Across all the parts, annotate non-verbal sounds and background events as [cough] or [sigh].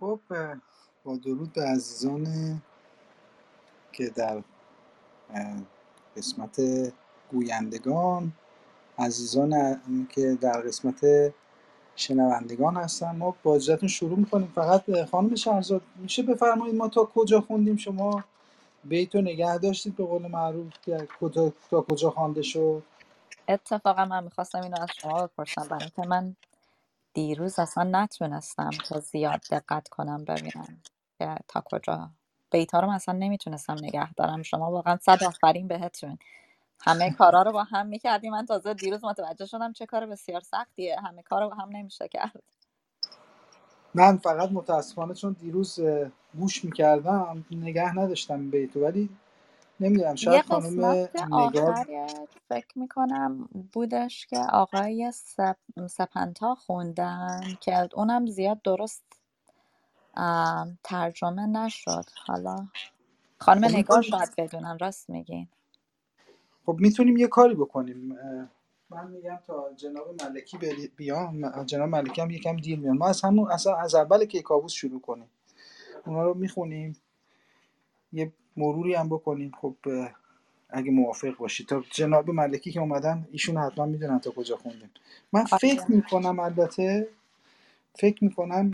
خب با درود به عزیزان که در قسمت گویندگان عزیزان که در قسمت شنوندگان هستن ما با اجازهتون شروع می‌کنیم. فقط خانم شهرزاد میشه بفرمایید ما تا کجا خوندیم؟ شما بیتو نگه داشتید به قول معروف که تا کجا خوانده شد؟ اتفاقا من می‌خواستم اینو از شما بپرسم برای که من دیروز اصلا نتونستم تا زیاد دقت کنم ببینم که تا کجا. بیتا رو مثلا نمی‌تونستم نگه دارم. شما واقعا صد آفرین بهتون. همه کارا رو با هم می‌کردیم من تازه دیروز متوجه شدم چه کار بسیار سختیه. همه کار رو با هم نمیشه کرد. من فقط متاسفانه چون دیروز گوش می‌کردم نگه نداشتم بیتو ولی نمی‌دونم یه شاید خانم نگار فکر می‌کنم بودش که آقای سپ... سپنتا خوندن که اونم زیاد درست ترجمه نشد. حالا خانم خب نگار شاید بدونن راست میگین. خب می‌تونیم یه کاری بکنیم. من میگم تا جناب ملکی بیان جناب ملکی هم یکم دیر میان ما از همون اصلا از اول کیکاووس شروع کنیم. اونا رو می‌خونیم. یه مروری هم بکنیم. خب اگه موافق باشید تا جناب ملکی که اومدن ایشون حتما می‌دونن تا کجا خوندیم. من فکر آره می‌کنم البته فکر می‌کنم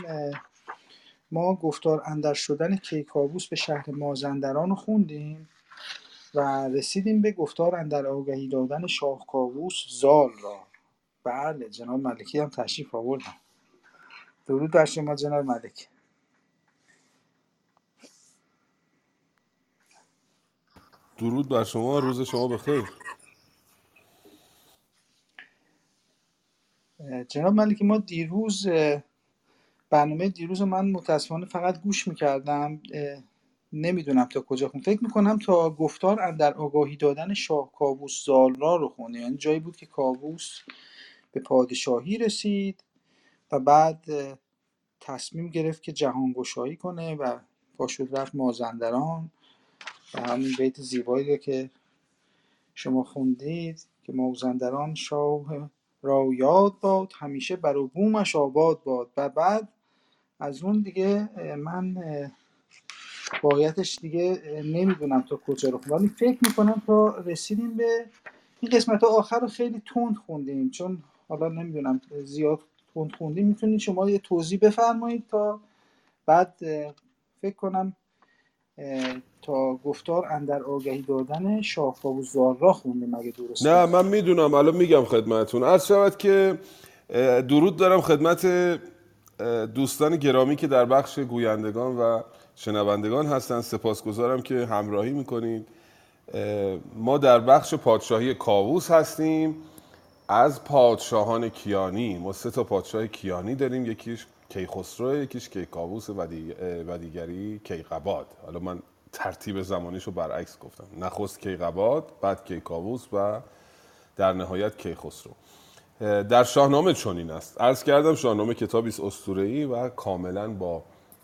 ما گفتار اندر شدن کیکاووس به شهر مازندران رو خوندیم و رسیدیم به گفتار اندر آگهی دادن شاه کاووس زال را. بله جناب ملکی هم تشریف آوردن. درود بر شما جناب ملک درود بر شما روز شما بخیر. جناب ملکی ما دیروز برنامه دیروز رو من متاسفانه فقط گوش می‌کردم نمی‌دونم تا کجا خون فکر می‌کنم تا گفتار اندر آگاهی دادن شاه کاووس زال را رو خونده. یعنی جایی بود که کاووس به پادشاهی رسید و بعد تصمیم گرفت که جهانگشایی کنه و پا شد رفت مازندران. و همین بیت زیبایی که شما خوندید که مازندران شاه را یاد باد همیشه بر و بومش آباد باد. و بعد از اون دیگه من واقعیتش دیگه نمی‌دونم تا کجا رو خوندم. ولی فکر می‌کنم تا رسیدیم به این قسمت آخر رو خیلی تند خوندیم. چون حالا نمی‌دونم زیاد تند خوندیم. می‌تونید شما یه توضیح بفرمایید تا بعد فکر کنم تا گفتار اندر آگهی دادن شاه کاووس را خوندیم اگه درست نه من می‌دونم. الان میگم خدمتون عرض شود که درود دارم خدمت دوستان گرامی که در بخش گویندگان و شنوندگان هستن. سپاسگزارم که همراهی می‌کنید. ما در بخش پادشاهی کاووس هستیم. از پادشاهان کیانی ما سه تا پادشاه کیانی داریم. یکیش کیخسرو یکیش کیکاووس و دی- و دیگری کیقباد. حالا من ترتیب زمانیش رو برعکس گفتم. نخست کیقباد بعد کیکاووس و در نهایت کیخسرو. در شاهنامه چنین است. عرض کردم شاهنامه کتابی است اسطوره‌ای و کاملا با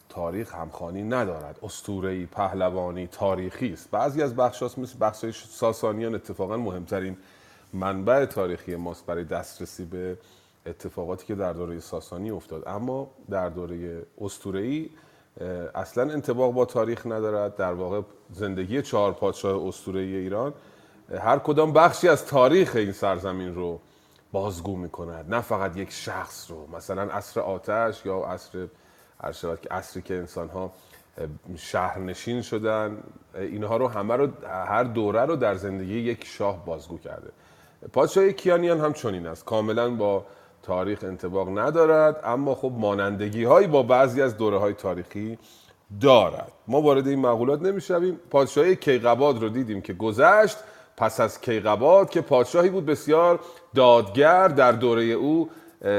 تاریخ همخوانی ندارد. اسطوره‌ای پهلوانی تاریخی است. بعضی از بخشاش مثل بخش ساسانیان اتفاقا مهمترین منبع تاریخی ماست برای دسترسی به اتفاقاتی که در دوره ساسانی افتاد. اما در دوره اسطوره‌ای اه، اصلا انتباق با تاریخ ندارد. در واقع زندگی چهار پادشاه اسطوره‌ای ایران اه، هر کدام بخشی از تاریخ این سرزمین رو بازگو می‌کند. نه فقط یک شخص رو. مثلا عصر آتش یا عصر عصری که انسان ها شهرنشین شدن اینها رو همه رو هر دوره رو در زندگی یک شاه بازگو کرده. پادشاهی کیانیان هم چنین است. کاملا با تاریخ انتباق ندارد اما خب مانندگی هایی با بعضی از دوره های تاریخی دارد. ما وارد این مقولات نمی‌شویم. پادشاهی کیقباد رو دیدیم که گذشت. پس از کیقباد که پادشاهی بود بسیار دادگر در دوره او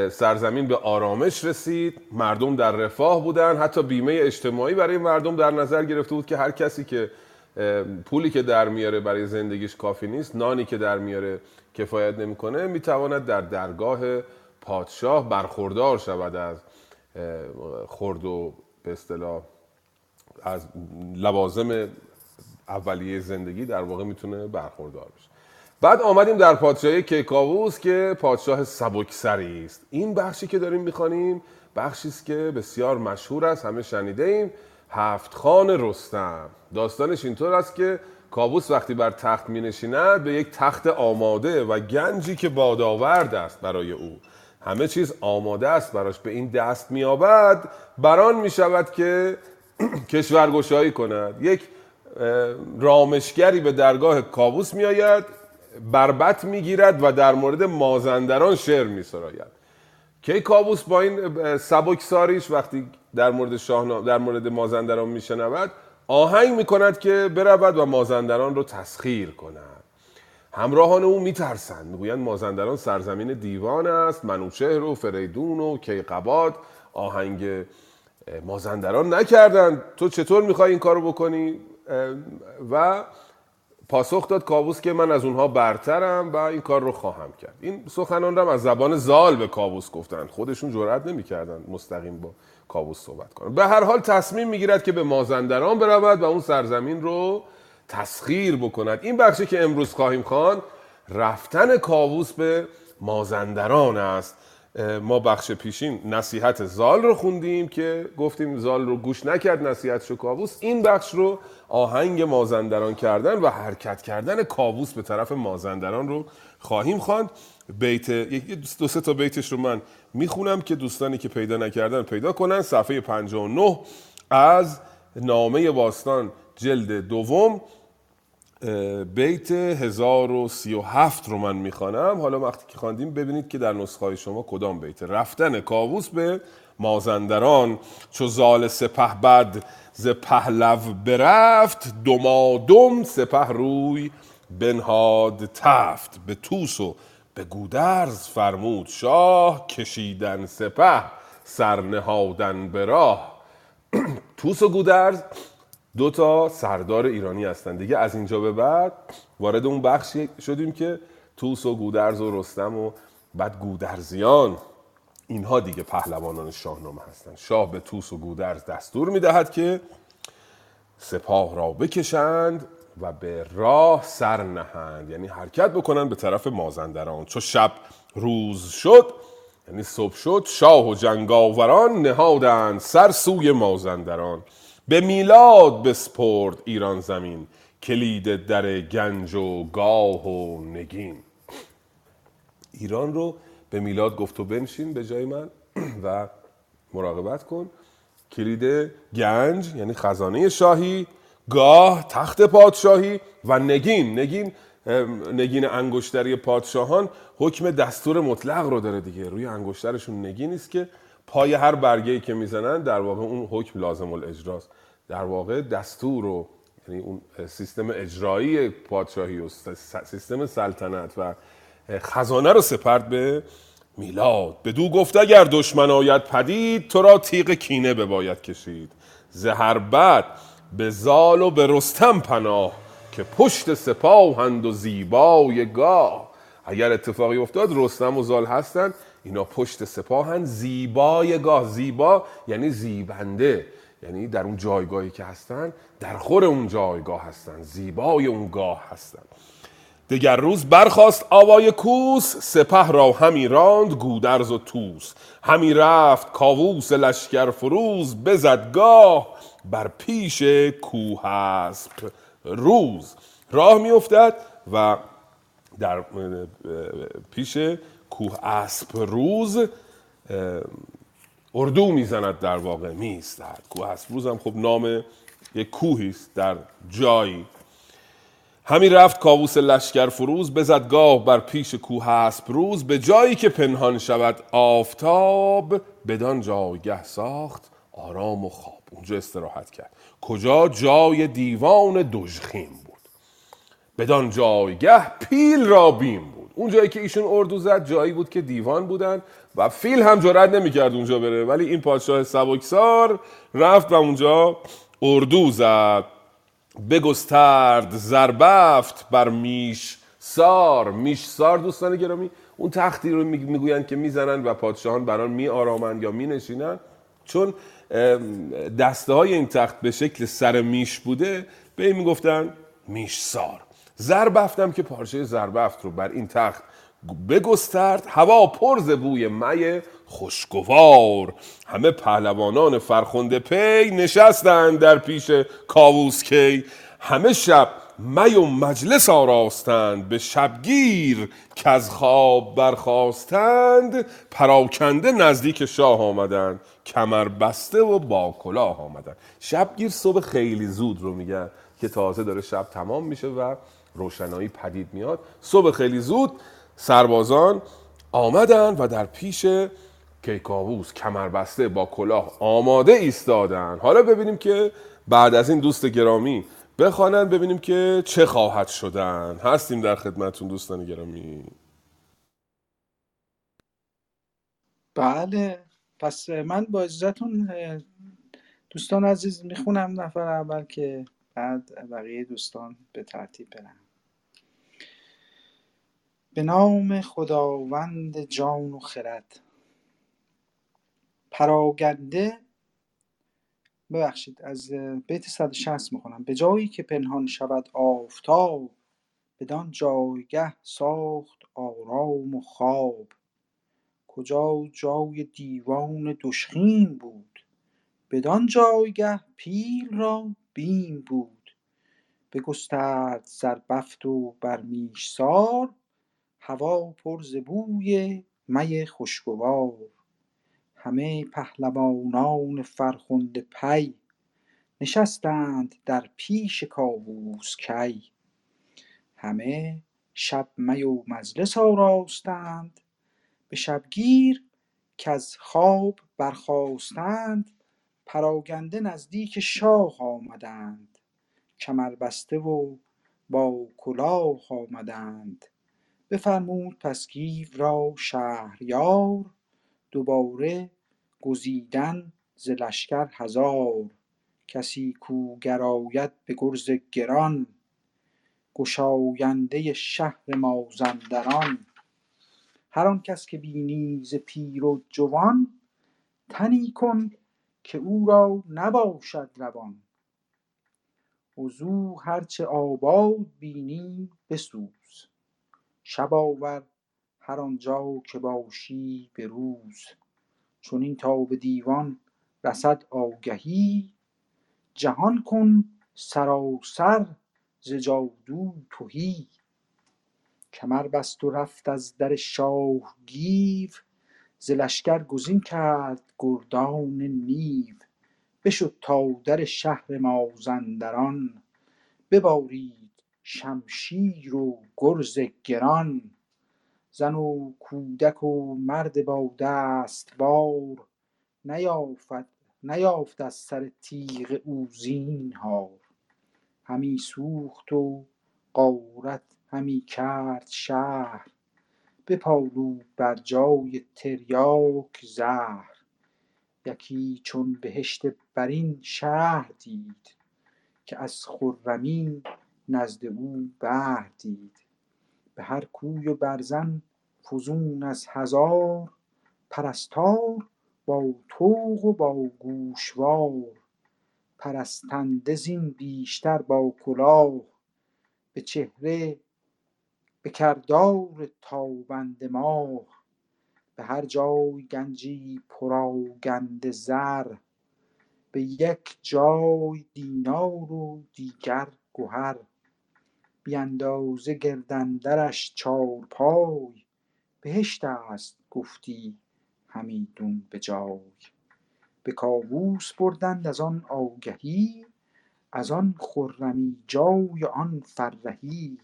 سرزمین به آرامش رسید. مردم در رفاه بودن. حتی بیمه اجتماعی برای مردم در نظر گرفته بود که هر کسی که پولی که در میاره برای زندگیش کافی نیست نانی که در میاره کفایت نمی‌کنه می‌تواند در درگاه پادشاه برخوردار شود از اه، خورد و به اصطلاح از لوازم اولیه زندگی در واقع می‌تونه برخوردار بشه. بعد آمدیم در پادشاهی کیکاووس که پادشاه سبکسری است. این بخشی که داریم می‌خوانیم بخشی است که بسیار مشهور است همه شنیده ایم هفت خان رستم. داستانش اینطور است که کابوس وقتی بر تخت می نشیند به یک تخت آماده و گنجی که بادآورد است برای او. همه چیز آماده است براش به این دست میابد بران می شود که [clears throat] کشورگشایی کند. یک رامشگری به درگاه کابوس میآید بربت می‌گیرد و در مورد مازندران شعر میسراید. کی کابوس با این سبکساریش وقتی در مورد شاهنا در مورد مازندران میشنود آهنگ می‌کند که برود و مازندران رو تسخیر کند. همراهان او میترسند. می‌گویند مازندران سرزمین دیوان است. منوچهر و فریدون و کیقباد. آهنگ مازندران نکردند. تو چطور می‌خوای این کارو بکنی؟ و پاسخ داد کابوس که من از اونها برترم و این کار رو خواهم کرد. این سخنان رو از زبان زال به کابوس گفتند خودشون جرئت نمی‌کردند مستقیم با کابوس صحبت کنند به هر حال تصمیم می‌گیرد که به مازندران برود و اون سرزمین رو تسخیر بکند. این بخشی که امروز خواهیم خوان رفتن کابوس به مازندران است. ما بخش پیشین نصیحت زال رو خوندیم که گفتیم زال رو گوش نکرد نصیحت کابوس این بخش رو آهنگ مازندران کردن و حرکت کردن کابوس به طرف مازندران رو خواهیم خواند. بیت یک دو سه تا بیتش رو من می‌خونم که دوستانی که پیدا نکردن پیدا کنن. صفحه 59 از نامه باستان جلد دوم. بیت 1037 رو من می‌خوانم. حالا وقتی که خواندیم ببینید که در نسخه های شما کدام بیت. رفتن کاووس به مازندران. چو زال سپه بد ز پهلو برفت دمادم سپه روی بنهاد تفت. به توس و به گودرز فرمود شاه کشیدن سپه سرنهادن به راه. [clears throat] توس و گودرز دو تا سردار ایرانی هستن. دیگه از اینجا به بعد وارد اون بخشی شدیم که توس و گودرز و رستم و بعد گودرزیان. اینها دیگه پهلوانان شاهنامه هستن. شاه به توس و گودرز دستور می‌دهد که سپاه را بکشند و به راه سر نهند. یعنی حرکت بکنن به طرف مازندران. چو شب روز شد یعنی صبح شد شاه و جنگاوران نهادند سر سوی مازندران. به میلاد بسپرد ایران زمین کلید در گنج و گاه و نگین. ایران رو به میلاد گفت تو بنشین به جای من [clears throat] و مراقبت کن. کلید گنج یعنی خزانه شاهی گاه تخت پادشاهی و نگین. نگین نگین انگشتری پادشاهان حکم دستور مطلق رو داره دیگه. روی انگشترشون نگین است که پای هر برگه که می‌زنن در واقع اون حکم لازم الاجراست. در واقع دستور و یعنی اون سیستم اجرایی پادشاهی و سیستم سلطنت و خزانه رو سپرد به میلاد. به دو گفت اگر دشمن آید پدید تو را تیغ کینه بباید کشید. زهر بد به زال و به رستم پناه که پشت سپاهند و زیبای گاه. اگر اتفاقی افتاد رستم و زال هستند. اینا پشت سپاهند زیبای گاه. زیبا یعنی زیبنده. یعنی در اون جایگاهی که هستن در خور اون جایگاه هستن. زیبای اون گاه هستن. دگر روز برخواست آوای کوس. سپه را همی راند گودرز و توس همی رفت کاووس لشکر فروز. بزدگاه بر پیش کوه اسب روز. راه میافتد و در پیش کوه اسب روز اردو می‌زند در واقع میستد کوه روز هم خب نام یک کوهی است در جایی. همی رفت کاووس لشکر فروز بزدگاه بر پیش کوه اسب روز به جایی که پنهان شود آفتاب بدان جایگه ساخت آرام و خواب. اونجا استراحت کرد. کجا؟ جای دیوان دژخیم بود. بدان جایگه پیل را بیم بود. اون جایی که ایشون اردو زد جایی بود که دیوان بودن و فیل هم جرأت نمی‌کرد اونجا بره. ولی این پادشاه سبکسار رفت و اونجا اردو زد. بگسترد زربفت بر میش سار میش سار دوستان گرامی اون تختی رو می‌گویند که می‌زنند و پادشاهان بران می آرامند یا می نشینند چون دسته های این تخت به شکل سر میش بوده به این می‌گفتن میش سار زربفتم که پارچه زربفت رو بر این تخت بگسترد. هوا پرز بوی می خوشگوار. همه پهلوانان فرخنده پی نشستند در پیش کاووس کی. همه شب می و مجلس آراستند به شبگیر که از خواب برخواستند پراکنده نزدیک شاه آمدند کمر بسته و با کلاه آمدند. شبگیر صبح خیلی زود رو میگن که تازه داره شب تمام میشه و روشنایی پدید میاد. صبح خیلی زود سربازان آمدن و در پیش کیکاووس کمربسته با کلاه آماده ایستادن. حالا ببینیم که بعد از این دوست گرامی بخوانند ببینیم که چه خواهد شدن. هستیم در خدمتون دوستان گرامی. بله. پس من با اجازتون دوستان عزیز می‌خونم نفر اول که بعد بقیه دوستان به ترتیب برن به نام خداوند جان و خرد. پراگنده ببخشید از بیت 160 می‌خونم. به جایی که پنهان شود آفتاب بدان جایگه ساخت آرام و خواب. کجا جای دیوان دشخیم بود بدان جایگه پیل را بیم بود. بگسترد زربفت و بر میشسار هوا پر ز بوی می خوشگوار. همه پهلوانان فرخنده پی نشستند در پیش کاووس کی. همه شب می و مجلس آراستند. به شبگیر کز خواب برخاستند. پراگنده نزدیک شاه آمدند. کمربسته و با کلاه آمدند. بفرمود پس گیو را شهریار دوباره گزیدن ز لشکر هزار. کسی کو گراید به گرز گران گشاینده شهر مازندران. هر آن کس که بینی ز پیر و جوان تنی کن که او را نباشد روان. وزو هرچه آباد بینی بسوز. شب آور هر آنجا که باشی به روز. چنین تا به دیوان رسد آگهی. جهان کن سراسر ز جادو تهی. کمر بست و رفت از در شاه گیو ز لشکر گزین کرد گردان نیو. بشد تا در شهر مازندران. ببارید شمشیر و گرز گران زن و کودک و مرد با دستبار نیافت از سر تیغ او زینهار همی سوخت و غارت همی کرد شهر بپالود بر جای تریاک زهر. یکی چون بهشت برین شهر دید که از خرمی نزد او بهر دید. به هر کوی و برزن فزون از هزار پرستار با طوق و با گوشوار. پرستنده زین بیشتر با کلاه. به چهره به کردار تابنده ماه. به هر جای گنجی پراگنده زر. به یک جای دینار و دیگر گهر. بی اندازه گرد اندرش چارپای. بهشت است گفتی همیدون به جای. به کاووس بردند از آن آگهی از آن خرمی جای آن فرهی.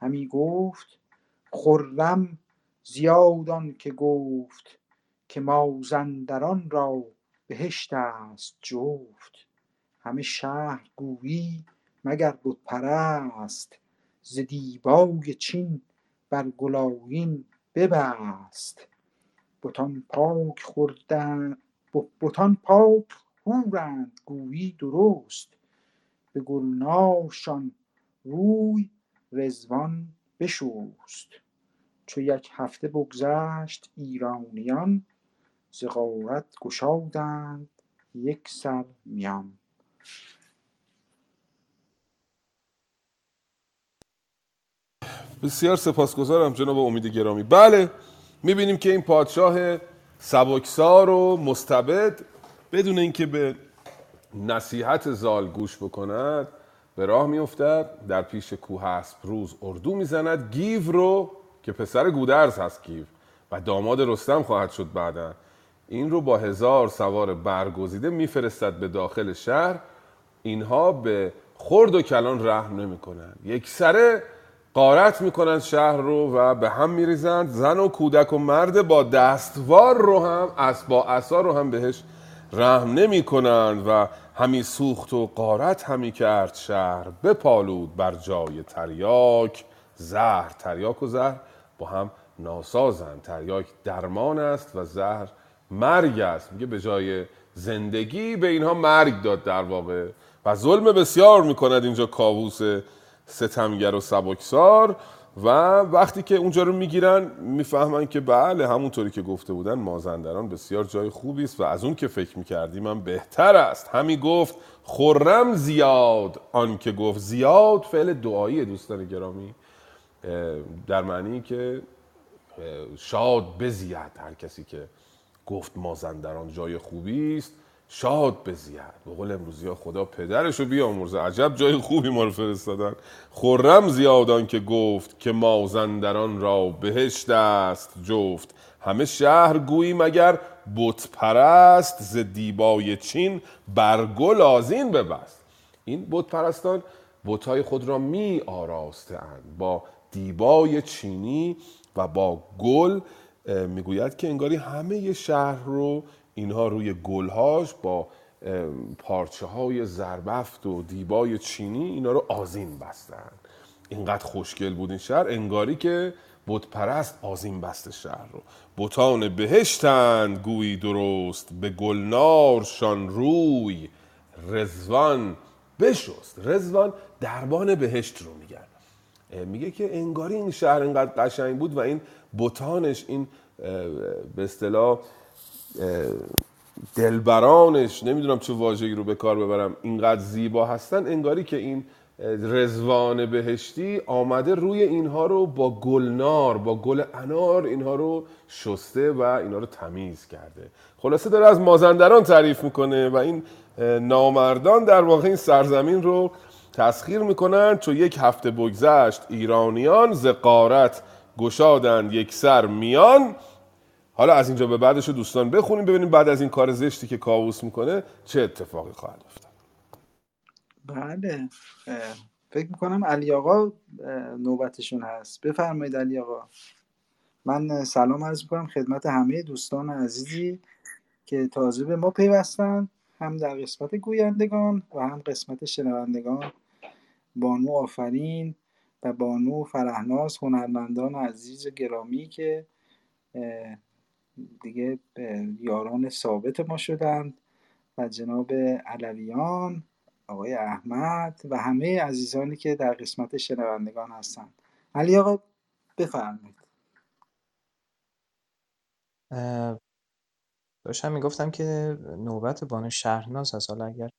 همی گفت خرم زیاد آن که گفت که مازندران را بهشت است جفت. همه شهر گویی مگر بت پرست؟ ز دیبای چین بر گلآیین ببست. بتان پاک بتان پاک حورند گویی درست. به گلنارشان روی رضوان بشست. چو یک هفته بگذشت ایرانیان ز غارت گشادند یکسر میان. بسیار سپاسگزارم جناب امید گرامی. بله می‌بینیم که این پادشاه سبکسار و مستبد بدون اینکه به نصیحت زال گوش بکند به راه میافتد در پیش کوه اسب روز اردو می‌زند. گیو رو که پسر گودرز هست گیو و داماد رستم خواهد شد بعدا این رو با هزار سوار برگزیده میفرستد به داخل شهر. اینها به خرد و کلان رحم نمی‌کنند. یک سره قارت می‌کنند شهر رو و به هم میریزند. زن و کودک و مرد با دستوار رو هم از با عصا رو هم بهش رحم نمی کنند و همی سوخت و قارت همی کرد شهر. بپالود بر جای تریاک. زهر تریاک و زهر با هم ناسازند. تریاک درمان است و زهر مرگ است. میگه به جای زندگی به اینها مرگ داد در واقع. و ظلم بسیار می‌کند اینجا کاووس ستمگر و سبکسار و وقتی که اونجا رو می‌گیرن می‌فهمن که بله همونطوری که گفته بودن مازندران بسیار جای خوبی است و از اون که فکر می‌کردیم من بهتر است. همی گفت خرم زیاد. آن که گفت زیاد فعل دعایی دوستان گرامی. در معنی که شاد بزیاد هر کسی که گفت مازندران جای خوبی است شاد بزیاد به قول امروزی ها خدا پدرش رو بیامرزه. عجب جای خوبی ما رو فرستادن. خرم زیادان که گفت که مازندران را بهشت است جفت. همه شهر گویی مگر بت پرست ز دیبای چین بر گل آزین ببست. این بت پرستان بتهای خود را می آراستند با دیبای چینی و با گل می‌گوید که انگاری همه شهر رو اینها روی گلهاش با پارچه های زربفت و دیبای چینی اینا رو آزین بستن. اینقدر خوشگل بود این شهر انگاری که بود پرست آزین بست شهر رو. بوتان بهشتند گویی درست به گلنارشان روی رزوان بشست. رزوان دربان بهشت رو میگن. میگه که انگاری این شهر اینقدر قشنگ بود و این بوتانش این به اصطلاح دلبرانش نمی‌دونم چه واژه‌ای رو به کار ببرم. اینقدر زیبا هستن انگاری که این رزوان بهشتی آمده روی اینها رو با گلنار با گل انار اینها رو شسته و اینها رو تمیز کرده. خلاصه داره از مازندران تعریف می‌کنه و این نامردان در واقع این سرزمین رو تسخیر می‌کنن. چون یک هفته بگذشت ایرانیان زقارت گشادند یک سر میان. حالا از اینجا به بعدش رو دوستان بخونیم ببینیم بعد از این کار زشتی که کاووس می‌کنه چه اتفاقی خواهد افتاد. بله فکر می‌کنم علی آقا نوبتشون هست. بفرمایید علی آقا. من سلام عرض می‌کنم خدمت همه دوستان عزیزی که تازه به ما پیوستن هم در قسمت گویندگان و هم قسمت شنوندگان. بانو آفرین و بانو فرهناز هنرمندان عزیز گرامی که دیگه یاران ثابت ما شدند و جناب علویان آقای احمد و همه عزیزانی که در قسمت شنوندگان هستند. علی آقا بفرمایید. داشتم می‌گفتم که نوبت بانو شهرناز هست. حالا اگر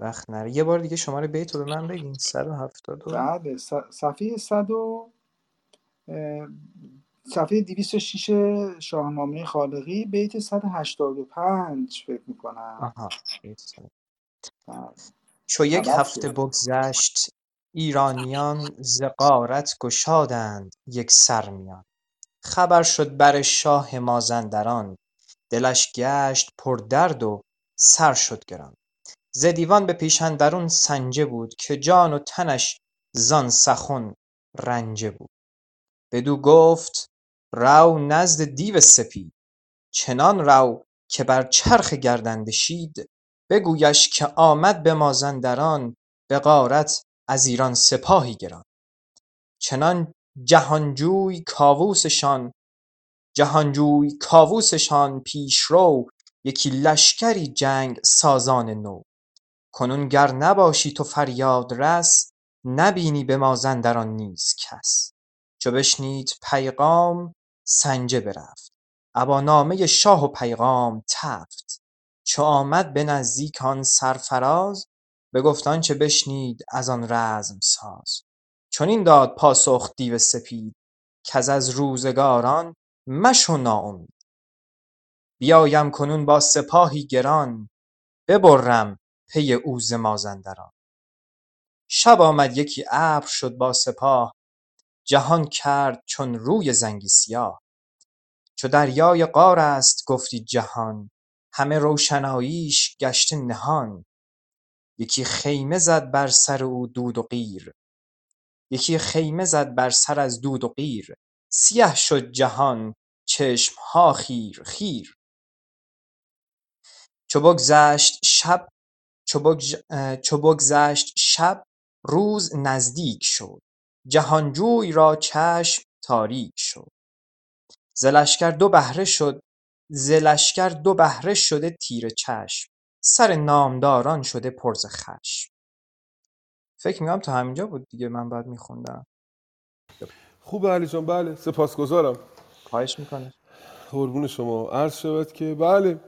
وقت نره. یه بار دیگه شماره بیت رو به من بگین. 170 بله صفحه 100 صفحه 206 شاهنامه خالقی بیت 185 فکر می‌کنم. آها چو یک هفته بگذشت ایرانیان ز غارت گشادند یک سر میان. خبر شد بر شاه مازندران. دلش گشت پر درد و سر شد گران. ز دیوان به پیش اندرون سنجه بود که جان و تنش زان سخن رنجه بود. بدو گفت رو نزد دیو سپید. چنان رو که بر چرخ گردنکشید بگویش که آمد به مازندران به غارت از ایران سپاهی گران. چنان جهانجوی کاووسشان جهانجوی کاووسشان پیشرو یکی لشکری جنگ سازان نو. کنون گر نباشی تو فریادرس نبینی به مازندران نیز کس. چو بشنید پیغام سنجه برفت. ابا نامه شاه و پیغام تفت. چو آمد به نزدیک آن سرفراز بگفت آنچه بشنید از آن رزم ساز. چنین داد پاسخ دیو سپید کز از روزگاران مشو ناامید. بیایم کنون با سپاهی گران ببرم پی او ز مازندران. شب آمد یکی ابر شد با سپاه جهان کرد چون روی زنگی سیاه. چو دریای قار است گفتی جهان همه روشناییش گشته نهان. یکی خیمه زد بر سر او دود و قیر. یکی خیمه زد بر سر از دود و قیر. سیه شد جهان چشم ها خیر خیر. چو بگذشت شب چو بگذشت شب روز نزدیک شد. جهانجوی را چشم تاریک شد. ز لشکر دو بهره شد ز لشکر دو بهره شده تیره چشم. سر نامداران شده پر ز خشم. فکر می‌کنم تا همینجا بود دیگه من بعد میخوندم. خوبه علی جان بله. سپاسگزارم. خواهش می‌کنه قربون شما. عرض شود که بله.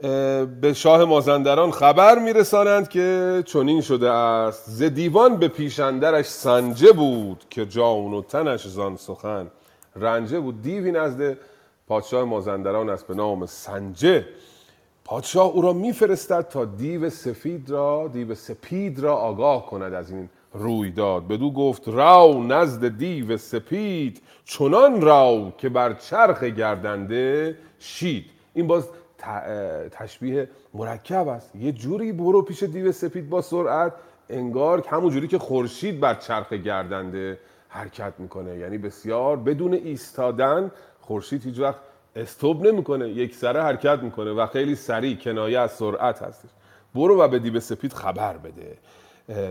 به شاه مازندران خبر میرسانند که چنین شده است. ز دیوان به پیشندرش سنجه بود که جان و تنش زان سخن رنجه بود. دیوی نزد پادشاه مازندران است به نام سنجه. پادشاه او را میفرستد تا دیو سفید را دیو سپید را آگاه کند از این رویداد. بدو گفت رو نزد دیو سپید چنان رو که بر چرخ گردنده شید. این باز تشبیه مرکب است. یه جوری برو پیش دیو سپید با سرعت انگار همون جوری که خورشید بر چرخ گردنده حرکت می‌کنه. یعنی بسیار بدون ایستادن خورشید هیچ وقت استوب نمی‌کنه یک سره حرکت می‌کنه و خیلی سریع کنایه از سرعت هستش. برو و به دیو سپید خبر بده.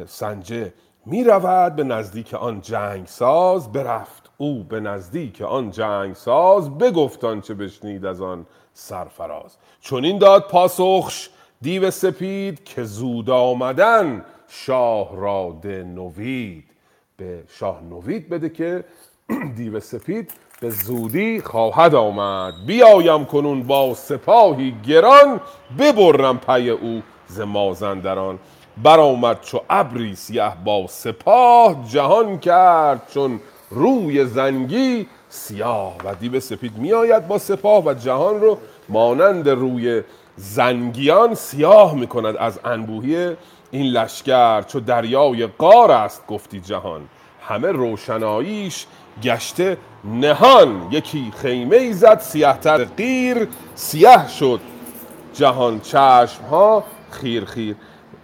سنجه می رود به نزدیک آن جنگ ساز برفت او به نزدیک آن جنگ ساز بگفت آنچه بشنید از آن سرفراز. چون این داد پاسخش دیو سپید که زود آمدن شاه را نوید به شاه نوید بده که [clears throat] دیو سپید به زودی خواهد آمد. بیایم کنون با سپاهی گران ببرم پی او ز مازندران. برآمد چو ابری سیه با سپاه جهان کرد چون روی زنگی سیاه و دیو سپید میآید با سپاه و جهان رو مانند روی زنگیان سیاه می‌کند از انبوهی این لشکر چو دریای قار است گفتی جهان. همه روشناییش گشته نهان. یکی خیمه ای زد سیه تر قیر سیه شد جهان چشم ها. خیر خیر.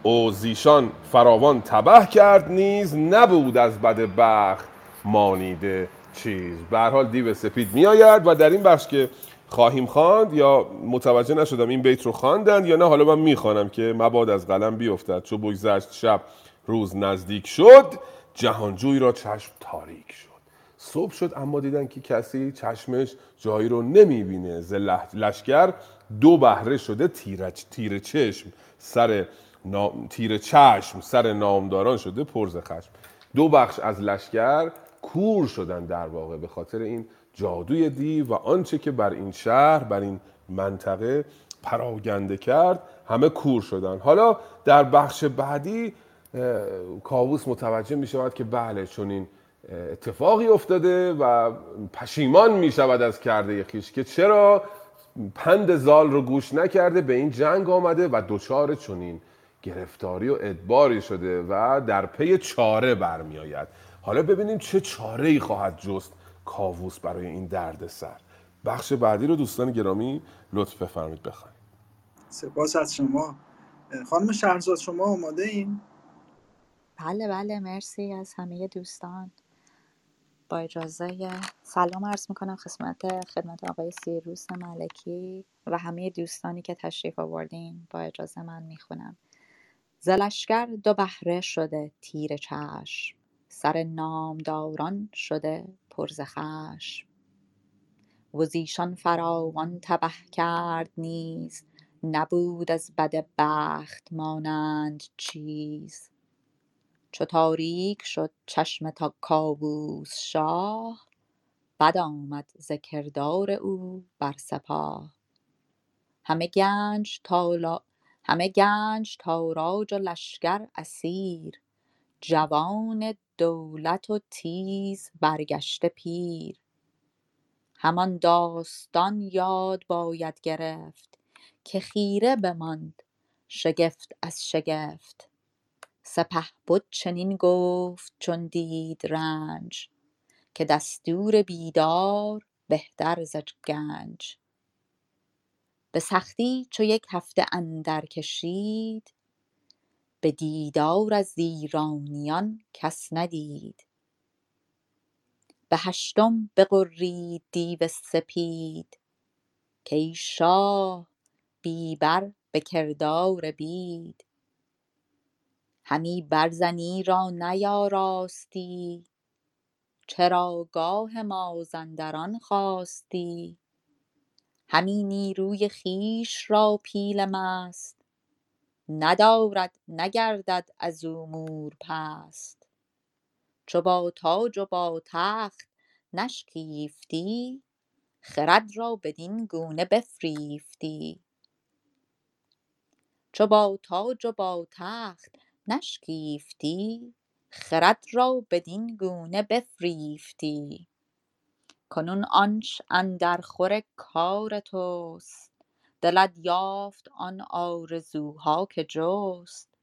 او زیشان فراوان تبه کرد نیز نبود از بد بخت مانیده چیز. به حال دیو سپید میآید و در این بخش که خواهیم خواند یا متوجه نشدم این بیت رو خواندن یا نه حالا من می‌خوانم که مباد از قلم بیفتد. چو بگذشت شب روز نزدیک شد جهانجوی را چشم تاریک شد. صبح شد اما دیدن که کسی چشمش جایی رو نمی‌بینه. ز لشکر دو بهره شده تیره, تیره چشم سر نام... تیره چشم سر نامداران شده پرز خشم. دو بخش از لشکر کور شدن در واقع به خاطر این جادوی دیو و آنچه که بر این شهر بر این منطقه پراگنده کرد همه کور شدن. حالا در بخش بعدی کاووس متوجه می شود که بله چون این اتفاقی افتاده و پشیمان می شود از کرده خیش که چرا پند زال رو گوش نکرده به این جنگ آمده و دچار چنین گرفتاری و ادباری شده و در پی چاره برمی آید حالا ببینیم چه چاره ای خواهد جست کاووس برای این درد سر بخش بعدی رو دوستان گرامی لطف بفرمایید بخوانید سپاس از شما. خانم شهرزاد شما آماده این بله بله مرسی از همه دوستان. با اجازه سلام عرض می‌کنم خدمت خدمت آقای سیروس ملکی و همه دوستانی که تشریف آوردین. با اجازه من می‌خونم. زلشگر دو بهره شده تیر چشم. سر نامداران شده پرز خشم. و زیشان فراوان تبه کرد نیز نبود از بد بخت مانند چیز. چو تاریک شد چشم تا کاووس شاه بد آمد ز کردار او بر سپاه. همه گنج تالا همه گنج تاراج و لشکر اسیر. جوان دولت و تیز برگشته پیر. همان داستان یاد باید گرفت که خیره بماند شگفت از شگفت. سپهبد چنین گفت چون دید رنج که دستور بیدار بهتر ز گنج. به سختی چو یک هفته اندر کشید به دیدار از ایرانیان کس ندید. به هشتم بغرید دیو سپید کای شاه بی بر به کردار بید. همی برزنی را نیاراستی چرا گاه مازندران خاستی همی نیروی خویش را پیل مست ندارد نگردد ازو مور پست چو با تاج و با تخت نشکیفتی خرد را بدین گونه بفریفتی. چو با تاج و با تخت نشکیفتی خرد را بدین گونه بفریفتی. کنون آنچ اندر خور کار تست دلت یافت آن آرزوها که جست.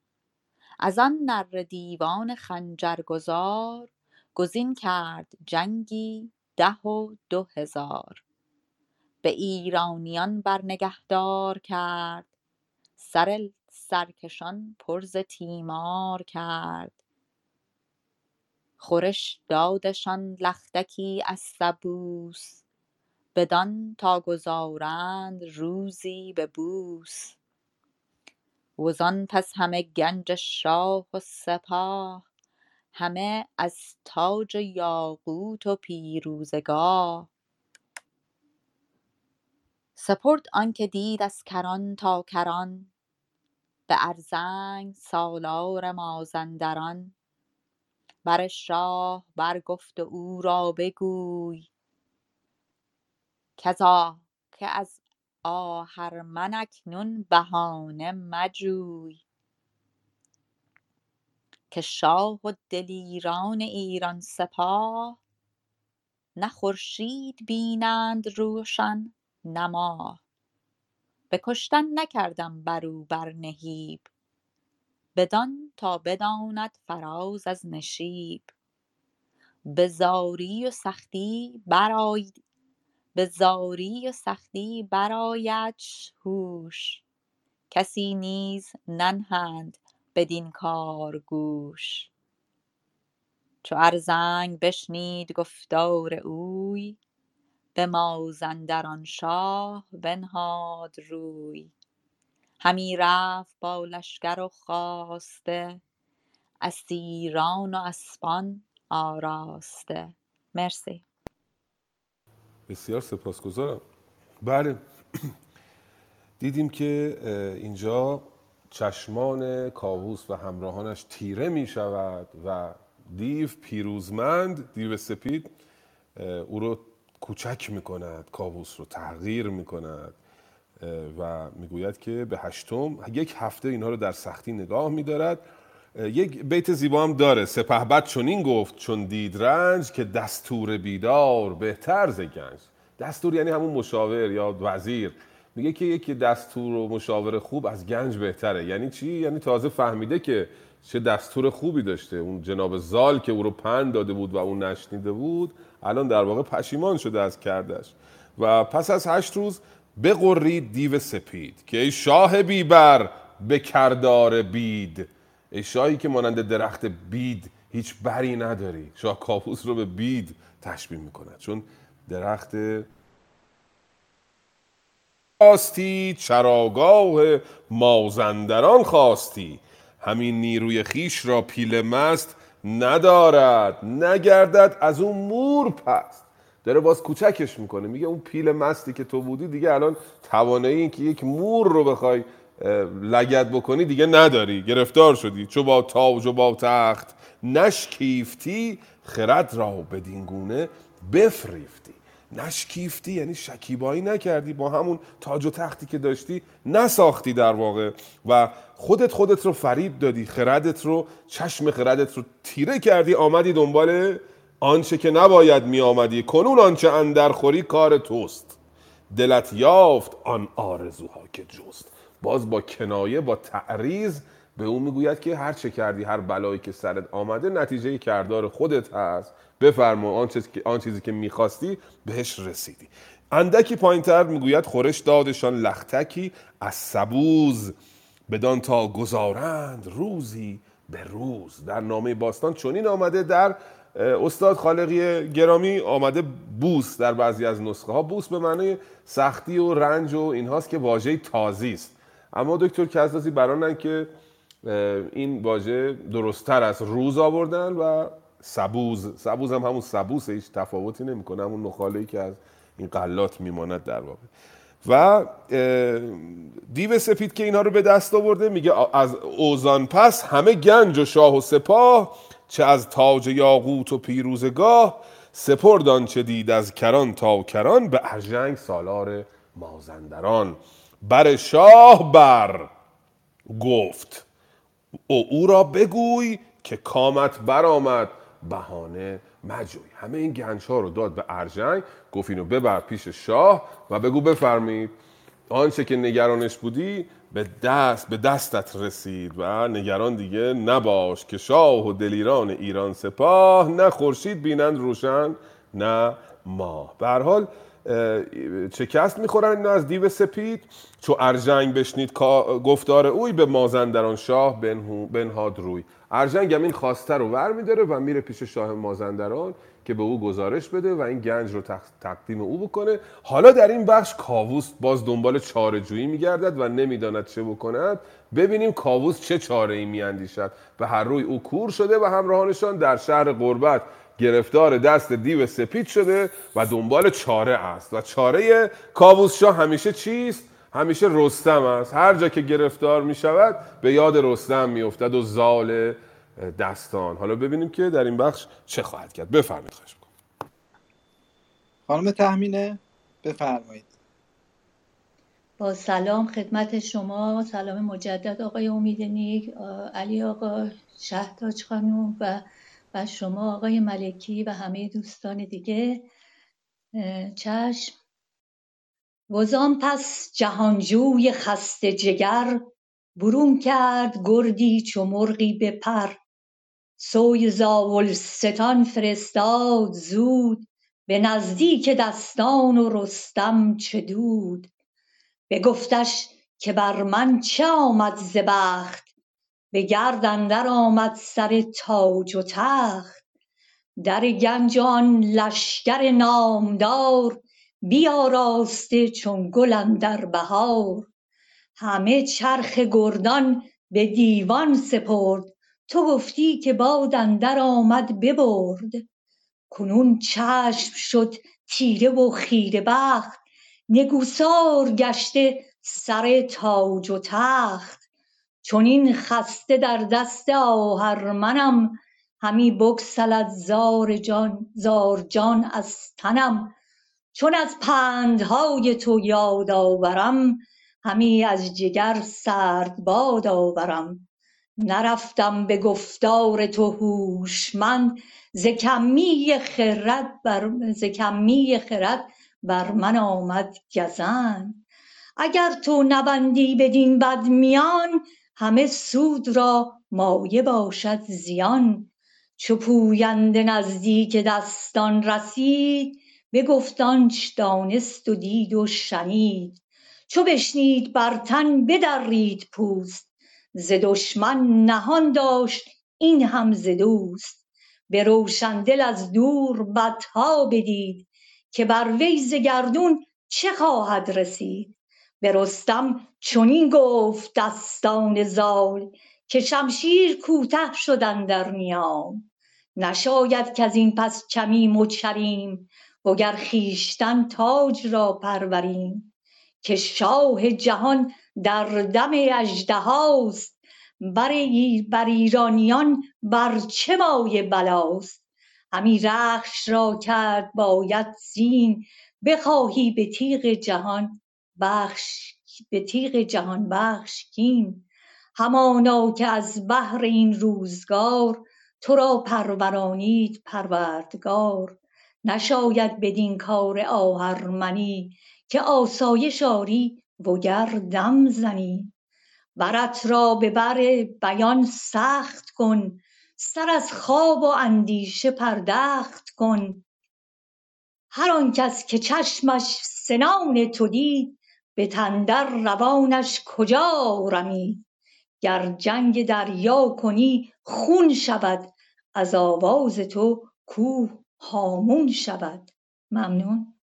از آن نره دیوان خنجر گذار گزین کرد جنگی ده و دو هزار. به ایرانیان بر نگهدار کرد سر سرکشان پر ز تیمار کرد. خورش دادشان لختی از سبوس بدان تا گذارند روزی به بوس. وزان پس همه گنج شاه و سپاه همه از تاج یاقوت و پیروزه گاه سپرد آنکه دید از کران تا کران به ارزنگ سالار مازندران. بر شاه برگفت و او را بگوی که از آهرمن اکنون بهانه مجوی که شاه و دلیران ایران سپاه نه خورشید بینند روشن نه ماه. به کشتن نکردم برو بر نهیب بدان تا بداند فراز از نشیب. به زاری و سختی برآیدش هوش. کسی نیز ننهند بدین کار گوش. چو ارزنگ بشنید گفتار اوی به مازندران شاه بنهاد روی. همی رفت با لشکر و خواسته اسیران و اسپان آراسته. مرسی. بسیار سپاسگزارم. بله. دیدیم که اینجا چشمان کاووس و همراهانش تیره می شود و دیو پیروزمند دیو سپید او رو کوچک می کند کاووس رو تغییر می کند و می‌گوید که به هشتم یک هفته اینها رو در سختی نگاه میدارد یک بیت زیبا هم داره. سپهبد چنین گفت چون دید رنج که دستور بیدار بهتر ز گنج. دستور یعنی همون مشاور یا وزیر. میگه که یکی دستور و مشاور خوب از گنج بهتره. یعنی چی؟ یعنی تازه فهمیده که چه دستور خوبی داشته. اون جناب زال که او رو پند داده بود و اون نشنیده بود الان در واقع پشیمان شده از کردش. و پس از هشت روز بقرید دیو سپید که ای شاه بیبر به کردار بید. ای شاهی که مانند درخت بید هیچ بری نداری. شاه کاپوس رو به بید تشبیه می‌کند. چون درخت خواستی چراگاه مازندران خواستی. همین نیروی خیش را پیل مست ندارد نگردد از اون مور پست. داره باز کوچکش می‌کنه. میگه اون پیل مستی که تو بودی دیگه الان توانایی این که یک مور رو بخوای لگت بکنی دیگه نداری. گرفتار شدی. چو با تاج و با تخت. نشکیفتی خرد را بدین گونه بفریفتی. نشکیفتی یعنی شکیبایی نکردی. با همون تاج و تختی که داشتی نساختی در واقع. و خودت خودت رو فریب دادی. خردت رو چشم خردت رو تیره کردی. آمدی دنبال آنچه که نباید می آمدی کنون آنچه اندر خوری کار توست. دلت یافت آن آرزوها که جست. باز با کنایه با تعریض به اون می‌گوید که هر چه کردی هر بلایی که سرت آمده نتیجه کردار خودت هست. بفرما آن چیزی که می‌خواستی بهش رسیدی. اندکی پایینتر می‌گوید خورش دادشان لختکی از سبوز. بدان تا گذارند روزی به روز. در نامه باستان چنین آمده در استاد خالقی گرامی آمده بوس در بعضی از نسخه ها بوس به معنی سختی و رنج و اینهاست که واژه تازی است. اما دکتر کزازی برانن که این واژه درستتر از روز آوردن و سبوز. سبوز هم همون سبوس هیچ تفاوتی نمی‌کنه همون نخاله که از این قلات میماند در واقع. و دیو سپید که اینها رو به دست آورده میگه از اوزان پس همه گنج و شاه و سپاه چه از تاج یاقوت و پیروزگاه سپردان چه دید از کران تا کران به ارژنگ سالار مازندران. بر شاه بر گفت. او او را بگوی که کامت برآمد. بهانه مجوی. همه این گنج ها رو داد به ارجنگ گفت اینو ببر پیش شاه و بگو بفرمید آنچه که نگرانش بودی به دست به دستت رسید و نگران دیگه نباش که شاه و دلیران ایران سپاه نه خورشید بینند روشن نه ماه. به حال شکست می‌خورن اینا از دیو سپید؟ چو ارجنگ بشنید گفتار اوی به مازندران شاه بنهاد روی. ارجنگ هم این خواسته رو ور میداره و میره پیش شاه مازندران که به او گزارش بده و این گنج رو تقدیم او بکنه. حالا در این بخش کاووس باز دنبال چاره جویی میگردد و نمی‌داند چه بکند. ببینیم کاووس چه چاره ای میاندیشد. و هر روی او کور شده و همراهانشان در شهر قربت گرفتار دست دیو سپید شده و دنبال چاره است. و چاره کاووس شاه همیشه چیست؟ همیشه رستم است. هر جا که گرفتار می شود به یاد رستم می افتد و زال دستان. حالا ببینیم که در این بخش چه خواهد کرد. بفرمایید خواهش خانم تحمینه بفرمایید. با سلام خدمت شما. سلام مجدد آقای امید نیک علی آقا شهتاج خانوم و و شما آقای ملکی و همه دوستان دیگه چشم. وزان پس جهانجوی خسته جگر برون کرد گردی چو مرغی به پر. سوی زاولستان فرستاد زود به نزدیک دستان و رستم چه دود. بگفتش که بر من چه آمد ز به گرد اندر آمد سر تاج و تخت. در گنج آن لشکر نامدار بیاراسته چون گل اندر بهار. همه چرخ گردان به دیوان سپرد تو گفتی که باد اندر آمد ببرد. کنون چشم شد تیره و خیره بخت نگوسار گشته سر تاج و تخت. چنین خسته در دست آهرمنم همی بگسلد زار جان زار جان از تنم. چون از پندهای تو یاد آورم همی از جگر سرد باد آورم. نرفتم به گفتار تو هوشمند ز کمی خرد بر ز کمی خرد بر من آمد گزند. اگر تو نبندی بدین بد میان همه سود را مایه باشد زیان. چو پوینده نزدیک دستان رسید بگفت آنچ دانست و دید و شنید. چو بشنید بر تن بدرید پوست ز دشمن نهان داشت این هم ز دوست. به روشندل از دور بدها بدید که بر وی ز گردون چه خواهد رسید؟ به رستم چنین گفت دستان زال که شمشیر کوته شد اندر نیام نشاید کزین پس چمیم و چریم وگر خویشتن تاج را پروریم که شاه جهان در دم اژدهاست. بر ایرانیان بر چه مایه بلاست؟ همی رخش را کرد باید زین بخواهی به تیغ جهان بخش به تیغ جهان بخش کین همانا که از بهر این روزگار تو را پرورانید پروردگار. نشاید بدین کار آهرمنی که آسایش آری وگر دم زنی. برت را به بر بیان سخت کن سر از خواب و اندیشه پردخت کن. هر آن کس که چشمش سنان تو دید به تندر روانش کجا رمید گر جنگ دریا کنی خون شود. از آواز تو کوه هامون شود. ممنون.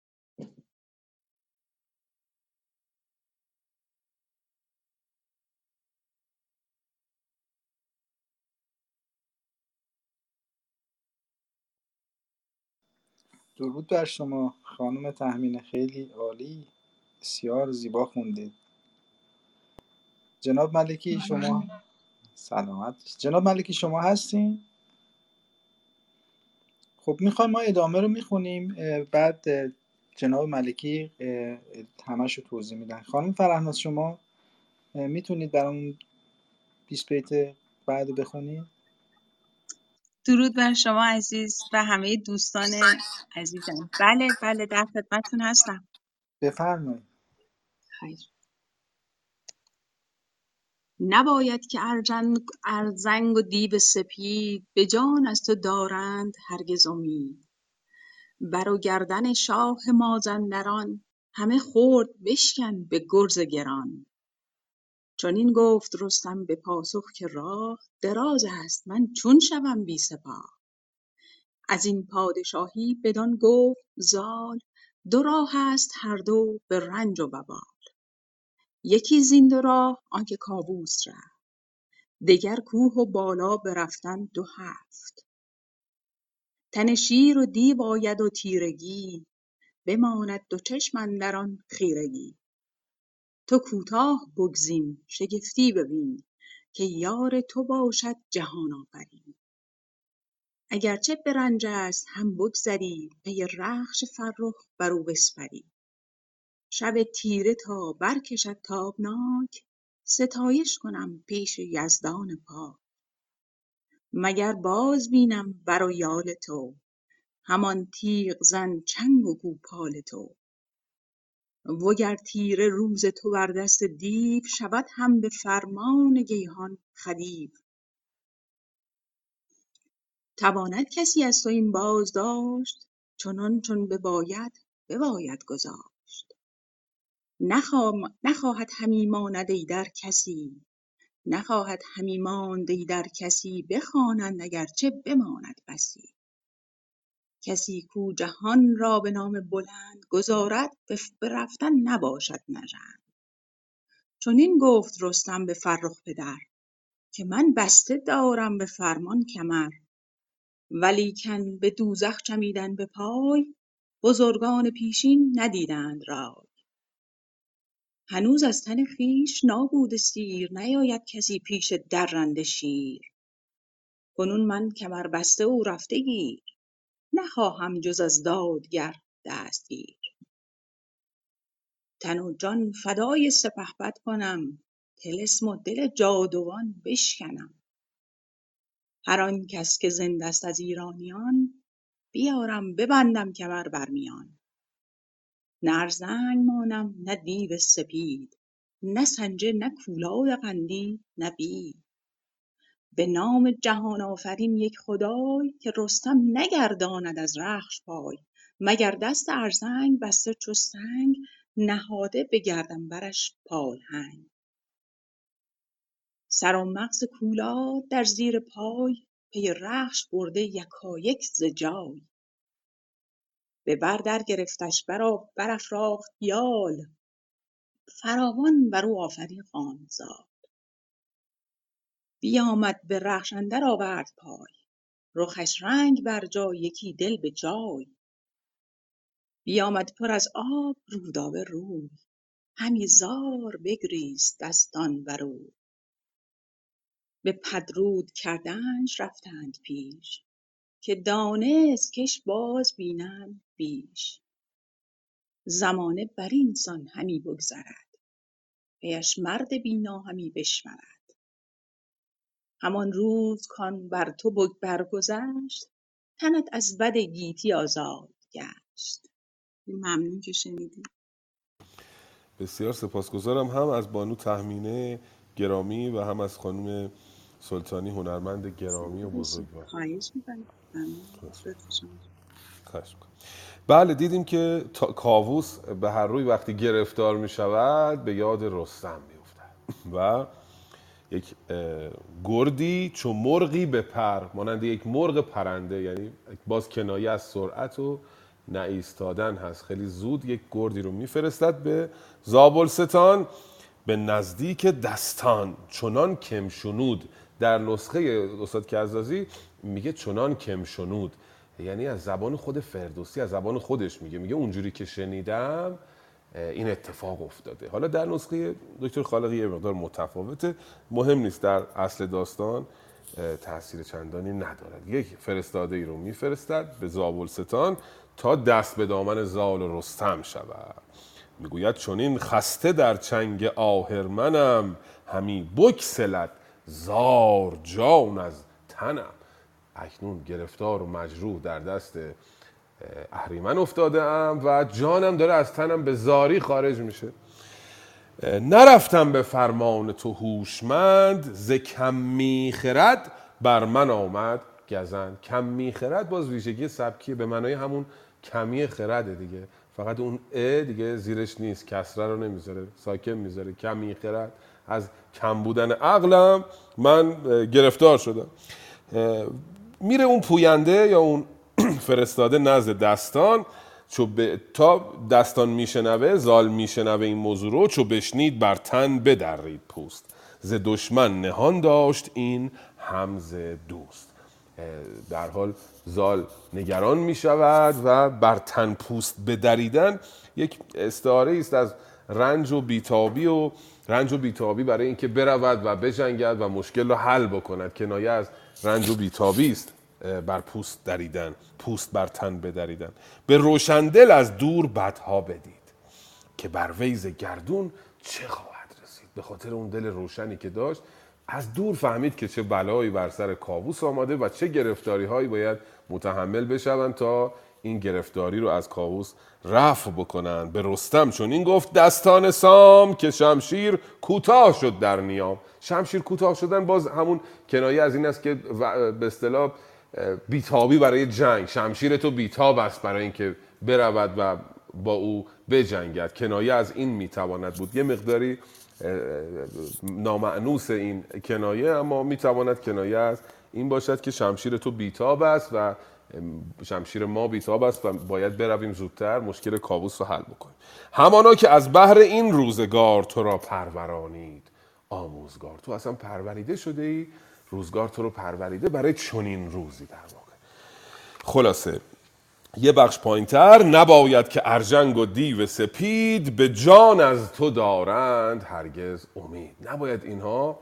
درود بر شما خانم تهمینه خیلی عالی. بسیار زیبا خوندید جناب ملکی شما؟ سلامت جناب ملکی شما هستین؟ خب می‌خوایم ما ادامه رو می‌خونیم. بعد جناب ملکی همش رو توضیح میدن. خانم فرهناز شما می‌تونید برامون 20 بیت بعد بخونید؟ درود بر شما عزیز و همه دوستان عزیزم. بله بله در خدمتتون هستم. بفرمایید. خیر. نباید که ارزنگ و دیو سپید به جان از تو دارند هرگز امید. بر و گردن شاه مازندران همه خرد بشکن به گرز گران. چنین گفت رستم به پاسخ که راه دراز است من چون شوم بی سپاه. از این پادشاهی بدان گفت زال دو راه است هر دو به رنج و وبال یکی زین دو راه آنکه کاووس رفت. دگر کوه و بالا برفتن دو هفت. تن شیر و دیو آید و تیرگی بماند دو چشم اندر آن خیرگی. تو کوتاه بگزین شگفتی ببین که یار تو باشد جهان آفرین. اگر چه به رنج است هم بگذری پی رخش فرخ بر او بسپری. شب تیره تا برکشد تابناک ستایش کنم پیش یزدان پاک. مگر باز بینم بر و یال تو همان تیغ زن چنگ و گوپال تو. وگر تیره روز تو بر دست دیو شود هم به فرمان گیهان خدیو. تواند کسی از تو این بازداشت چنان چون بباید بباید گذاشت نخواهد همی ماند ایدر کسی. نخواهد همی ماند ایدر کسی بخوانند اگر چه بماند بسی. کسی کو جهان را به نام بلند گذارد به رفتن نباشد نژند. چنین گفت رستم به فرخ پدر که من بسته دارم به فرمان کمر ولیکن به دوزخ چمیدن به پای بزرگان پیشین ندیدند رای. هنوز از تن خویش نابوده سیر نیاید کسی پیش درنده شیر. کنون من کمربسته و رفته گیر نخواهم جز از دادگر دستگیر. تن و جان فدای سپهبد کنم طلسم و دل جادوان بشکنم. هر آن کس که زنده است از ایرانیان بیارم ببندم کمر بر میان. نه ارزنگ مانم نه دیو سپید نه سنجه نه پولاد قندی نه بید به نام جهان آفرین یک خدای که رستم نگرداند از رخش پای. مگر دست ارزنگ بسته چو سنگ نهاده به گردن برش پالهنگ سر و مغز پولاد در زیر پای پی رخش برده یکایک ز جای. به بر درگرفتش برا برافراخت یال. فراوان بر او آفرین خواند زال بیامد به رخش اندر آورد پای. رخش رنگ بر جای یکی دل به جای. بیامد پر از آب رودابه روی. همی زار بگریست دستان بر او. به پدرود کردنش رفتند پیش. که دانست کش باز بینند بیش. زمانه بر این سان همی بگذرد. پیش مرد بینا همی بشمرد. همان روز کان بر تو برگذشت تنت از بد گیتی آزاد گشت. ممنون که شنیدید بسیار سپاسگزارم. هم از بانو تهمینه گرامی و هم از خانم سلطانی هنرمند گرامی و بزرگوار. بله دیدیم که کاووس به هر روی وقتی گرفتار می شود به یاد رستم می و یک گردی چون مرغی به پر مانند یک مرغ پرنده یعنی باز کنایه از سرعت و نایستادن هست. خیلی زود یک گردی رو میفرستد به زابلستان به نزدیک دستان. چنان کمشنود در نسخه استاد کرزازی میگه چنان کمشنود یعنی از زبان خود فردوسی از زبان خودش میگه. میگه اونجوری که شنیدم این اتفاق افتاده. حالا در نسخه دکتر خالقی یه مقدار متفاوته. مهم نیست در اصل داستان تاثیر چندانی ندارد. یک فرستاده ای رو میفرستد به زابلستان تا دست به دامن زال و رستم شود. می‌گوید چونین خسته در چنگ آهرمنم همی بکسلد زار جان از تنم. اکنون گرفتار و مجروح در دست اه، اهریمن افتاده ام و جانم داره از تنم به زاری خارج میشه. نرفتم به فرمان تو هوشمند ز کمی خرد بر من آمد گزند. کمی خرد باز ویژگی سبکی به معنای همون کمی خرده دیگه. فقط اون ا دیگه زیرش نیست کسره رو نمی‌ذاره ساکن می‌ذاره. کمی خرد از کم بودن عقلم من گرفتار شدم. میره اون پوینده یا اون [clears throat] فرستاده نزد دستان چو به تا دستان میشنوه زال میشنوه این موضوع رو چو بشنید بر تن بدرید پوست. ز دشمن نهان داشت این همز دوست. در حال زال نگران می شود و بر تن پوست بدریدن یک استعاره است از رنج و بیتابی و رنج و بیتابی برای اینکه برود و بجنگد و مشکل رو حل بکند. کنایه از رنج و بیتابی است بر پوست دریدن پوست بر تن بدریدن. به روشندل از دور بدها بدید که بر ویز گردون چه خواهد رسید. به خاطر اون دل روشنی که داشت از دور فهمید که چه بلایی بر سر کاووس آمده و چه گرفتاری هایی باید متحمل بشوند تا این گرفتاری رو از کاووس رفع بکنن. به رستم چون این گفت دستان سام که شمشیر کوتاه شد در نیام. شمشیر کوتاه شدن باز همون کنایه از این است که به اصطلاح بیتابی برای جنگ. شمشیر تو بیتاب است برای اینکه برود و با او بجنگد. کنایه از این می‌تواند بود. یه مقداری نامعنوس این کنایه اما می‌تواند کنایه از این باشد که شمشیر تو بیتاب است و شمشیر ما بیتاب است و باید برویم زودتر مشکل کابوس رو حل بکنیم. همانا که از بحر این روزگار تو را پرورانید آموزگار. تو اصلا پروریده شده ای روزگار تو رو پروریده برای چنین روزی در واقع. خلاصه یه بخش پایینتر نباید که ارجنگ و دیو سپید به جان از تو دارند هرگز امید. نباید اینها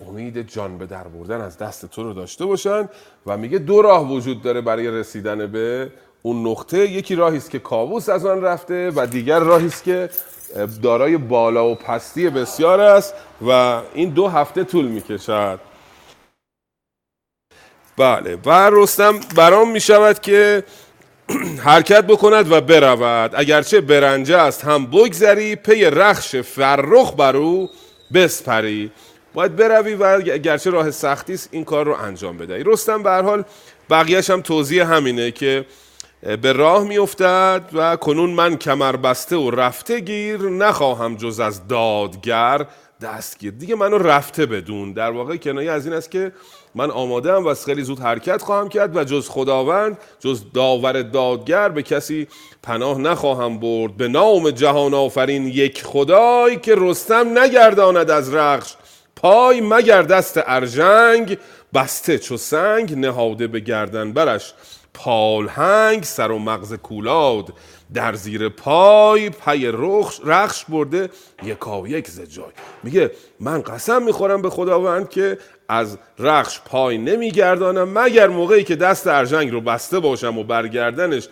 امید جان به در بردن از دست تو رو داشته باشند و میگه دو راه وجود داره برای رسیدن به اون نقطه. یکی راهی است که کاووس از آن رفته و دیگر راهی است که دارای بالا و پستی بسیار است و این دو هفته طول می‌کشد. بله و رستم برام می شود که [clears throat] حرکت بکند و برود. اگرچه برنجه است هم بگذری پی رخش فرخ بر او بسپری. باید بروی و اگرچه راه سختی است این کار رو انجام بدهی رستم به هر حال بقیهش هم توضیح همینه که به راه میافتد و کنون من کمر بسته و رفته گیر نخواهم جز از دادگر دستگیر دیگه منو رفته بدون. در واقع کنایه از این است که من آماده ام و خیلی زود حرکت خواهم کرد و جز خداوند جز داور دادگر به کسی پناه نخواهم برد. به نام جهان آفرین یک خدای که رستم نگرداند از رخش. پای مگر دست ارژنگ؟ بسته چو سنگ نهاده به گردن برش. پالهنگ سر و مغز کولاد. در زیر پای پی رخش رخش برده یکا یک ز جای. میگه من قسم می‌خورم به خداوند که از رخش پای نمیگردانم مگر موقعی که دست ارژنگ رو بسته باشم و برگردنش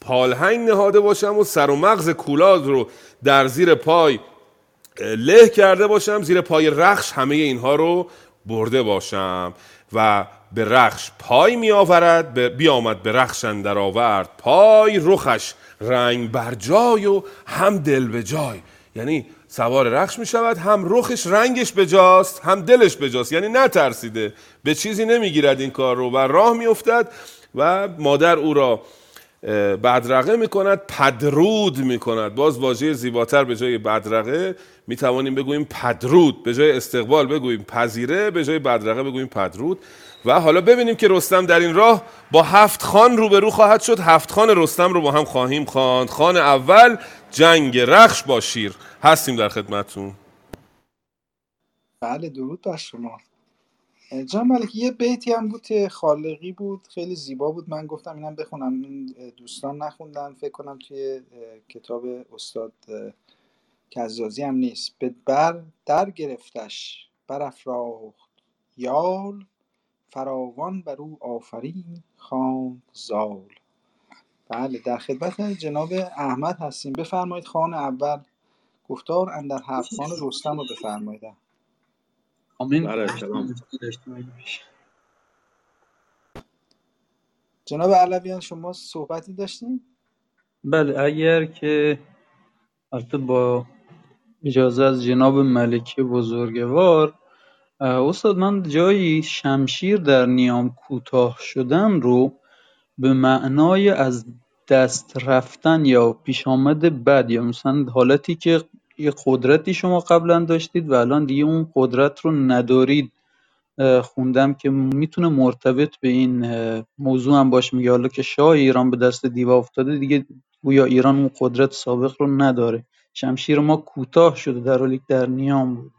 پالهنگ نهاده باشم و سر و مغز کولاد رو در زیر پای له کرده باشم زیر پای رخش همه اینها رو برده باشم و به رخش پای می آورد بیامد به رخش اندر آورد پای رخش رنگ بر جای و هم دل به جای. یعنی سوار رخش می شود هم رخش رنگش بجاست هم دلش بجاست. یعنی نترسیده به چیزی نمی‌گیرد این کار رو و راه می افتد و مادر او را بدرقه می کند پدرود می کند باز واژه زیباتر به جای بدرقه می توانیم بگوییم پدرود به جای استقبال بگوییم پذیره به جای بدرقه بگوییم پدرود. و حالا ببینیم که رستم در این راه با هفت خان روبرو خواهد شد. هفت خان رستم رو با هم خواهیم خواند. خان اول جنگ رخش با شیر. هستیم در خدمتتون. بله درود بر شما. جان ملکی یه بیتی هم بود که خالقی بود خیلی زیبا بود. من گفتم اینم بخونم. این دوستان نخوندن فکر کنم توی کتاب استاد کزازی هم نیست. به بر در گرفتش برافراخت. یال فراوان بر او آفرین خان زال. بله در خدمت جناب احمد هستیم. بفرمایید خان اول. گفتار اندر هفت خان رستم رو بفرمایید. آمین. بله جناب علویان شما صحبتی داشتین؟ بله اگر که البته با اجازه از جناب ملکی بزرگوار استاد من جایی شمشیر در نیام کوتاه شدن رو به معنای از دست رفتن یا پیش آمد بد یا مثلا حالتی که یه قدرتی شما قبلا داشتید و الان دیگه اون قدرت رو ندارید. خوندم که می‌تونه مرتبط به این موضوع هم باشه. میگه حالا که شاه ایران به دست دیو افتاده دیگه گویا ایران اون قدرت سابق رو نداره. شمشیر ما کوتاه شده در حالی در نیام بود.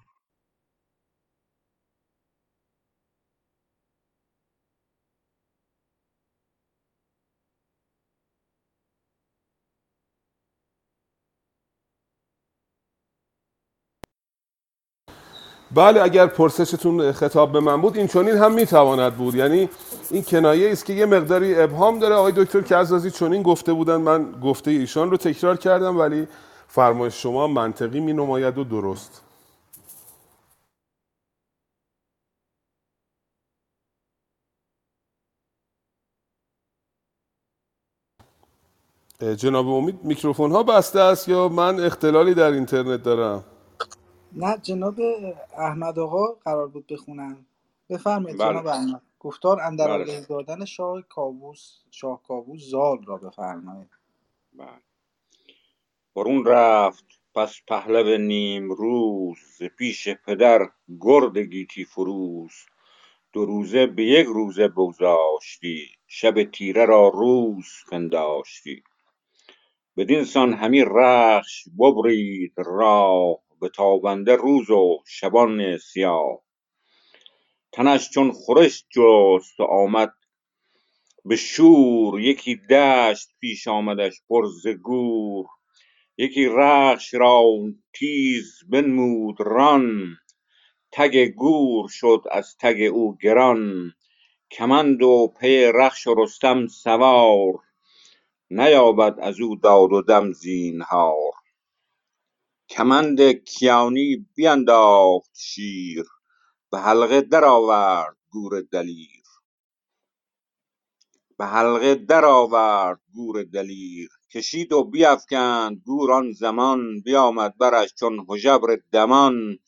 بله اگر پرسشتون خطاب به من بود این چونین هم می‌تواند بود. یعنی این کنایه است که یه مقداری ابهام داره. آقای دکتر کرزازی چونین گفته بودن. من گفته ایشان رو تکرار کردم ولی فرمایش شما منطقی می نماید و درست. جناب امید میکروفون ها بسته است یا من اختلالی در اینترنت دارم؟ نه جناب احمد آقا قرار بود بخونن بفرمایید بله. جناب احمد گفتار اندر بله. آگهی دادن شاه کاووس شاه کاووس زال را بفرمایید بله. برون رفت پس پهلو نیم روز ز پیش پدر گرد گیتی فروز دو روزه به یک روزه بگذاشتی شب تیره را روز پنداشتی بدین سان همی رخش ببرید راه به تابنده روز و شبان سیاه. تنش چون خورش جست آمد به شور یکی دشت پیش آمدش پر ز گور. یکی رخش را تیز بنمود ران تگ گور شد از تگ او گران. کمند و پی رخش و رستم سوار نیابد از او داد و دم زینهار. کمند کیانی بینداخت شیر به حلقه درآورد گور دلیر. به حلقه درآورد گور دلیر. کشید و بیفکند گور آن زمان بیامد برش چون هژبر دمان.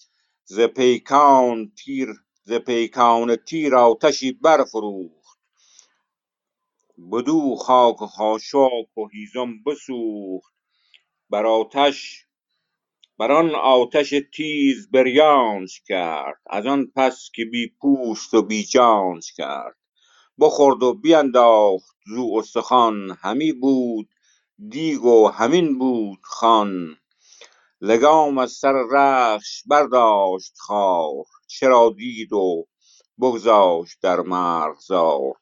ز پیکان تیر ز پیکان تیر آتشی برفروخت. بدو خاک و خاشاک و هیزم بسوخت. بر آتش بر آن آتش تیز بریانش کرد. از آن پس که بی پوست و بی جانش کرد. بخورد و بینداخت زو استخوان همی بود دیگ و همین بود خوان لگام از سر رخش برداشت خار. چرا دید و بگذاشت در مرغزار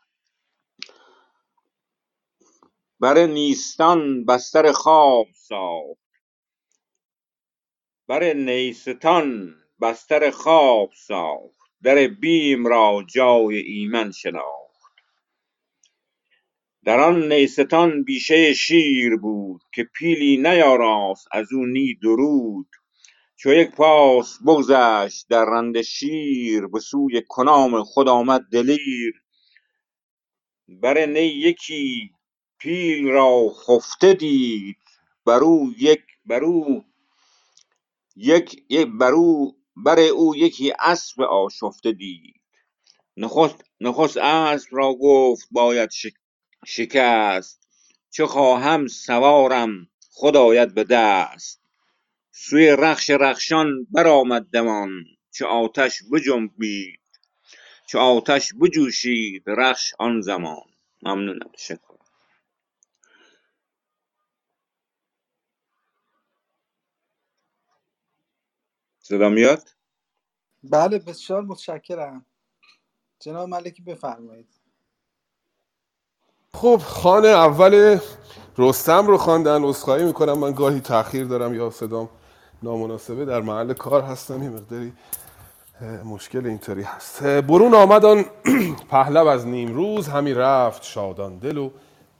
بر نیستان بستر خواب ساخت. بر نیستان بستر خواب ساخت در بیم را جای ایمن شناخت. در آن نیستان بیشه شیر بود که پیلی نیاراست از او نی درود. چو یک پاس بگذشت در رنده شیر به سوی کنام خود آمد دلیر. بر نی یکی پیل را خفته دید برو یک برو یک یک برو بر او یکی اسب آشفته دید. نخست نخست اسب را گفت باید شک- شکست. چو خواهم سوارم خود آید به دست. سوی رخش رخشان برآمد دمان چو آتش بجنبید. چو آتش بجوشید رخش آن زمان. ممنونم تشکر صدا میاد؟ بله بسیار متشکرم. جناب ملکی بفرمایید. خب خانه اول رستم رو خواندن عذرخواهی می‌کنم. من گاهی تاخیر دارم یا صدام نامناسبه. در محل کار هستم یه مقداری مشکل اینطوری هست. برون آمد آن [clears throat] پهلو از نیمروز. همی رفت شادان دل و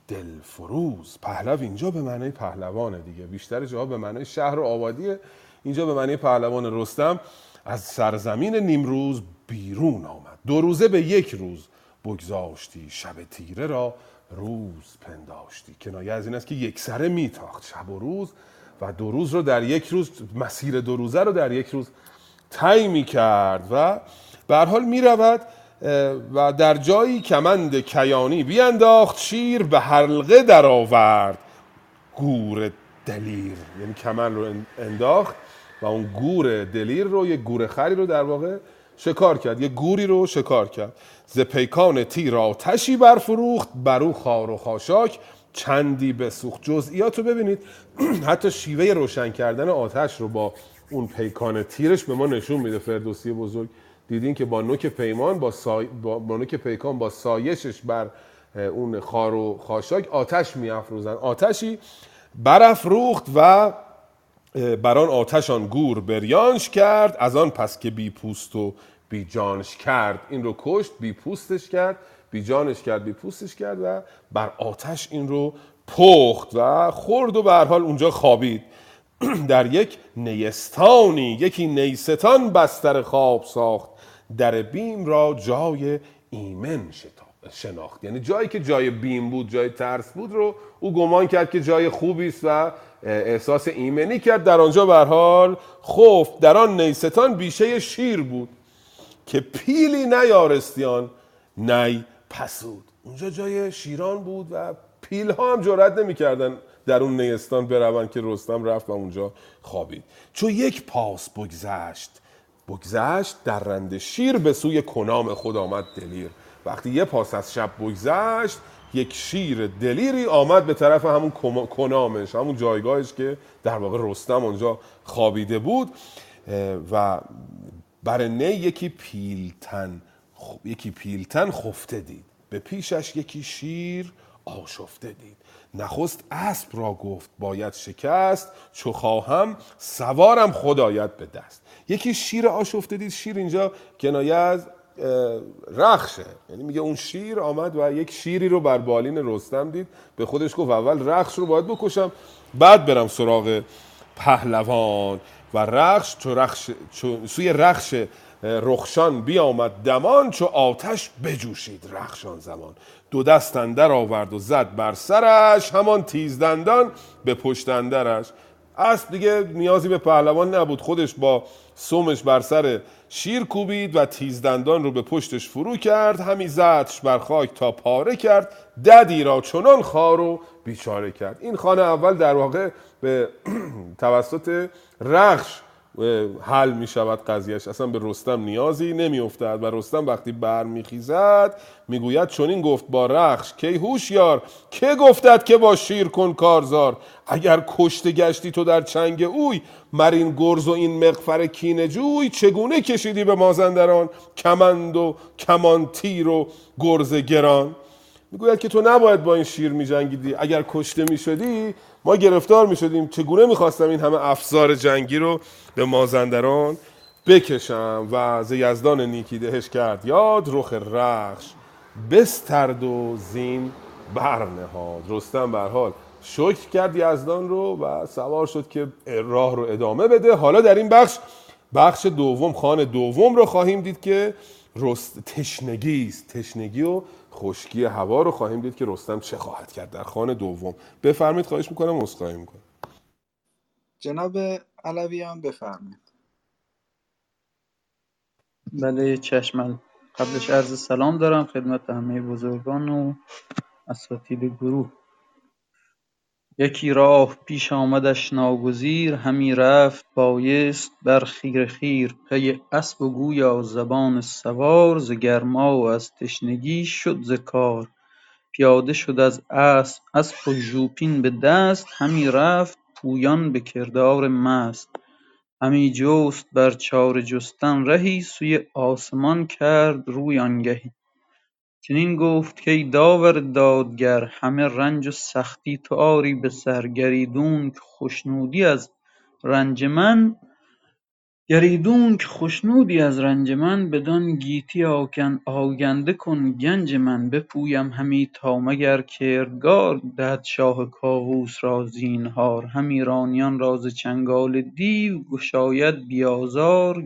دل فروز. پهلو اینجا به معنای پهلوانه دیگه. بیشتر جاها به معنای شهر و آبادیه اینجا به معنای پهلوان رستم از سرزمین نیمروز بیرون آمد. دو روزه به یک روز بگذاشتی شب تیره را روز پنداشتی. کنایه از این است که یک سره میتاخت شب و روز و دو روز رو در یک روز مسیر دو روزه رو در یک روز طی می کرد و به حال می رود و در جایی کمند کیانی بینداخت شیر به حلقه در آورد گور دلیر یعنی کمن رو انداخت. و اون گور دلیر رو یه گور خری رو در واقع شکار کرد. یه گوری رو شکار کرد. ز پیکان تیر آتشی برفروخت برو خار و خاشاک چندی بسوخت. جزئیات رو ببینید. [clears throat] حتی شیوه روشن کردن آتش رو با اون پیکان تیرش به ما نشون میده فردوسی بزرگ. دیدین که با نوک پیمان با, سای... با با نوک پیکان با سایشش بر اون خار و خاشاک آتش میافروزن. آتشی برافروخت و بر آن آتش آن گور بریانش کرد از آن پس که بی پوست و بی جانش کرد. این رو کشت بی پوستش کرد بی جانش کرد بی پوستش کرد و بر آتش این رو پخت و خورد و به حال اونجا خوابید. [clears throat] در یک نیستانی یکی نیستان بستر خواب ساخت. در بیم را جای ایمن شتا- شناخت. یعنی جایی که جای بیم بود جای ترس بود رو او گمان کرد که جای خوبی است و احساس ایمنی کرد. در آنجا به حال خفت در آن نیستان بیشه شیر بود که پیلی نیارستیان نی پسود اونجا جای شیران بود و پیل ها هم جرأت نمی‌کردن در اون نیستان بروند که رستم رفت و اونجا خوابید. چون یک پاس بگذشت بگذشت در رند شیر به سوی کنام خود آمد دلیر. وقتی یه پاس از شب بگذشت یک شیر دلیری آمد به طرف همون کنامش همون جایگاهش که در واقع رستم اونجا خوابیده بود و بر نی یکی پیلتن یکی پیلتن خفته دید. به پیشش یکی شیر آشفته دید. نخست اسب را گفت باید شکست چو خواهم سوارم خدایت به دست. یکی شیر آشفته دید. شیر اینجا کنایه از رخشه. یعنی میگه اون شیر آمد و یک شیری رو بر بالین رستم دید. به خودش گفت اول رخش رو باید بکشم بعد برم سراغ پهلوان. و رخش چو رخش چو سوی رخش رخشان بیامد دمان چو آتش بجوشید رخشان زمان. دو دست اندر آورد و زد بر سرش همان تیزدندان به پشت اندرش. اسب دیگه نیازی به پهلوان نبود. خودش با سومش بر سر شیر کوبید و تیزدندان رو به پشتش فرو کرد. همی زدش بر خاک تا پاره کرد. ددی را چنان خار بیچاره کرد. این خانه اول در واقع به [clears throat] توسط رخش حل می شود قضیهش اصلا به رستم نیازی نمی افتد و رستم وقتی بر می خیزد می گوید چنین گفت با رخش کی هوشیار که گفتد که با شیر کن کارزار؟ اگر کشته گشتی تو در چنگ اوی مرین گرز و این مغفر کینه جوی چگونه کشیدی به مازندران؟ کمند و کمان تیر و گرز گران. می‌گوید که تو نباید با این شیر میجنگیدی. اگر کشته می‌شدی ما گرفتار می‌شدیم. چگونه می‌خواستم این همه افزار جنگی رو به مازندران بکشم و ز یزدان نیکی دهش کرد. یاد رخ رخش بسترد و زین برنهاد رستم به هر حال شکر کرد یزدان رو و سوار شد که راه رو ادامه بده. حالا در این بخش بخش دوم خانه دوم رو خواهیم دید که رست تشنگی است. تشنگی و خشکی هوا رو خواهیم دید که رستم چه خواهد کرد در خانه دوم. بفرمایید خواهش می‌کنم عذرخواهی می‌کنم. جناب علویان بفرمایید. بله چشم قبلش عرض سلام دارم خدمت همه بزرگان و اساتید گروه. یکی راه پیش آمدش ناگزیر همی رفت بایست بر خیره خیر پی اسب و گویا زبان سوار ز گرما و از تشنگی شد ز کار. پیاده شد از اسب اسپ و ژوپین به دست همی رفت پویان به کردار مست. همی جست بر چاره جستن رهی سوی آسمان کرد روی آنگهی. چنین گفت کای داور دادگر همه رنج و سختی تو آری به سر گریدونک خشنودی از رنج من گریدونک خشنودی از رنج من بدان گیتی آگنده کن گنج من. بپویم همی تا مگر کردگار دهد شاه کاووس را زینهار. هم ایرانیان را چنگال دیو گشاید بی آزار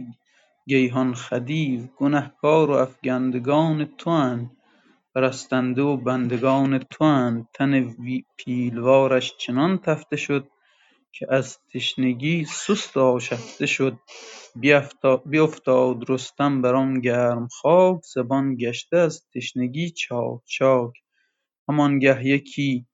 گیهان خدیو گنهکار و افگندگان تواند پرستنده و بندگان تواند تن پیلوارش چنان تفته شد که از تشنگی سست و آشفته شد بیفتاد رستم بران گرم خاک زبان گشته از تشنگی چاک چاک همانگه یکی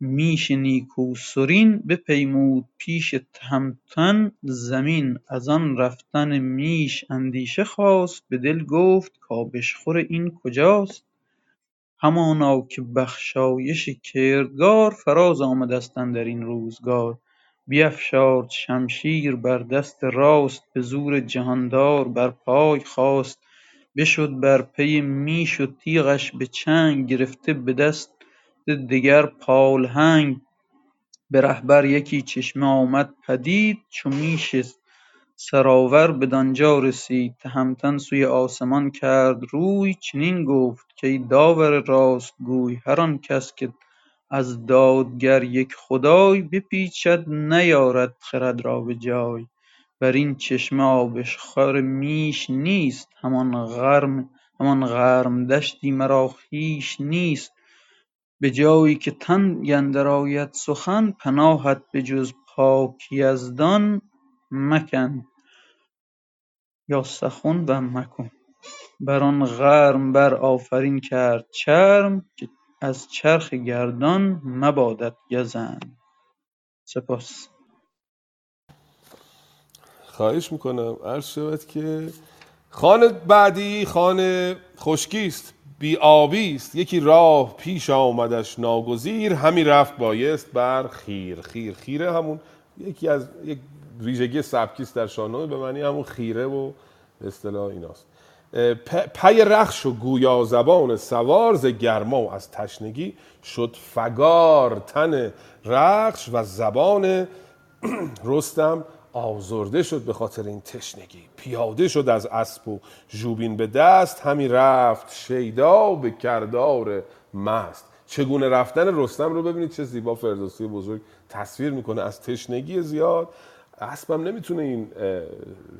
میش نیکوسرین بپیمود پیش تهمتن زمین. ازان رفتن میش اندیشه خاست به دل گفت کآبشخور این کجاست؟ همانا که بخشایش کردگار فراز آمدست اندرین روزگار. بیفشارد شمشیر بر دست راست به زور جهاندار بر پای خاست. بشد بر پی میش و تیغش به چنگ گرفته به دست دگر پالهنگ به ره بر یکی چشمه آمد پدید چو میش سرآور بدانجا رسید. تهمتن سوی آسمان کرد روی چنین گفت کای داور راست گوی هر آن کس که از دادگر یک خدای بپیچد نیارد خرد را به جای. برین چشمه آبشخور میش نیست همان غرم دشتی مرا خویش نیست. به جایی که تنگ اندر آید سخن پناهت به جز پاک یزدان مکن. یا سخن بم مکن. بران غرم بر آفرین کرد چرم که از چرخ گردان مبادت گزند. سپاس. خواهش می‌کنم. عرض شود که خان بعدی خان خشکی است بی آبی است یکی راه پیش آمدش ناگزیر همی رفت بایست بر خیر. خیر خیره همون. یکی از یک ویژگی سبکی است در شاهنامه به معنی همون خیره و به اصطلاح ایناست. پی رخش و گویا زبان سوار ز گرما و از تشنگی شد فگار تن رخش و زبان [clears throat] رستم آزرده شد به خاطر این تشنگی. پیاده شد از اسپ و ژوبین به دست همی رفت شیدا به کردار مست. چگونه رفتن رستم رو ببینید چه زیبا فردوسی بزرگ تصویر می‌کنه. از تشنگی زیاد اسبم نمی‌تونه این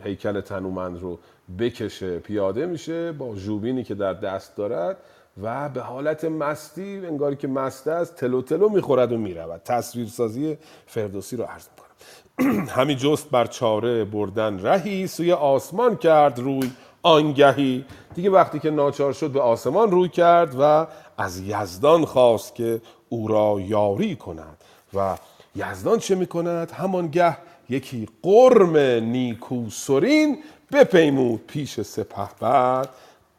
هیکل تنومند رو بکشه پیاده میشه با ژوبینی که در دست دارد و به حالت مستی انگاری که مست است تلو تلو می‌خورد و می‌رود. تصویرسازی فردوسی رو عرض می‌کنم. [clears throat] همی جست بر چاره بردن رهی سوی آسمان کرد روی آنگهی. دیگه وقتی که ناچار شد به آسمان روی کرد و از یزدان خواست که او را یاری کند. و یزدان چه می‌کند؟ همانگه یکی قرم نیکوسرین بپیمود پیش سپهبد.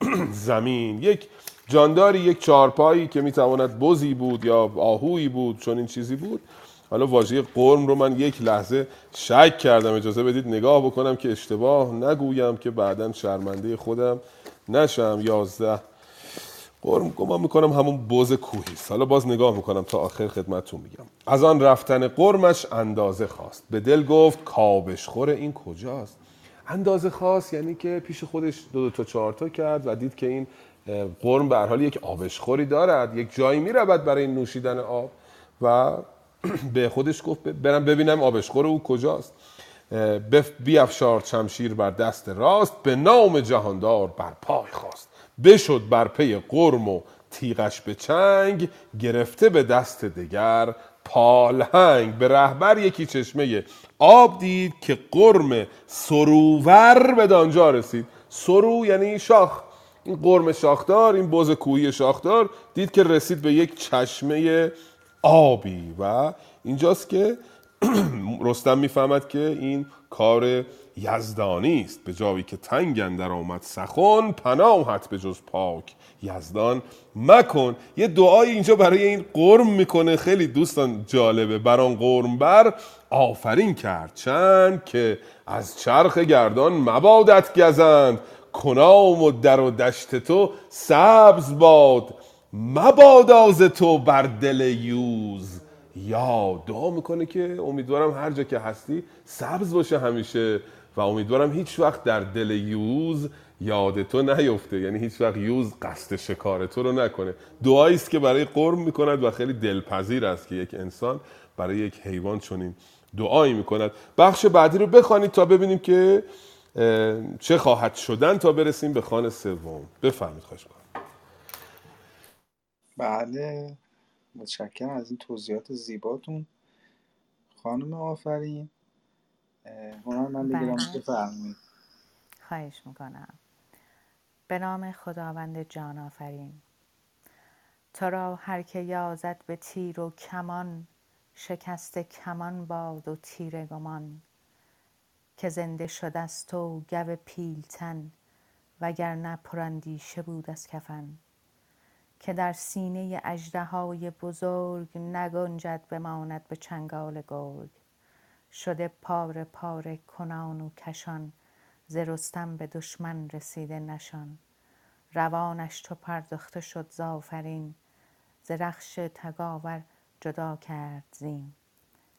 [clears throat] زمین. یک جانداری یک چارپایی که می‌تواند بزی بود یا آهویی بود چون این چیزی بود. حالا واژه قرم رو من یک لحظه شک کردم. اجازه بدید نگاه بکنم که اشتباه نگویم که بعدا شرمنده خودم نشم. یازده. قرم گمان می‌کنم همون بز کوهی است. حالا باز نگاه می‌کنم تا آخر خدمتتون میگم. از آن رفتن قرمش اندازه خواست. به دل گفت کابشخور این کجاست؟ اندازه خواست یعنی که پیش خودش دو, دو تا چهار تا کرد و دید که این قرم به حال یک آبشخوری دارد یک جایی می‌رود برای نوشیدن آب و [clears throat] به خودش گفت برم ببینم آبشخور او کجاست. بیفشارد شمشیر بر دست راست به نام جهاندار بر پای خواست. بشد بر پی قرم و تیغش به چنگ گرفته به دست دگر پالهنگ به رهبر یکی چشمه آب دید که قرم سروور به دانجا رسید. سرو یعنی شاخ. این قرم شاخدار این بز کوهی شاخدار دید که رسید به یک چشمه آبی و اینجاست که [clears throat] رستم می‌فهمد که این کار یزدانی است. به جایی که تنگ اندر آمد سخن پناهت به جز پاک. یزدان مکن یه دعای اینجا برای این قرم می‌کنه. خیلی دوستان جالبه. بر آن قرم بر آفرین کرد چند که از چرخ گردان مبادت گزند. کنام و در و دشت تو سبز باد. مبادا ز تو بر دل یوز. یا دعا می‌کنه که امیدوارم هر جا که هستی سبز باشه همیشه و امیدوارم هیچ وقت در دل یوز یاد تو نیفته. یعنی هیچ وقت یوز قصد شکار تو رو نکنه. دعایی است که برای قرم می‌کند و خیلی دلپذیر است که یک انسان برای یک حیوان چنین دعایی می‌کند. بخش بعدی رو بخوانید تا ببینیم که چه خواهد شدن تا برسیم به خانه سوم. بفرمایید خواهش کنم بله. متشکرم از این توضیحات زیباتون. خانم آفرین. اه، هنرمند بله. گرامی بفرمایید خواهش می‌کنم. به نام خداوند جان آفرین تو را هر که یازد به تیر و کمان شکست کمان باد و تیر گمان. که زنده شده است و گو پیلتن وگرنه پراندیشه بود از کفن. که در سینه اژدهای بزرگ نگنجد بماند به چنگال گرگ. شده پاره پاره کنان و کشان ز رستم به دشمن رسیده نشان. روانش تو پرداخته شد ز آفرین ز رخش تگاور جدا کرد زین.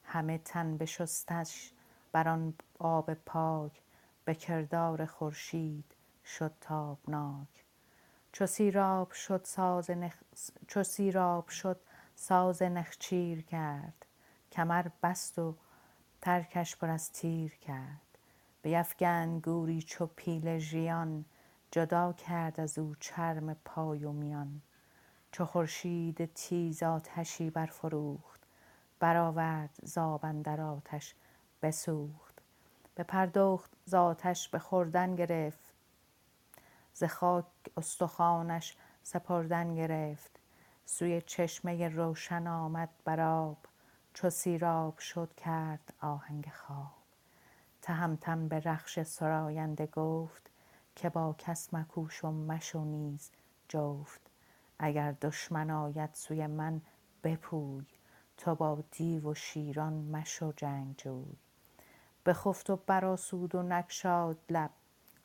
همه تن بشستش بر آن آب پاک به کردار خورشید شد تابناک. چو سیراب شد ساز نخ... چو سیراب شد ساز نخچیر کرد. کمر بست و ترکش پر از تیر کرد. بیفگند گوری چو پیل ژیان جدا کرد از او چرم پای و میان. چو خورشید تیز آتشی برفروخت برآورد ز آب اندر آتش بسوخت. بپردخت ز آتش به خوردن گرفت. ز خاک استخوانش سپردن گرفت. سوی چشمه روشن آمد بر آب چو سیراب شد کرد آهنگ خواب. تهمتن به رخش سراینده گفت که با کس مکوش و مشو نیز جفت. اگر دشمن آید سوی من بپوی. تو با دیو و شیران مشو جنگجوی بخفت و برآسود و نگشاد لب.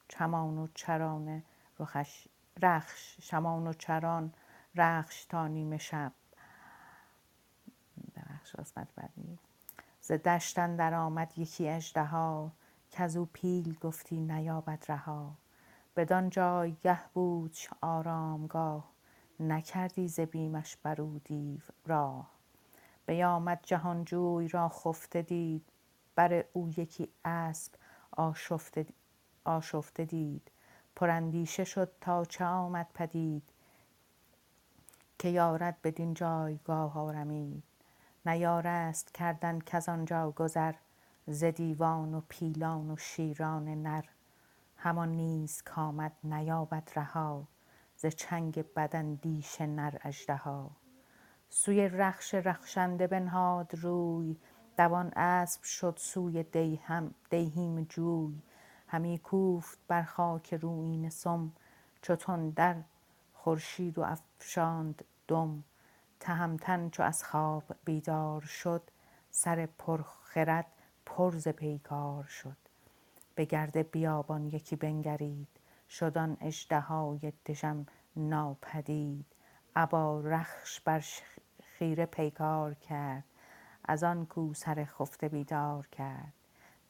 چمان و چران رخش رخش شمان و چران رخش تا نیمه شب. ببخش قسمت بعدی ز دشت اندر آمد یکی اژدها کز او پیل گفتی نیابد رها بدان جایگه بود آرامگاه نکردی ز بیمش بر او دیو راه بیامد جهانجوی را خفته دید بر او یکی اسب آشفته آشفته دید پراندیشه شد تا چه آمد پدید که یارد بدین جایگاه آرمید نیارست کردن کز آنجا گذر ز دیوان و پیلان و شیران نر. همان نیز کآمد نیابد رها ز چنگ بداندیش نر اژدها. سوی رخش رخشنده بنهاد روی دوان اسب شد سوی دیهم دیهیم جوی. همی کوفت بر خاک رویینه سم چو تندر خورشید و افشاند دم. تهمتن چو از خواب بیدار شد سر پرخرد پر ز پیکار شد. به گرد بیابان یکی بنگرید شد آن اژدهای دژم ناپدید. ابا رخش بر خیره پیکار کرد از آن کو سر خفته بیدار کرد.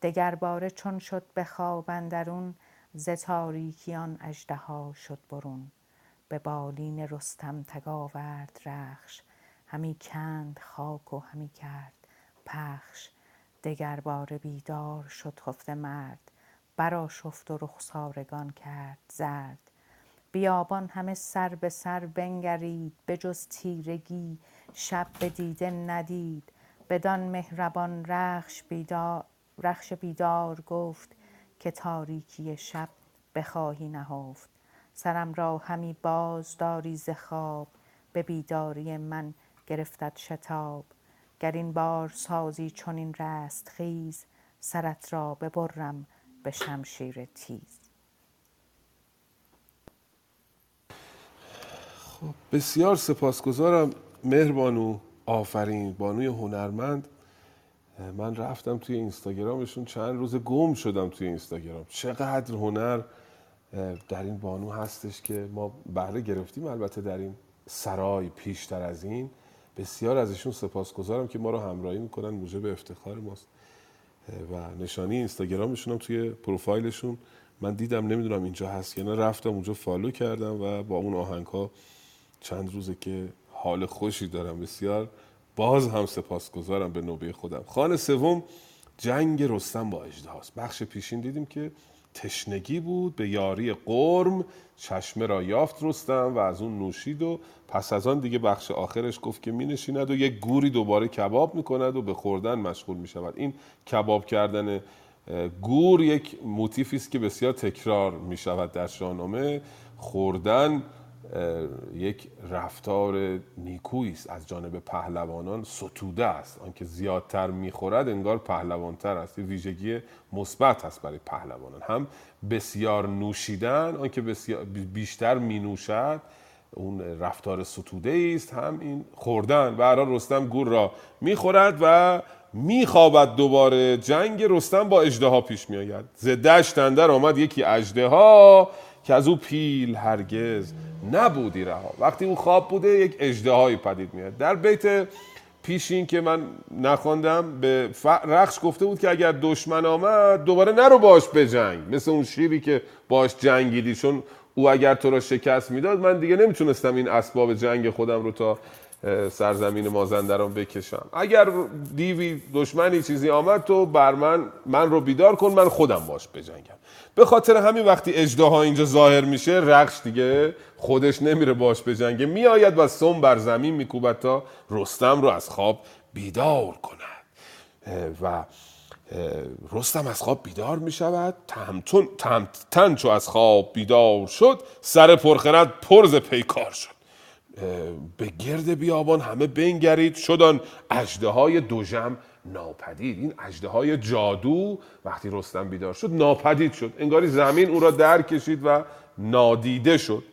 دگر باره چون شد به خواب اندرون ز تاریکی آن اژدها شد برون. به بالین رستم تگ آورد رخش. همی کند خاک و همی کرد پخش. دگر باره بیدار شد خفته مرد. برآشفت و رخسارگان کرد زرد. بیابان همه سر به سر بنگرید. بجز تیرگی شب به دیده ندید. بدان مهربان رخش بیدار, رخش بیدار گفت که تاریکی شب بخواهی نهفت. سرم را همی باز داری ز خواب به بیداری من گرفتت شتاب. گر این بار سازی چنین رستخیز سرت را ببرم به شمشیر تیز. بسیار سپاسگزارم مهربانو آفرین بانوی هنرمند. من رفتم توی اینستاگرامشون چند روز گم شدم توی اینستاگرام. چقدر هنر در این بانو هستش که ما بهره گرفتیم البته در این سرای پیشتر از این. بسیار ازشون سپاسگزارم که ما رو همراهی می‌کنن موجب افتخار ماست. و نشانی اینستاگرامشون هم توی پروفایلشون. من دیدم نمی‌دونم اینجا هست یا نه رفتم اونجا فالو کردم و با اون آهنگ ها چند روزه که حال خوشی دارم. بسیار باز هم سپاسگزارم به نوبه خودم. خانه سوم جنگ رستم با اژدهاست. بخش پیشین دیدیم که تشنگی بود به یاری قرم چشمه را یافت رستم و از اون نوشید و پس از آن دیگه بخش آخرش گفت که می نشیند و یک گوری دوباره کباب می کند و به خوردن مشغول می شود. این کباب کردن گور یک موتیفی است که بسیار تکرار می شود در شاهنامه. خوردن یک رفتار نیکویی است از جانب پهلوانان. ستوده است. آنکه زیادتر می‌خورد انگار پهلوانتر است. ویژگی مثبت است برای پهلوانان. هم بسیار نوشیدن آنکه بسیار بیشتر می نوشد اون رفتار ستوده است. هم این خوردن. و رستم گور را می‌خورد و میخوابد دوباره. جنگ رستم با اجده پیش میآید. ز دشت اندر آمد یکی اجده ها که از او پیل هرگز نبودی رها. وقتی اون خواب بوده یک اجدهایی پدید میاد. در بیت پیشین که من نخواندم به رخش گفته بود که اگر دشمن آمد دوباره نرو باش بجنگ مثل اون شیری که باش جنگیدی. چون او اگر تو را شکست می‌داد من دیگه نمی‌تونستم این اسباب جنگ خودم رو تا سرزمین مازندران بکشم. اگر دیوی دشمنی چیزی آمد تو بر من من رو بیدار کن من خودم باش بجنگم. به خاطر همین وقتی اجدها اینجا ظاهر میشه رخش دیگه خودش نمیره باش بجنگه. میآید و سم بر زمین میکوبد تا رستم رو از خواب بیدار کند. و رستم از خواب بیدار می شود تن چو از خواب بیدار شد سر پرخرد پرز پیکار شد. به گرد بیابان همه بنگرید. شدن اجده های دوژم ناپدید. این اجده های جادو وقتی رستم بیدار شد ناپدید شد. انگاری زمین او را در کشید و نادیده شد.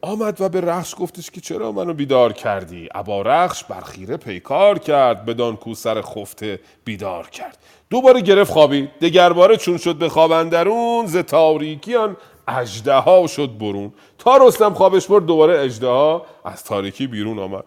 آمد و به رخش گفتش که چرا منو بیدار کردی؟ ابا رخش بر خیره پیکار کرد بدان کو سر خفته بیدار کرد. دوباره گرفت خوابی. دگرباره چون شد به خواب اندرون ز تاریکیان اجده ها شد برون. تا رستم خوابش برد دوباره اجده ها از تاریکی بیرون آمد.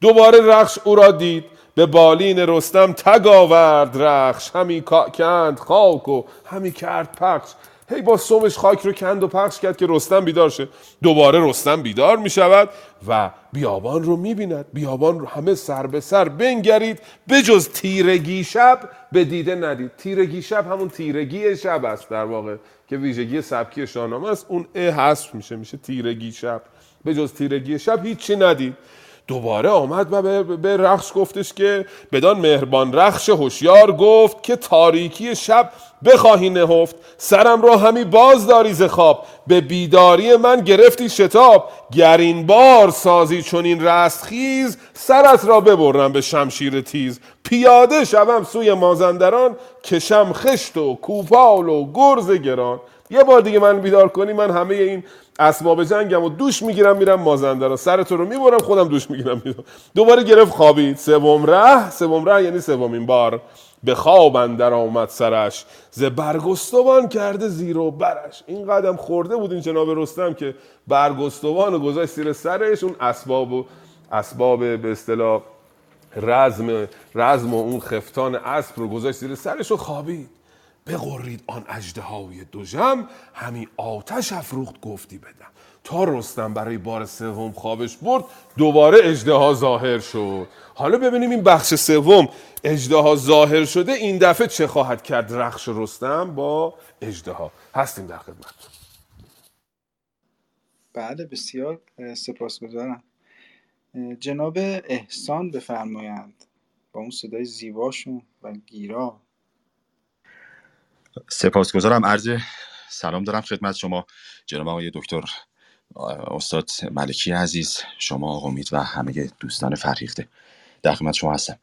دوباره رخش او را دید. به بالین رستم تگ آورد رخش. همی کند خاک و همی کرد پخش. هی با سومش خاک رو کند و پخش کرد که رستم بیدار شه. دوباره رستم بیدار می شود و بیابان رو می بیند بیابان رو همه سر به سر بنگرید. بجز تیرگی شب به دیده ندید. تیرگی شب همون تیرگی شب است در واقع که ویژگی سبکی شاهنامه است. اون ا حذف میشه میشه تیرگی شب. به جز تیرگی شب هیچی ندید. دوباره آمد و به رخش گفتش که بدان مهربان رخش هوشیار گفت که تاریکی شب بخواهی نهفت. سرم را همی باز داری ز خواب. به بیداری من گرفتی شتاب. گرین بار سازی چون این رستخیز. سرت را ببرم به شمشیر تیز. پیاده شوم سوی مازندران کشم خشت و کوپال و گرز گران. یه بار دیگه من بیدار کنی من همه این اسباب جنگم و دوش می‌گیرم میرم مازندران سر تو رو می‌برم خودم دوش می‌گیرم میرم دوباره گرفت خوابید سوم ره سوم ره یعنی سومین بار. به خواب اندر آمد سرش. ز برگستوان کرده زیر و برش. این قدم خورده بود این جناب رستم که برگستوان رو گذاشت زیر سرش. اون اسباب و اسباب به اصطلاح رزم رزم و اون خفتان اسب رو گذاشت زیر سرش و خوابید. بقرید آن اژدهای دوژم همی آتش افروخت گفتی بدم. تا رستم برای بار سوم خوابش برد دوباره اژدها ظاهر شد. حالا ببینیم این بخش سوم اژدها ظاهر شده این دفعه چه خواهد کرد رخش رستم با اژدها؟ هستیم در خدمت. بله بسیار سپاسگزارم. جناب احسان بفرمایند. با اون صدای زیباشون و گیرا. سپاسگزارم. عرض سلام دارم خدمت شما. جناب آقای دکتر استاد ملکی عزیز شما آقا امید و همه دوستان فرهیخته. در خدمت شما هستم.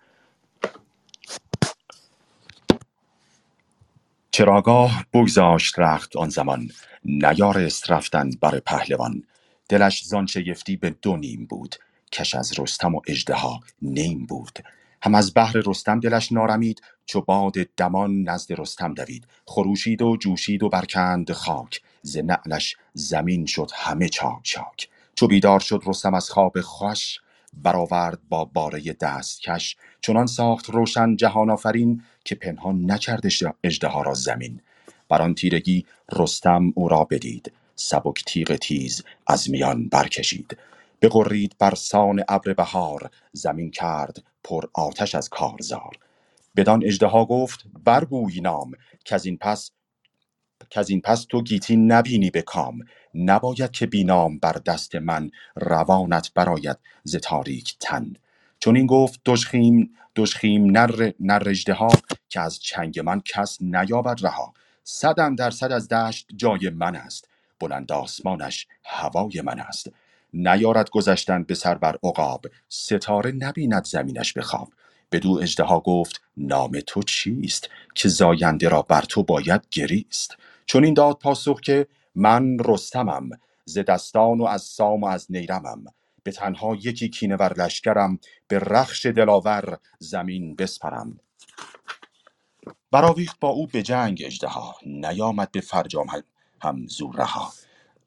چراگاه بگذاشت رخت آن زمان. نیارست رفتن بر پهلوان. دلش زان شگفتی به دو نیم بود. کش از رستم و اژدها نیم بود. هم از بحر رستم دلش نارمید چو باد دمان نزد رستم دوید. خروشید و جوشید و برکند خاک ز نعلش زمین شد همه چاک چاک. چو بیدار شد رستم از خواب خوش برآورد با باره دستکش چنان ساخت روشن جهان آفرین که پنهان نکرد اژدها را زمین. بر آن تیرگی رستم او را بدید. سبک تیغ تیز از میان برکشید. بغرید بر سان ابر بهار. زمین کرد پر آتش از کارزار. بدان اژدها گفت برگوی نام از این پس از این پس تو گیتی نبینی به کام. نباید که بینام بر دست من روانت براید ز تاریک تن. چون این گفت دژخیم دژخیم نر نر اژدها که از چنگ من کس نیابد رها. صد در صد از دشت جای من است. بلند آسمانش هوای من است. نیارد گذشتن به سر بر عقاب. ستاره نبیند زمینش به خواب بدو اژدها گفت نام تو چیست که زاینده را بر تو باید گریست؟ چون این داد پاسخ که من رستمم ز دستان و از سام و از نیرمم. به تنها یکی کینه ور لشکرم به رخش دلاور زمین بسپرم. برآویخت با او به جنگ اژدها. نیامد به فرجام هم زور رها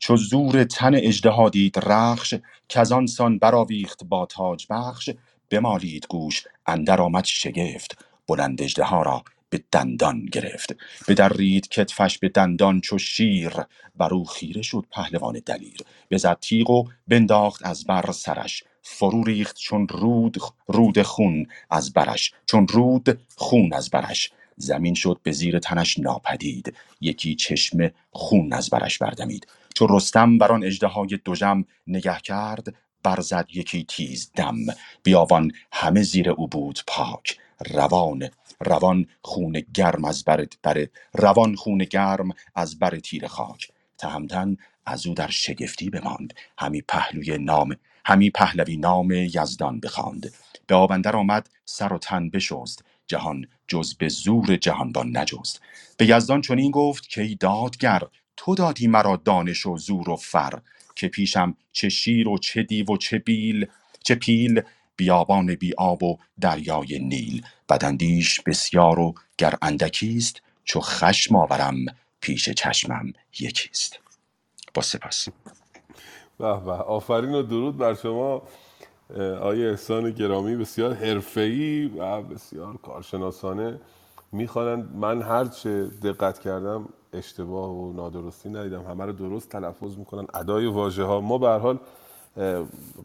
چو زور تن اژدها دید رخش کزان سان برآویخت با تاج بخش. بمالید گوش اندر آمد شگفت بلند اژدها را به دندان گرفت. بدرید کتفش به دندان چو شیر بر او خیره شد پهلوان دلیر. بزد تیغ و بنداخت از بر سرش. فرو ریخت چون رود رود خون از برش. چون رود خون از برش. زمین شد به زیر تنش ناپدید. یکی چشمه خون از برش بردمید. چو رستم بر آن اژدهای دژم نگه کرد برزد یکی تیز دم. بیابان همه زیر او بود پاک. روان روان خون گرم از بر, بر روان خون گرم از بر تیر خاک. تهمتن از او در شگفتی بماند. همی پهلوی نام همی پهلوی نام یزدان بخواند. به آب اندر آمد سر و تن بشست. جهان جز به زور جهانبان نجست. به یزدان چنین گفت که ای دادگر تو دادی مرا دانش و زور و فر که پیشم چه شیر و چه دیو و چه بیل چه پیل بیابان بی آب و دریای نیل. بداندیش بسیار و گر اندکیست چو خشم آورم پیش چشمم یکیست. با سپاس. به به. آفرین و درود بر شما. آقای احسان گرامی بسیار حرفه‌ای و بسیار کارشناسانه. می‌خوانند. من هرچه دقت کردم اشتباه و نادرستی ندیدم. همه رو درست تلفظ می‌کنن. ادای واژه ها. ما به هر حال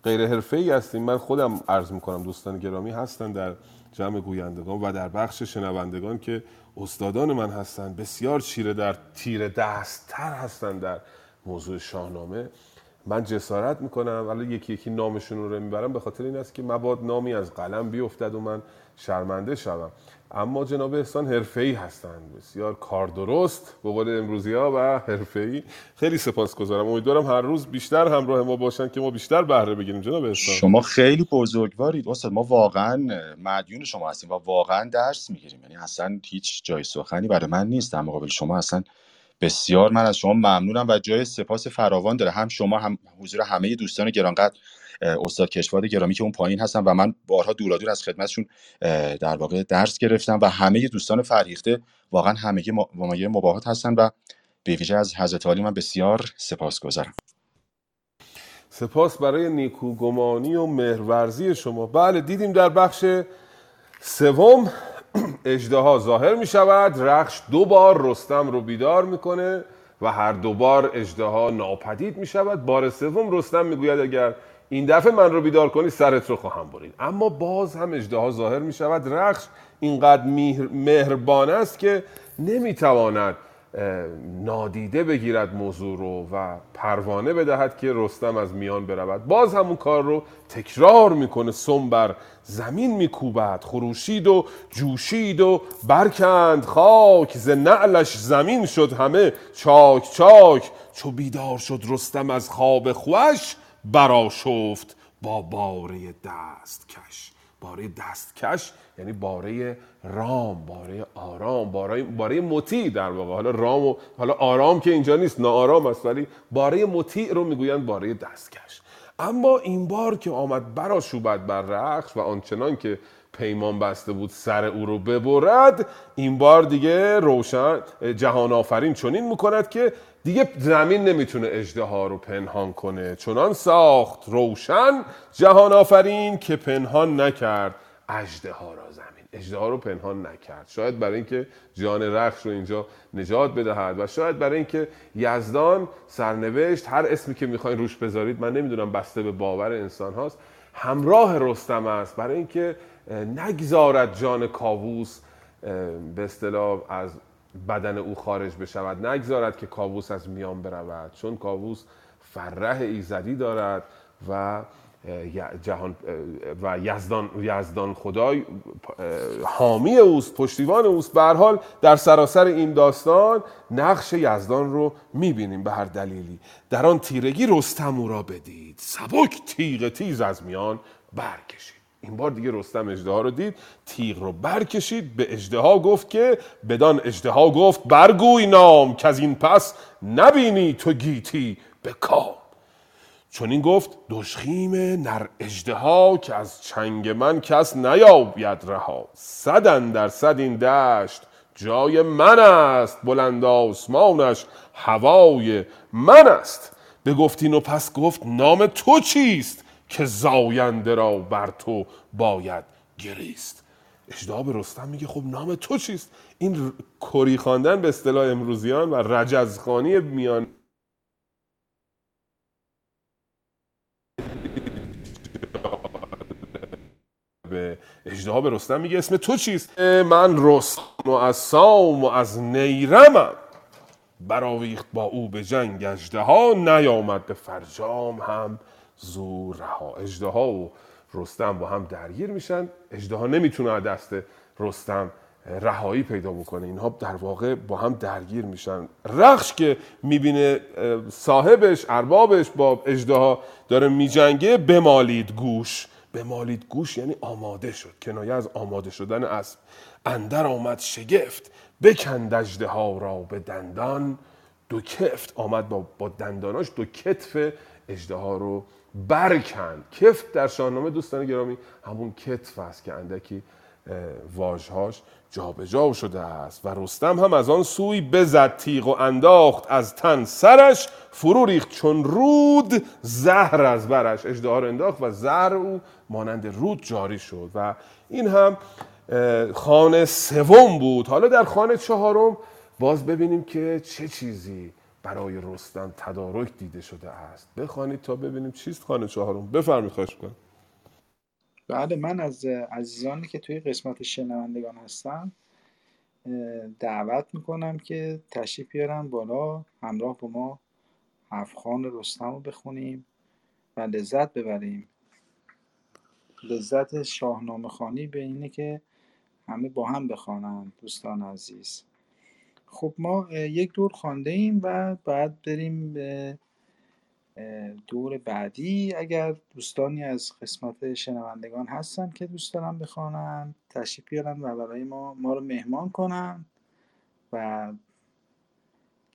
غیر حرفه‌ای هستیم. من خودم عرض می‌کنم دوستان گرامی هستن در جمع گویندگان و در بخش شنوندگان که استادان من هستند بسیار چیره در تیر دستتر هستند در موضوع شاهنامه. من جسارت می‌کنم. ولی یکی یکی نامشون رو می‌برم. به خاطر این است که مباد نامی از قلم بیفتد و من شرمنده شوم. اما جناب احسان حرفه‌ای هستند. بسیار کار درست به قول امروزی ها و حرفه‌ای. خیلی سپاسگزارم. امیدوارم هر روز بیشتر همراه ما باشن که ما بیشتر بهره بگیریم. جناب احسان. شما خیلی بزرگوارید. استاد ما واقعا مدیون شما هستیم و واقعا درس می‌گیریم. یعنی اصلا هیچ جای سخنی برای من نیست. در مقابل شما اصلا بسیار من از شما ممنونم و جای سپاس فراوان داره. هم شما هم حضور همه دوستان گرانقدر استاد کشواد گرامی که اون پایین هستن و من بارها دورادور از خدمتشون در واقع درس گرفتم و همه دوستان فرهیخته واقعا همگی مایه مباهات هستن و به ویژه از حضرت عالی من بسیار سپاسگزارم سپاس برای نیکوگمانی و مهرورزی شما. بله دیدیم در بخش سوم اجدها ظاهر می شود رخش دو بار رستم رو بیدار می‌کنه و هر دو بار اجدها ناپدید می شود بار سوم رستم می‌گوید اگر این دفعه من رو بیدار کنی سرت رو خواهم برید. اما باز هم اجدها ظاهر می شود رخش اینقدر مهربان است که نمی‌تواند نادیده بگیرد موضوع رو و پروانه بدهد که رستم از میان برود. باز همون کار رو تکرار می‌کنه سم زمین میکوبد. خروشید و جوشید و برکند خاک ز نعلش زمین شد همه چاک چاک. چو بیدار شد رستم از خواب خوش براشفت با باره دست کش باره دستکش یعنی باره رام باره آرام باره باره مطیع در واقع. حالا رام و حالا آرام که اینجا نیست ناآرام است ولی باره مطیع رو می‌گویند باره دستکش. اما این بار که آمد برا شوبد بر رخش و آنچنان که پیمان بسته بود سر او رو ببرد این بار دیگه روشن جهان آفرین چنین می‌کند که دیگه زمین نمی‌تونه اجده رو پنهان کنه. چنان ساخت روشن جهان آفرین که پنهان نکرد اجده را زمین. اجده رو پنهان نکرد. شاید برای اینکه جان رخش رو اینجا نجات بدهد و شاید برای اینکه یزدان سرنوشت هر اسمی که می‌خواین روش بذارید من نمی‌دونم بسته به باور انسان هاست همراه رستم است. برای اینکه نگذارد جان کاووس به اصطلاح از بدن او خارج بشود. نگذارد که کاووس از میان برود چون کاووس فرح ایزدی دارد و جهان و یزدان یزدان خدای حامی اوست پشتیبان اوست. به حال در سراسر این داستان نقش یزدان رو می‌بینیم به هر دلیلی. در آن تیرگی رستم او را بدید. سبک تیغ تیز از میان برکشید. این بار دیگه رستم اجده رو دید تیغ رو برکشید به اجده گفت که بدان اجده گفت برگوی نام که از این پس نبینی تو گیتی به کام. چون این گفت دشخیم نر اجده که از چنگ من کس نیابید رها. صدن در صد این دشت جای من است بلند آسمانش هوای من است. گفتین و پس گفت نام تو چیست؟ که زاینده را بر تو باید گریست. اجدا به رستم میگه خب نام تو چیست؟ این کری خواندن به اصطلاح امروزیان و رجزخانی میان. به اجده به رستم میگه اسم تو چیست؟ من رستم و از سام و از نیرمم. براویخت با او به جنگ اجده نیامد به فرجام هم. زور رها اجده ها و رستم با هم درگیر میشن. اجده ها نمی‌تونه دست رستم رهایی پیدا بکنه. اینها در واقع با هم درگیر میشن. رخش که می‌بینه صاحبش اربابش با اجده داره میجنگه بمالید گوش. بمالید گوش یعنی آماده شد. کنایه از آماده شدن اسب. اندر آمد شگفت. بکند اجده ها را به دندان. دو کفت آمد با, با دنداناش. دو کتف اجده ها رو برکند کفت در شاهنامه دوستان گرامی همون کتف است که اندکی واژهاش جابجا شده است و رستم هم از آن سوی بزد تیغ و انداخت از تن سرش فرو ریخت چون رود زهر از برش اجده رو انداخت و زهر او مانند رود جاری شد و این هم خانه سوم بود. حالا در خانه چهارم باز ببینیم که چه چیزی برای رستم تدارک دیده شده است. بخوانید تا ببینیم چیست خانه چهارم. بفرمایید خواهش کنم بله من از عزیزانی که توی قسمت شنوندگان هستم دعوت می‌کنم که تشریف بیارن بالا همراه با ما هفخان رستم رو بخونیم و لذت ببریم. لذت شاهنامه خانی به اینه که همه با هم بخوانند دوستان عزیز. خب ما یک دور خوانده ایم و بعد بریم به دور بعدی. اگر دوستانی از قسمت شنوندگان هستن که دوست دارن بخوانند تشریف بیارن و برای ما ما رو مهمان کنن و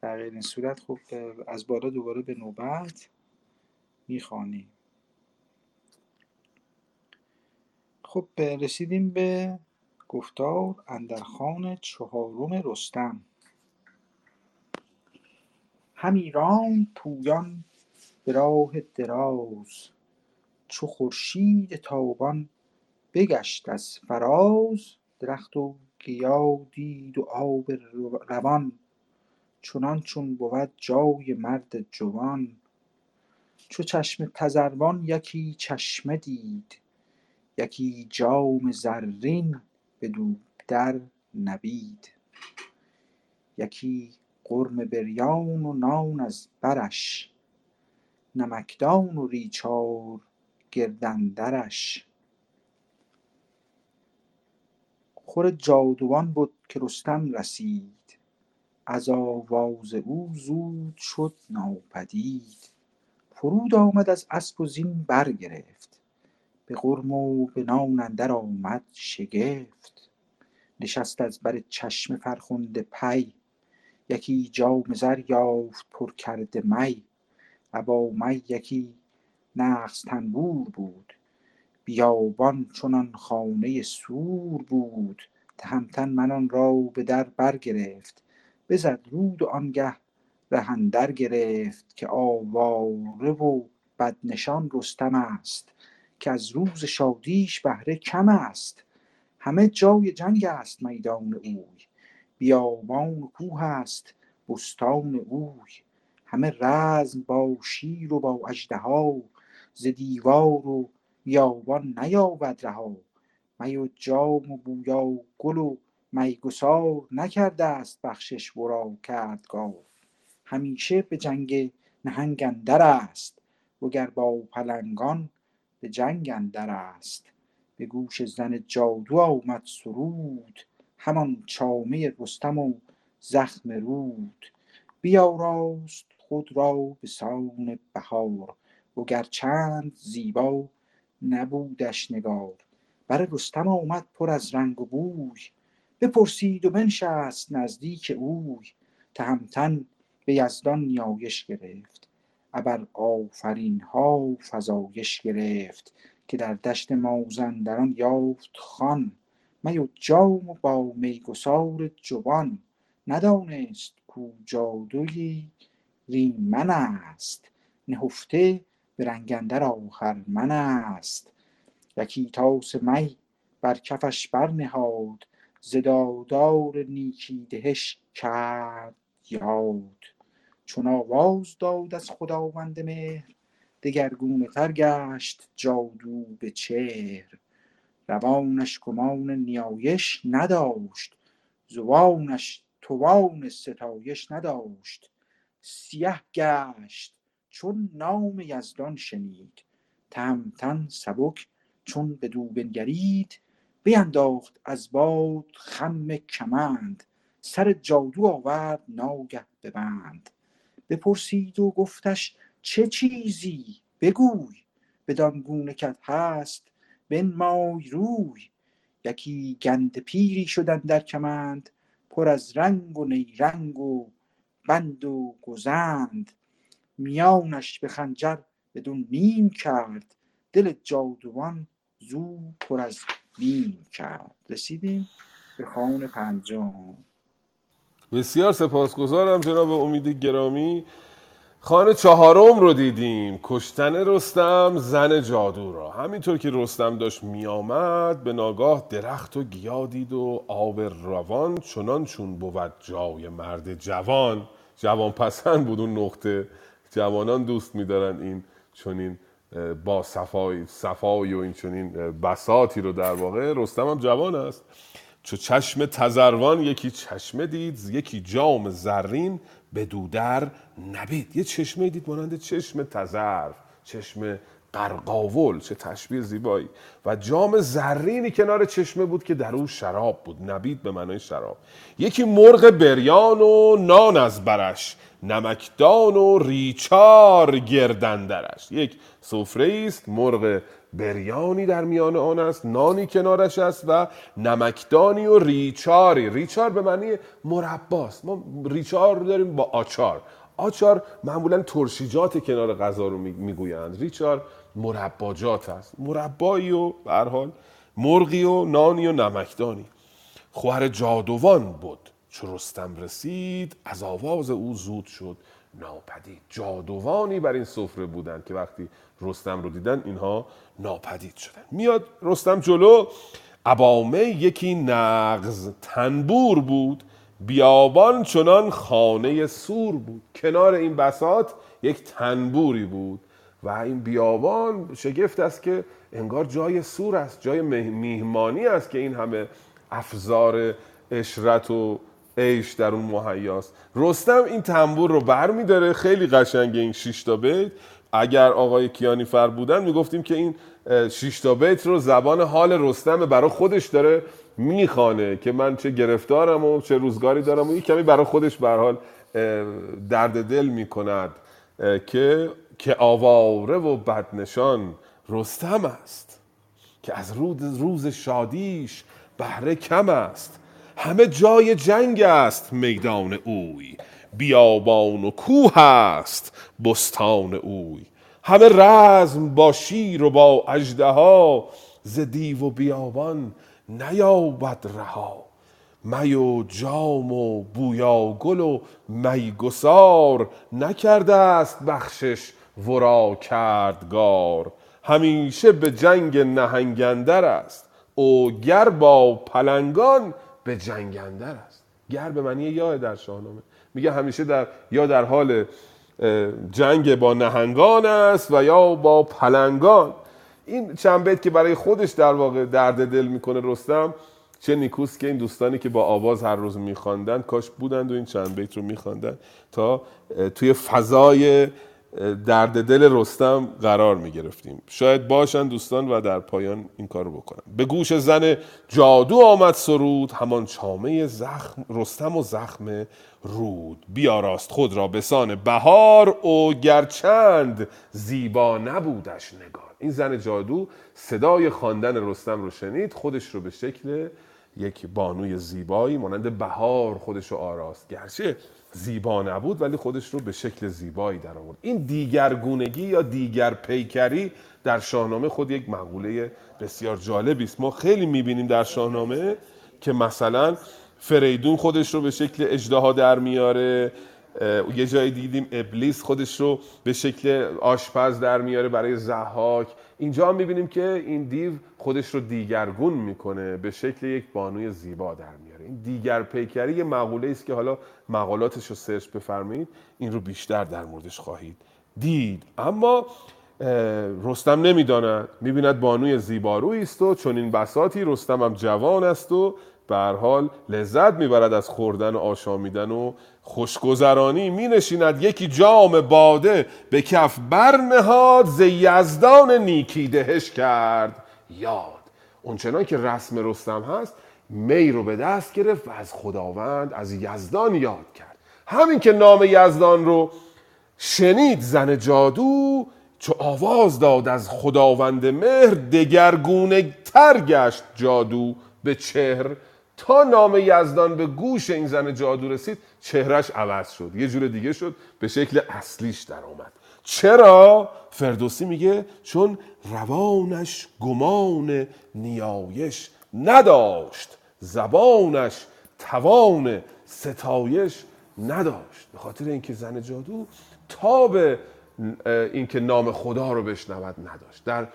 در غیر این صورت خب از بالا دوباره به نوبت می‌خوانیم. خب رسیدیم به گفتار اندر خان چهارم رستم. همی راند پویان به راه دراز. چو خورشید تابان بگشت از فراز درخت و گیا دید و آب روان. چنان چون بود جای مرد جوان. چو چشم تذروان یکی چشمه دید یکی جام زرین بدو در نبید. یکی قرم بریان و نان از برش نمکدان و ریچار گرد اندرش. خور جادوان بد که رستم رسید از آواز او زود شد ناپدید. فرود آمد از اسپ و زین برگرفت به غرم و به نان اندر آمد شگفت. نشست از بر چشمه فرخنده پی یکی جام زر یافت پر کرده می ابا می یکی نغز تنبور بود. بیابان چنان خانه سور بود تهمتن من آن را به در برگرفت. بزد رود و آنگه ره اندر گرفت که آواره و بدنشان رستم است که از روز شادیش بهره کم است. همه جای جنگ است میدان اوی. بیابان و کوه است بستان اوی. همه رزم با شیر و با اژدها. ز دیوار و بیابان نیابد رها. می و جام و بویا و گل و میگسار نکرده است بخشش ورا کردگار. همیشه به جنگ نهنگ اندر است وگر با پلنگان به جنگ اندر است. به گوش زن جادو آمد سرود همان چامه رستم و زخم رود. بیاراست خود را به سان بهار وگر چند زیبا نبودش نگار. بر رستم آمد پر از رنگ و بوی. بپرسید و بنشست نزدیک اوی. تهمتن به یزدان نیایش گرفت. ابر آفرین ها فزایش گرفت که در دشت مازندران یافت خان. می و جام با میگسار جوان. ندانست کو جادوی ریمن است. نهفته به رنگ اندر آهرمن است. یکی طاس می بر کفش برنهاد. دادار نیکی دهش کرد یاد. چون آواز داد از خداوند مهر دگرگونه تر گشت جادو به چهر. روانش گمان نیایش نداشت زبانش توان ستایش نداشت. سیه گشت چون نام یزدان شنید. تهمتن سبک چون بدو بنگرید بینداخت از باد خم کمند. سر جادو آورد ناگه به بند بپرسید و گفتش چه چیزی؟ بگوی. بدان گونه کت هست بنمای روی. یکی گند پیری شد اندر کمند پر از رنگ و نیرنگ و بند و گزند. میانش به خنجر بدون نیم کرد. دل جادوان زو پر از بیم کرد. رسیدیم به خان پنجم. بسیار سپاسگزارم جناب امید گرامی. خانه چهارم رو دیدیم. کشتن رستم زن جادو را. همینطور که رستم داشت میآمد به ناگاه درخت و گیا دید و آب روان چنان چون بود جای مرد جوان. جوان پسند بود اون نقطه. جوانان دوست میدارن این چنین با صفای صفای و این چنین بساتی رو در واقع. رستم هم جوان است. چو چشم تزروان یکی چشمه دید یکی جام زرین. به دودر نبید. یه چشمه دید مانند چشم تزرف چشم قرقاول چه تشبیه زیبایی. و جام زرینی کنار چشمه بود که در او شراب بود. نبید به معنای شراب. یکی مرغ بریان و نان از برش نمکدان و ریچار گردندرش. یک سفره است مرغ بریانی در میان آن است نانی کنارش است و نمکدانی و ریچاری. ریچار به معنی مرباست ما ریچار داریم با آچار. آچار معمولا ترشیجات کنار غذا رو می‌گویند. ریچار مرباجات است. مربایی و به حال مرغی و نانی و نمکدانی. خواهر جادوان بود. چو رستم رسید از آواز او زود شد ناپدید. جادوانی بر این سفره بودن که وقتی رستم رو دیدن اینها ناپدید شدن. میاد رستم جلو. ابامه یکی نغز تنبور بود. بیابان چنان خانه سور بود. کنار این بسات یک تنبوری بود. و این بیابان شگفت است که انگار جای سور است جای میهمانی است که این همه افزار اشرت و عیش در اون مهیاست. رستم این تنبور رو بر میداره خیلی قشنگه این شش تا بیت. اگر آقای کیانی فر بودن می‌گفتیم که این شش تا بیت رو زبان حال رستم برای خودش داره می‌خوانه که من چه گرفتارم و چه روزگاری دارم و این کمی برای خودش به حال درد دل می‌کند که که آواره و بدنشان رستم است که از روز شادیش بهره کم است. همه جای جنگ است میدان اوی بیابان و کوه است. بستان اوی. همه رزم با شیر و با اژدها ز دیو و بیابان نیابد رها. می و جام و بویا گل و می گسار نکرده است بخشش ورا کردگار. همیشه به جنگ نهنگندر است او گر با پلنگان به جنگندر است گر به معنی یا در شاهنامه. میگه همیشه در یا در حال جنگ با نهنگان است و یا با پلنگان. این چند بیت که برای خودش در واقع درد دل می‌کنه رستم چه نیکوست که این دوستانی که با آواز هر روز میخواندن کاش بودند و این چند بیت رو میخواندن تا توی فضای درد دل رستم قرار می گرفتیم. شاید باشن دوستان و در پایان این کار رو بکنن. به گوش زن جادو آمد سرود همان چامه زخم رستم و زخم رود. بیاراست خود را به سان بهار او گرچند زیبا نبودش نگار. این زن جادو صدای خواندن رستم رو شنید خودش رو به شکل یک بانوی زیبایی مانند بهار خودش رو آراست. گرچه زیبا نبود ولی خودش رو به شکل زیبایی در آورد این دیگرگونگی یا دیگر پیکری در شاهنامه خود یک مقوله بسیار جالبی است. ما خیلی می‌بینیم در شاهنامه که مثلا فریدون خودش رو به شکل اجدها در میاره یه جایی دیدیم ابلیس خودش رو به شکل آشپز در میاره برای زحاک اینجا هم می‌بینیم که این دیو خودش رو دیگرگون می‌کنه به شکل یک بانوی زیبا در میاره. دیگر پیکری یه مقوله است که حالا مقالاتش رو سرچ بفرمایید این رو بیشتر در موردش خواهید دید. اما رستم نمی‌داند. می‌بیند بانوی زیبارویی است و چون این بساتی رستم هم جوان است و به حال لذت می‌برد از خوردن و آشامیدن و خوشگذرانی. می نشیند یکی جام باده به کف برنهاد ز یزدان نیکی دهش کرد یاد. اونچنان که رسم رستم هست می رو به دست گرفت و از خداوند از یزدان یاد کرد. همین که نام یزدان رو شنید زن جادو چو آواز داد از خداوند مهر دگرگونه تر گشت جادو به چهر. تا نام یزدان به گوش این زن جادو رسید چهرش عوض شد. یه جور دیگه شد به شکل اصلیش در اومد چرا؟ فردوسی میگه چون روانش گمان نیایش نداشت. زبانش توان ستایش نداشت. به خاطر اینکه زن جادو تاب اینکه نام خدا رو بشنود نداشت. در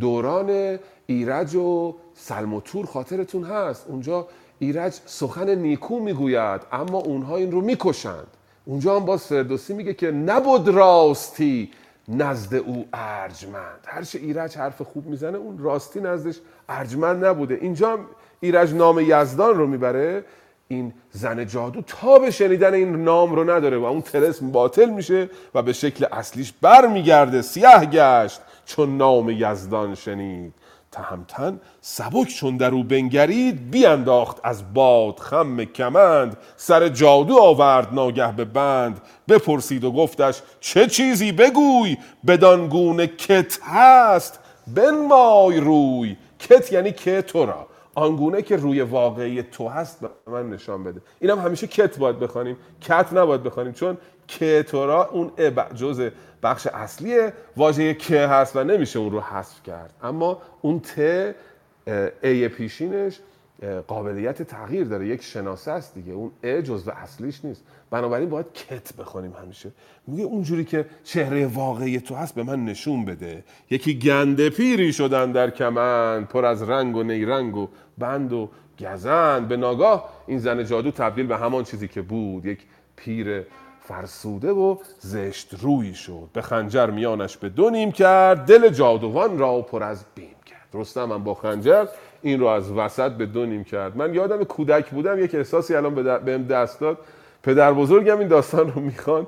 دوران ایرج و سلموتور خاطرتون هست. اونجا ایرج سخن نیکو می‌گوید اما اونها این رو می‌کشند. اونجا هم باز فردوسی میگه که نبود راستی نزد او ارجمند. هرچه ایرج حرف خوب می‌زنه اون راستی نزدش ارجمند نبوده. اینجا هم ایرج نام یزدان رو می‌بره این زن جادو تا به شنیدن این نام رو نداره و اون تلسم باطل میشه و به شکل اصلیش بر میگرده سیاه گشت چون نام یزدان شنید. تهمتن سبک چون در او بنگرید بیانداخت از باد خم کمند. سر جادو آورد ناگه به بند. بپرسید و گفتش چه چیزی بگوی؟ بدان گونه کت هست بنمای روی. کت یعنی که تو را. آنگونه که روی واقعی تو هست به من نشان بده. اینم همیشه کت باید بخوانیم. کت نباید بخوانیم چون کتورا اون جز بخش اصلی واژه که هست و نمیشه اون رو حذف کرد. اما اون ت ای پیشینش قابلیت تغییر داره. یک شناسه است دیگه. اون ا جزو اصلیش نیست. بنابراین باید کت بخونیم همیشه. میگه اونجوری که چهره واقعی تو هست به من نشون بده. یکی گنده پیری شدن در کمن پر از رنگ و نیرنگ و بند و گزن به ناگاه این زن جادو تبدیل به همان چیزی که بود. یک پیر فرسوده و زشت روی شد. به خنجر میانش به دو نیم کرد. دل جادوان را پر از بیم کرد. رستم هم با خنجر این رو از وسط به دو نیم کرد. من یادم کودک بودم یک احساسی الان بهم دست داد. پدر بزرگم این داستان رو می‌خوان.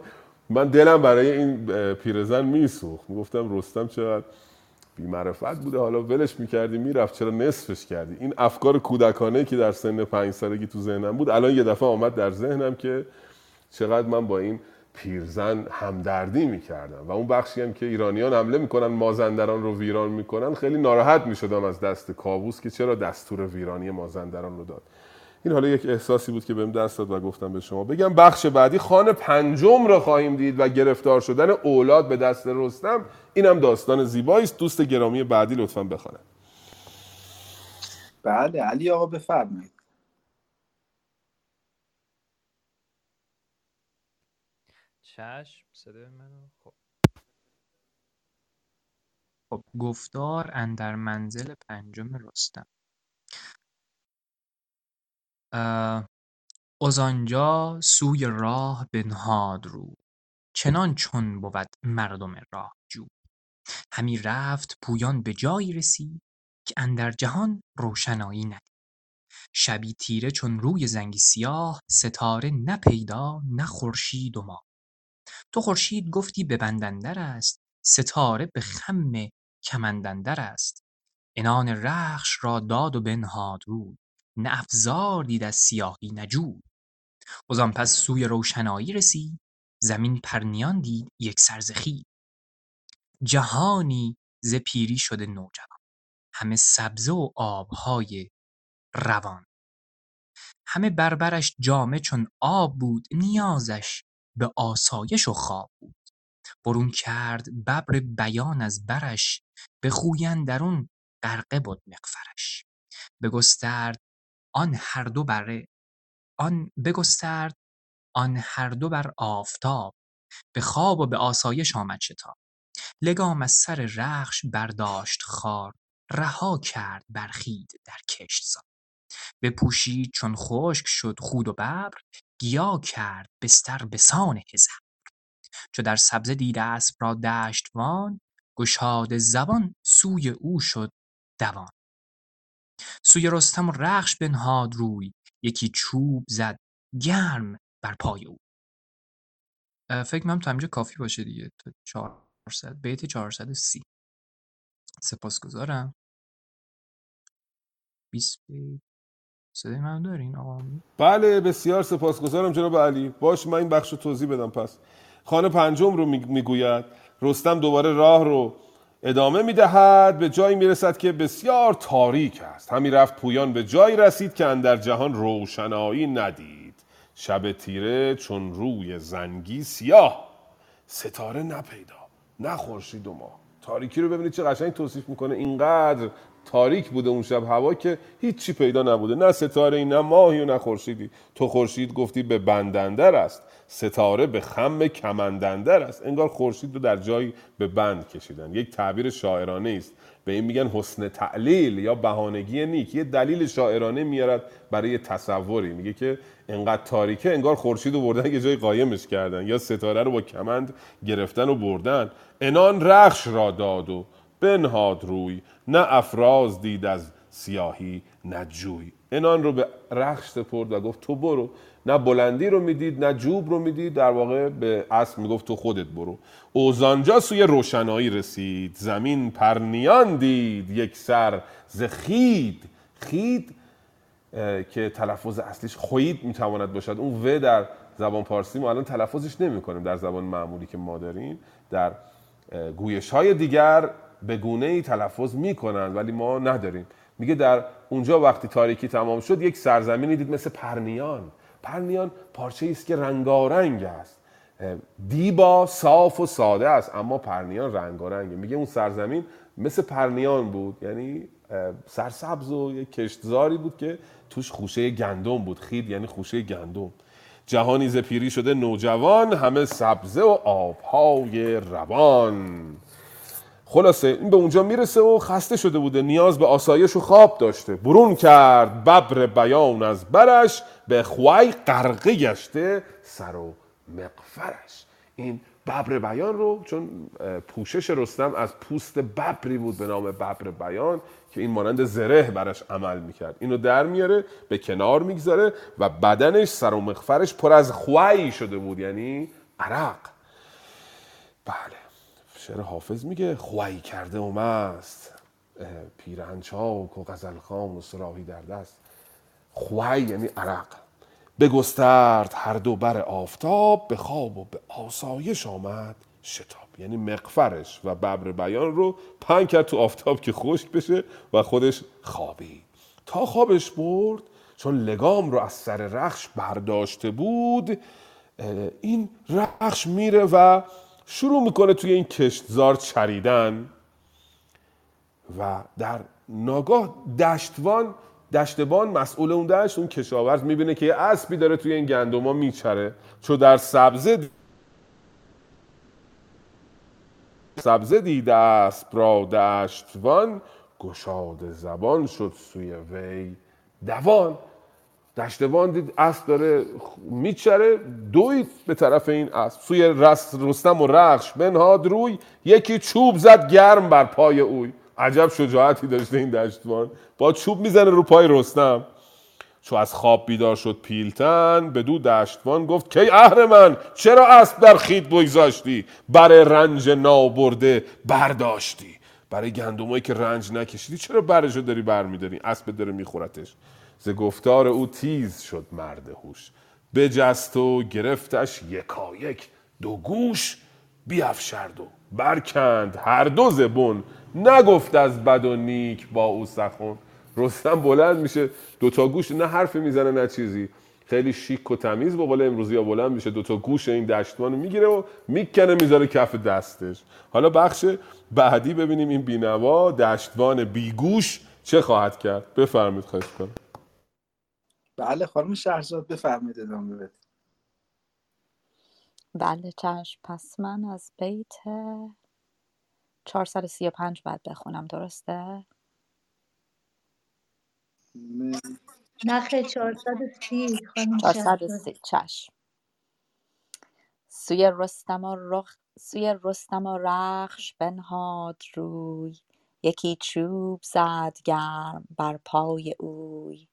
من دلم برای این پیرزن میسوخت. می‌گفتم رستم چقدر بیمعرفت بوده. حالا ولش می‌کردی می‌رفت. چرا نصفش کردی؟ این افکار کودکانه که در سن پنج سالگی تو ذهنم بود الان یه دفعه آمد در ذهنم که چقدر من با این پیرزن همدردی می‌کردم و اون بخشی هم که ایرانیان حمله می‌کنن مازندران رو ویران می‌کنن خیلی ناراحت می‌شدم از دست کابوس که چرا دستور ویرانی مازندران رو داد. این حالا یک احساسی بود که بهم دست داد و گفتم به شما. بگم بخش بعدی خانه پنجم را خواهیم دید و گرفتار شدن اولاد به دست رستم. اینم داستان زیبایی است. دوست گرامی بعدی لطفا بخوانه بله علی آقا بفرمایید. چشم صدای منو؟ خب. خب گفتار اندر منزل پنجم رستم. از آنجا سوی راه بنهاد رو. چنان چون بود مردم راه جو. همی رفت پویان به جایی رسید که اندر جهان روشنایی ندید. شبی تیره چون روی زنگی سیاه ستاره نه پیدا نه خورشید و ماه. تو خورشید گفتی به بند اندر است ستاره به خم کمند اندر است. عنان رخش را داد و بنهاد روی نه افزار دید از سیاهی نه جوی. آن پس سوی روشنایی رسید زمین پرنیان دید یکسر ز جهانی ز پیری شده نوجوان همه سبزه و آبهای روان. همه بر برش جامه چون آب بود نیازش به آسایش و خواب بود. برون کرد ببر بیان از برش به خوی اندرون غرقه بد مغفرش. بگسترد آن هر دو بره آن بگسترد آن هر دو بر آفتاب. به خواب و به آسایش آمد شتاب. لگام از سر رخش برداشت خار رها کرد بر خوید در کشتزار بپوشید چون خشک شد خود و ببر گیا کرد بستر بسان حذر چو در سبزه دید اسپ را دشتوان گشاده زبان سوی او شد دوان. سوی رستم و رخش بنهاد روی یکی چوب زد گرم بر پای او. فکر می‌کنم تا اینجا کافی باشه دیگه. تا 400 بیت 430 سپاسگزارم. 20 بیت. صدای من دارین آقا؟ بله بسیار سپاسگزارم جناب علی. باش من این بخش رو توضیح بدم. پس خانه پنجم رو می‌گوید رستم دوباره راه رو ادامه می‌دهد به جایی می‌رسد که بسیار تاریک است. همی رفت پویان به جایی رسید که اندر جهان روشنایی ندید. شب تیره چون روی زنگی سیاه. ستاره نپیدا نه خورشید و ماه. تاریکی رو ببینید چه قشنگ توصیف می‌کنه. اینقدر تاریک بوده اون شب هوا که هیچی پیدا نبوده. نه ستاره نه ماهی و نه خورشیدی. تو خورشید گفتی به بندندر است. ستاره به خم کمندندر است. انگار خورشید رو در جایی به بند کشیدن. یک تعبیر شاعرانه است. به این میگن حسن تعلیل یا بهانگی نیک. یه دلیل شاعرانه میارد برای تصوری. میگه که انقدر تاریکه انگار خورشید رو بردن یه جای قایمش کردن. یا ستاره رو با کمند گرفتن و بردن. انان رخش را داد و بنهاد روی. نه افراز دید از سیاهی نه جوی. انان رو به رخش سپرد و گفت تو برو. نه بلندی رو می‌دید نه جوب رو می‌دید. در واقع به اسب می‌گفت تو خودت برو. اوزانجا سوی روشنایی رسید. زمین پرنیان دید. یک سر ز خید. خید که تلفظ اصلیش خوید می‌تواند باشد. اون و در زبان پارسی ما الان تلفظش نمی کنیم در زبان معمولی که ما داریم در گویش های دیگر به گونه ای تلفظ می‌کنن ولی ما نداریم. میگه در اونجا وقتی تاریکی تمام شد یک سرزمینی دید مثل پرنیان. پرنیان پارچه است که رنگارنگ است. دیبا صاف و ساده است اما پرنیان رنگارنگه میگه اون سرزمین مثل پرنیان بود یعنی سرسبز و یک کشتزاری بود که توش خوشه گندم بود. خید یعنی خوشه گندم. جهانی ز پیری شده نوجوان همه سبزه و آبهای روان. خلاصه این به اونجا می‌رسه و خسته شده بوده نیاز به آسایش و خواب داشته. برون کرد ببر بیان از برش به خوای غرقه گشته سر و مقفرش این ببر بیان رو چون پوشش رستم از پوست ببری بود به نام ببر بیان که این مانند زره برش عمل می‌کرد. اینو در میاره به کنار می‌گذاره و بدنش سر و مغفرش پر از خوایی شده بود یعنی عرق. بله. شعر حافظ میگه خوایی کرده و مست پیرهن چاک و غزل خان و سراحی در دست. خوایی یعنی عرق. بگسترد هر دو بر آفتاب به خواب و به آسایش آمد شتاب. یعنی مقفرش و ببر بیان رو پنگ کرد تو آفتاب که خشک بشه و خودش خوابید. تا خوابش برد چون لگام رو از سر رخش برداشته بود این رخش میره و شروع می‌کنه توی این کشتزار چریدن و در ناگاه دشتوان دشتبان مسئول اون دشت اون کشاورز می‌بینه که یه اسبی داره توی این گندما میچره. چون در سبزه سبزه دیده اسب را دشتوان گشاد زبان شد سوی وی دوان. دشتوان دید اسب داره میچره دوید به طرف این اسب. سوی رست رستم و رخش بنهاد روی یکی چوب زد گرم بر پای اوی. عجب شجاعتی داشته این دشتوان. با چوب می‌زنه رو پای رستم. چو از خواب بیدار شد پیلتن به دو دشتوان گفت کی اهر من چرا اسب در خید بگذاشتی؟ برای رنج نابرده برداشتی. برای گندمایی که رنج نکشیدی چرا برشو داری برمیداری؟ اسب داره میخورتش. ز گفتار او تیز شد مرد هوش. بجست و گرفتش یکایک. دو گوش بیافشرد و برکند هر دو زبون نگفت از بد و نیک با او سخن. رستم بلند میشه دوتا گوش نه حرفی می‌زنه نه چیزی. خیلی شیک و تمیز با قول امروزی ها بلند میشه دوتا گوش این دشتوان رو می‌گیره و می‌کنه می‌ذاره کف دستش. حالا بخش بعدی ببینیم این بینوا دشتوان بیگوش چه خواهد کرد؟ بفرمید خواهش کنم بله خانم شهرزاد بفرمایید ادامه بدید. بله چشم. پس من از بیت 435 بعد بخونم درسته؟ نخه 430 خانم 430 چشم. سوی رستم و رخ سوی رستم و رخش بنهاد روی. یکی چوب زد گرم بر پای اوی.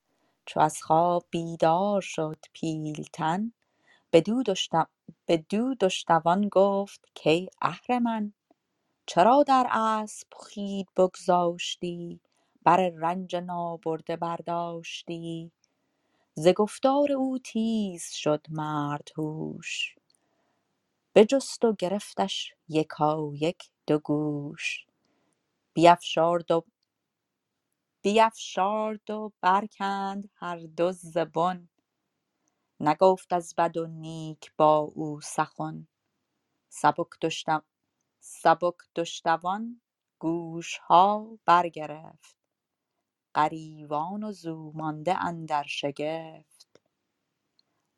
چو از خواب بیدار شد پیلتن بدو دشتوان گفت کای اهرمن چرا در اسب خید بگذاشتی بر رنج نابرده برداشتی؟ ز گفتار او تیز شد مرد هوش بجست و گرفتش یکایک دو گوش. بیفشارد و بیفشارد و برکند هر دو زبون نگفت از بد و نیک با او سخن. سبک دشتم سبک دشتوان گوشها برگرفت. غریوان و زومانده اندر شگفت.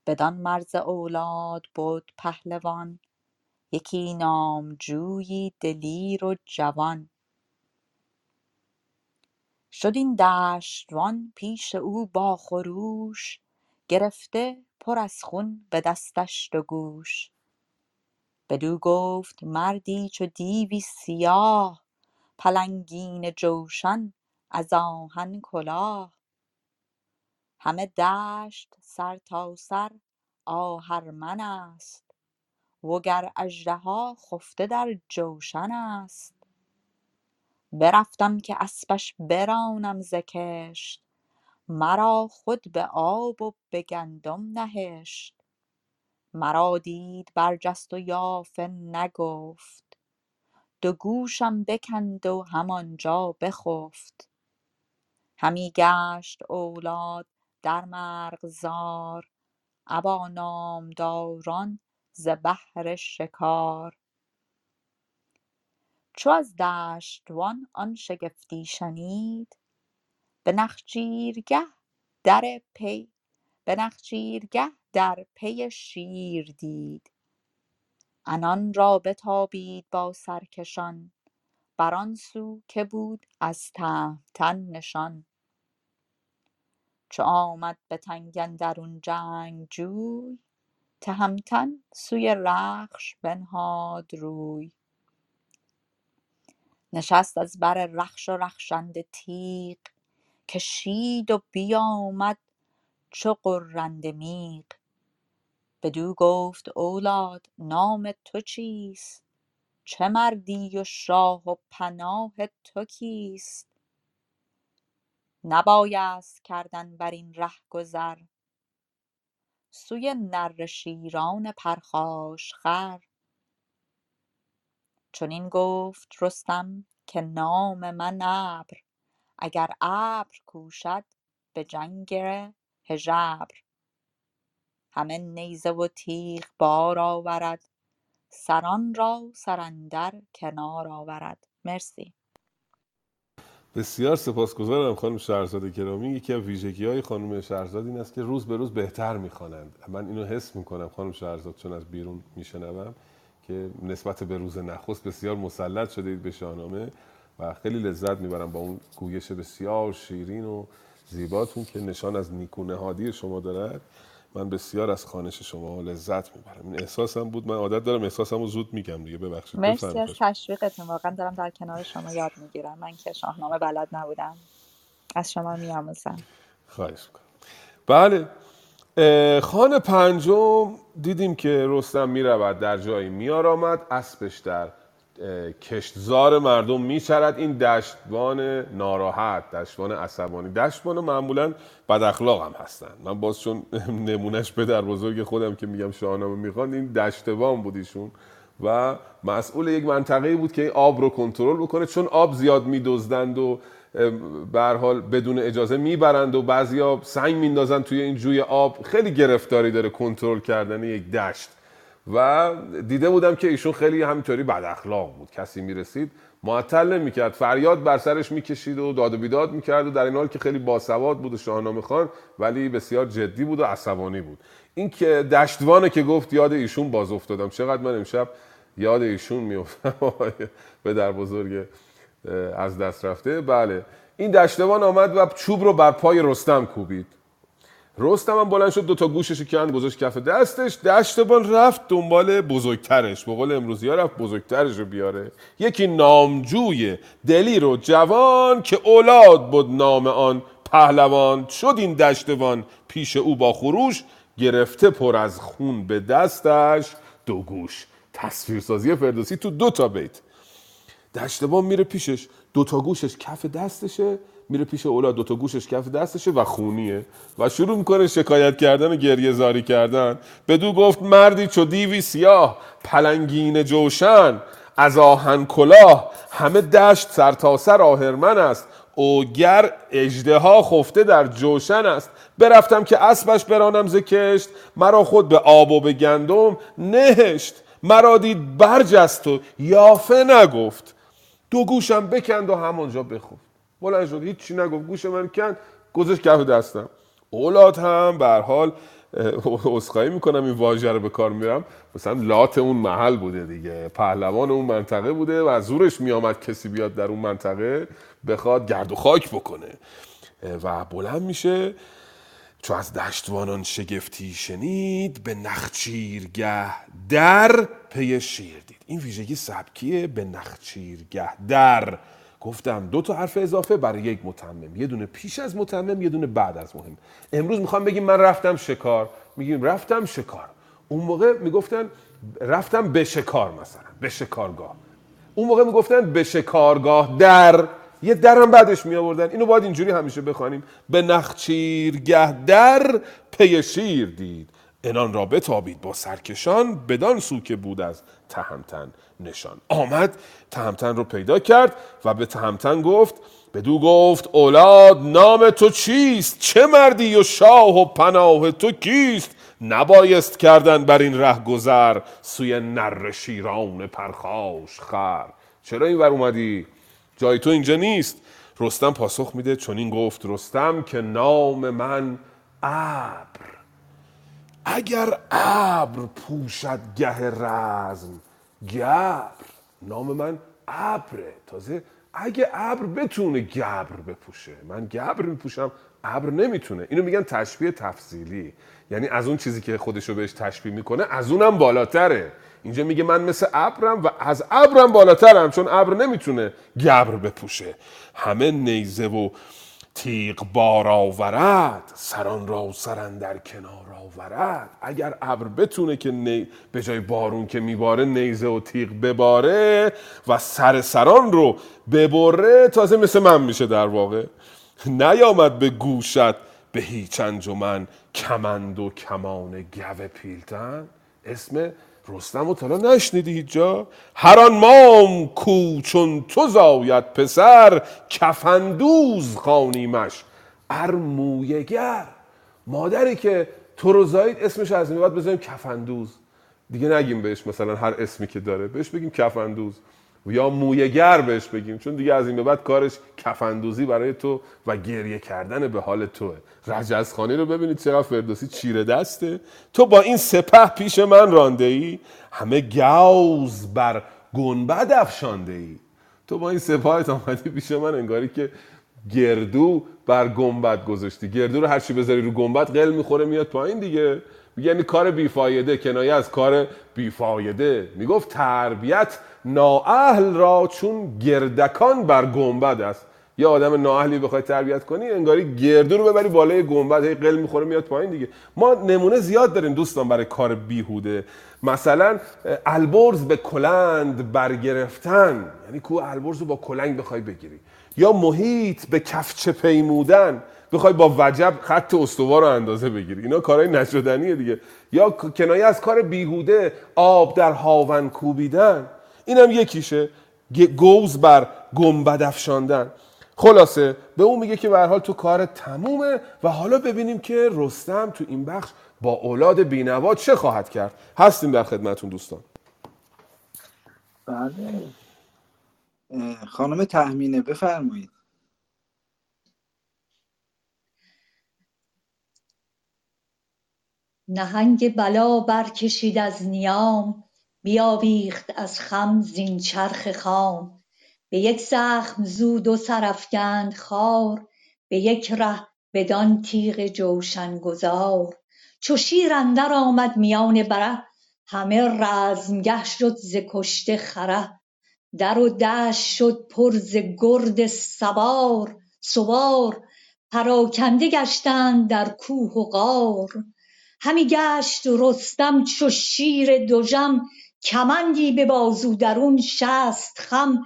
بدان مرز اولاد بد پهلوان یکی نامجویی دلیر و جوان. شد این دشتوان پیش او با خروش گرفته پر از خون به دستش دو گوش. بدو گفت مردی چو دیوی سیاه پلنگین جوشن از آهن کلاه. همه دشت سرتاسر آهرمن است وگر اژدها خفته در جوشن است. برفتم که اسپش برانم ز مرا خود به آب و به گندم نهشت. مرا دید برجست و یافه نگفت. دو گوشم بکند و همانجا بخفت. همی گشت اولاد در مرغزار ابا نامداران ز بهر شکار. چو از دشتوان آن شگفتی شنید؟ به نخچیرگه در پی به نخچیرگه در پی شیر دید. عنان را بتابید با سرکشان بر آن سو که بود از تهمتن نشان. چو آمد به تنگ اندرون جنگجوی تهمتن سوی رخش بنهاد روی. نشست از بر رخش و رخشنده تیغ کشید و بیامد چو غرنده میغ. بدو گفت اولاد نام تو چیست؟ چه مردی و شاه و پناه تو کیست؟ نبایست کردن بر این رهگذر. سوی نره شیران پرخاشخر چنین گفت رستم که نام من ابر. اگر ابر کوشد به جنگ هژبر همه نیزه و تیغ بار آورد. سران را سر اندر کنار آورد. مرسی. بسیار سپاسگزارم خانم شهرزاد گرامی. یکی از ویژگی های خانم شهرزاد این است که روز به روز بهتر می‌خوانند. من اینو حس می‌کنم خانم شهرزاد چون از بیرون میشنوم. که نسبت به روز نخست بسیار مسلط شده به شاهنامه و خیلی لذت می‌برم با اون گویش بسیار شیرین و زیباتون که نشان از نیکونهادی شما دارد. من بسیار از خانش شما لذت می‌برم. این احساسم بود. من عادت دارم احساسم رو زود میگم دیگه. ببخشید. مرسی. از تشویقتون. واقعا دارم در کنار شما یاد می‌گیرم. من که شاهنامه بلد نبودم. از شما میآموزم. خواهش می‌کنم. بله. خان پنجم دیدیم که رستم می‌رود در جایی میار آمد اسبش در کشتزار مردم میچرد. این دشتبان ناراحت دشتبان عصبانی. دشتبان معمولا بد اخلاق هم هستن. من باز چون [laughs] نمونهش پدر بزرگ خودم که میگم شاهنامه می‌خوان این دشتبان بود ایشون. و مسئول یک منطقه بود که آب رو کنترل بکنه. چون آب زیاد میدزدند و به هر حال بدون اجازه می‌برند و بعضیا سنگ میندازن توی این جوی آب. خیلی گرفتاری داره کنترل کردن یک دشت. و دیده بودم که ایشون خیلی همینطوری بد اخلاق بود. کسی می‌رسید معطل نمی‌کرد. فریاد بر سرش می‌کشید و داد و بیداد می‌کرد و در این حال که خیلی باسواد بود و شاهنامه خوان ولی بسیار جدی بود و عصبانی بود. این که دشتوانه که گفت یاد ایشون باز افتادم. چقدر من امشب یاد ایشون میافتم. به [laughs] در بزرگ از دست رفته. بله. این دشتوان آمد و چوب رو بر پای رستم کوبید. رستم هم بلند شد دو تا گوشش کند گذاشت کف دستش. دشتبان رفت دنبال بزرگترش. به قول امروزی ها رفت بزرگترش رو بیاره. یکی نامجوی دلیر و جوان که اولاد بود نام آن پهلوان. شد این دشتوان پیش او با خروش گرفته پر از خون به دستش. دو گوش. تصویرسازی فردوسی تو دو تا بیت. دشتبان میره پیشش. دوتا گوشش کف دستشه میره پیش اولاد دوتا گوشش کف دستشه و خونیه. و شروع می‌کنه شکایت کردن و گریه زاری کردن. بدو گفت مردی چو دیوی سیاه پلنگین جوشن. از آهن کلاه همه دشت سر تا سر آهرمن است. اوگر اژدها خفته در جوشن است. برفتم که اسبش برانم ز کشت. مرا خود به آب و به گندم نهشت. مرا دید برجست و یافه نگفت. دو گوشم بکند و همونجا بخفت بلند شد هیچی نگفت. گوش من کند گذاشت کف دستم. اولاد هم به هر حال اسخایی می‌کنم این واژه رو به کار میرم مثلا لات اون محل بوده دیگه. پهلوان اون منطقه بوده و از زورش میامد کسی بیاد در اون منطقه بخواد گرد و خاک بکنه. و بلند میشه. چو از دشتوانان شگفتی شنید به نخچیرگه در پی شیر این ویژگی سبکیه به نخچیرگه در. گفتم دو تا حرف اضافه برای یک متمم. یه دونه پیش از متمم یه دونه بعد از مهم. امروز می‌خوام بگیم من رفتم شکار. میگیم رفتم شکار. اون موقع می‌گفتن رفتم به شکار مثلا به شکارگاه. اون موقع می‌گفتن به شکارگاه در. یه درم بعدش می آوردن اینو باید اینجوری همیشه بخوانیم. به نخچیرگه در پی شیر دید. انان را بتابید با سرکشان بدان سو که بود از تهمتن نشان آمد. تهمتن رو پیدا کرد و به تهمتن گفت بدو گفت اولاد نام تو چیست؟ چه مردی و شاه و پناه تو کیست؟ نبایست کردن بر این ره گذر سوی نر شیران پرخاش خر. چرا این ور اومدی؟ جای تو اینجا نیست. رستم پاسخ میده چون این گفت رستم که نام من ابر. اگر ابر پوشد گه رزم گبر. نام من ابره. تازه اگه ابر بتونه گبر بپوشه من گبر میپوشم ابر نمی‌تونه. اینو میگن تشبیه تفصیلی. یعنی از اون چیزی که خودشو بهش تشبیه می‌کنه از اونم بالاتره. اینجا میگه من مثل ابرم و از ابرم بالاترم چون ابر نمی‌تونه گبر بپوشه. همه نیزه و تیغ بار آورد سران را سرن در کنار آورد. اگر ابر بتونه که نی... به جای بارون که میباره نیزه و تیغ بباره و سر سران رو ببره تازه مثل من میشه در واقع. نیامد به گوشت به هیچ انجمن کمند و کمان گو پیلتن. اسم رستم و تالا نشنیدی هیچ جا؟ هر آن مام کو چون تو زاید پسر کفندوز خانیمش. ارمویگر مادری که تو رو زایید اسمش از این بعد بذاریم کفندوز دیگه نگیم بهش مثلا هر اسمی که داره. بهش بگیم کفندوز یا مویگر بهش بگیم چون دیگه از این به بعد کارش کفندوزی برای تو و گریه کردن به حال توه. رجزخانی رو ببینید چقدر فردوسی چیره دسته. تو با این سپه پیش من رانده ای همه گوز بر گنبد افشانده ای تو با این سپاهت آمدی پیش من انگاری که گردو بر گنبد گذاشتی. گردو رو هرچی بذاری رو گنبد قل می‌خوره میاد پایین دیگه. یعنی کار بیفایده کنایه از کار بیفایده. می‌گفت تربیت نااهل را چون گردکان بر گنبد است. یه آدم نااهلی بخوای تربیت کنی انگاری گردو رو ببری بالای گنبد هی قل می‌خوره میاد پایین دیگه. ما نمونه زیاد داریم دوستان برای کار بیهوده. مثلا البرز به کلند برگرفتن. یعنی کو البرز رو با کلنگ بخوای بگیری. یا محیط به کفچه پیمودن. بخوای با وجب خط استوار رو اندازه بگیری. اینا کارهای نشدنیه دیگه. یا کنایه از کار بیهوده آب در هاون کوبیدن. اینم یکیشه. گوز بر گنبد افشاندن خلاصه به اون میگه که به حال تو کار تمومه و حالا ببینیم که رستم تو این بخش با اولاد بینوا چه خواهد کرد. هستیم در خدمتون دوستان. بله. خانم تحمینه بفرمایید. نهنگ بلا برکشید از نیام بیاویخت از خم زین چرخ خام. به یک زخم زود و سرفگند خار به یک ره بدان تیغ جوشن گذار. چو شیر اندر آمد میان بره همه رزمگه شد ز کشته خره. در و دشت شد پر ز گرد سوار سوار. پراکنده گشتند در کوه و غار. همی گشت رستم چو شیر دژم کمندی به بازو درون شست خم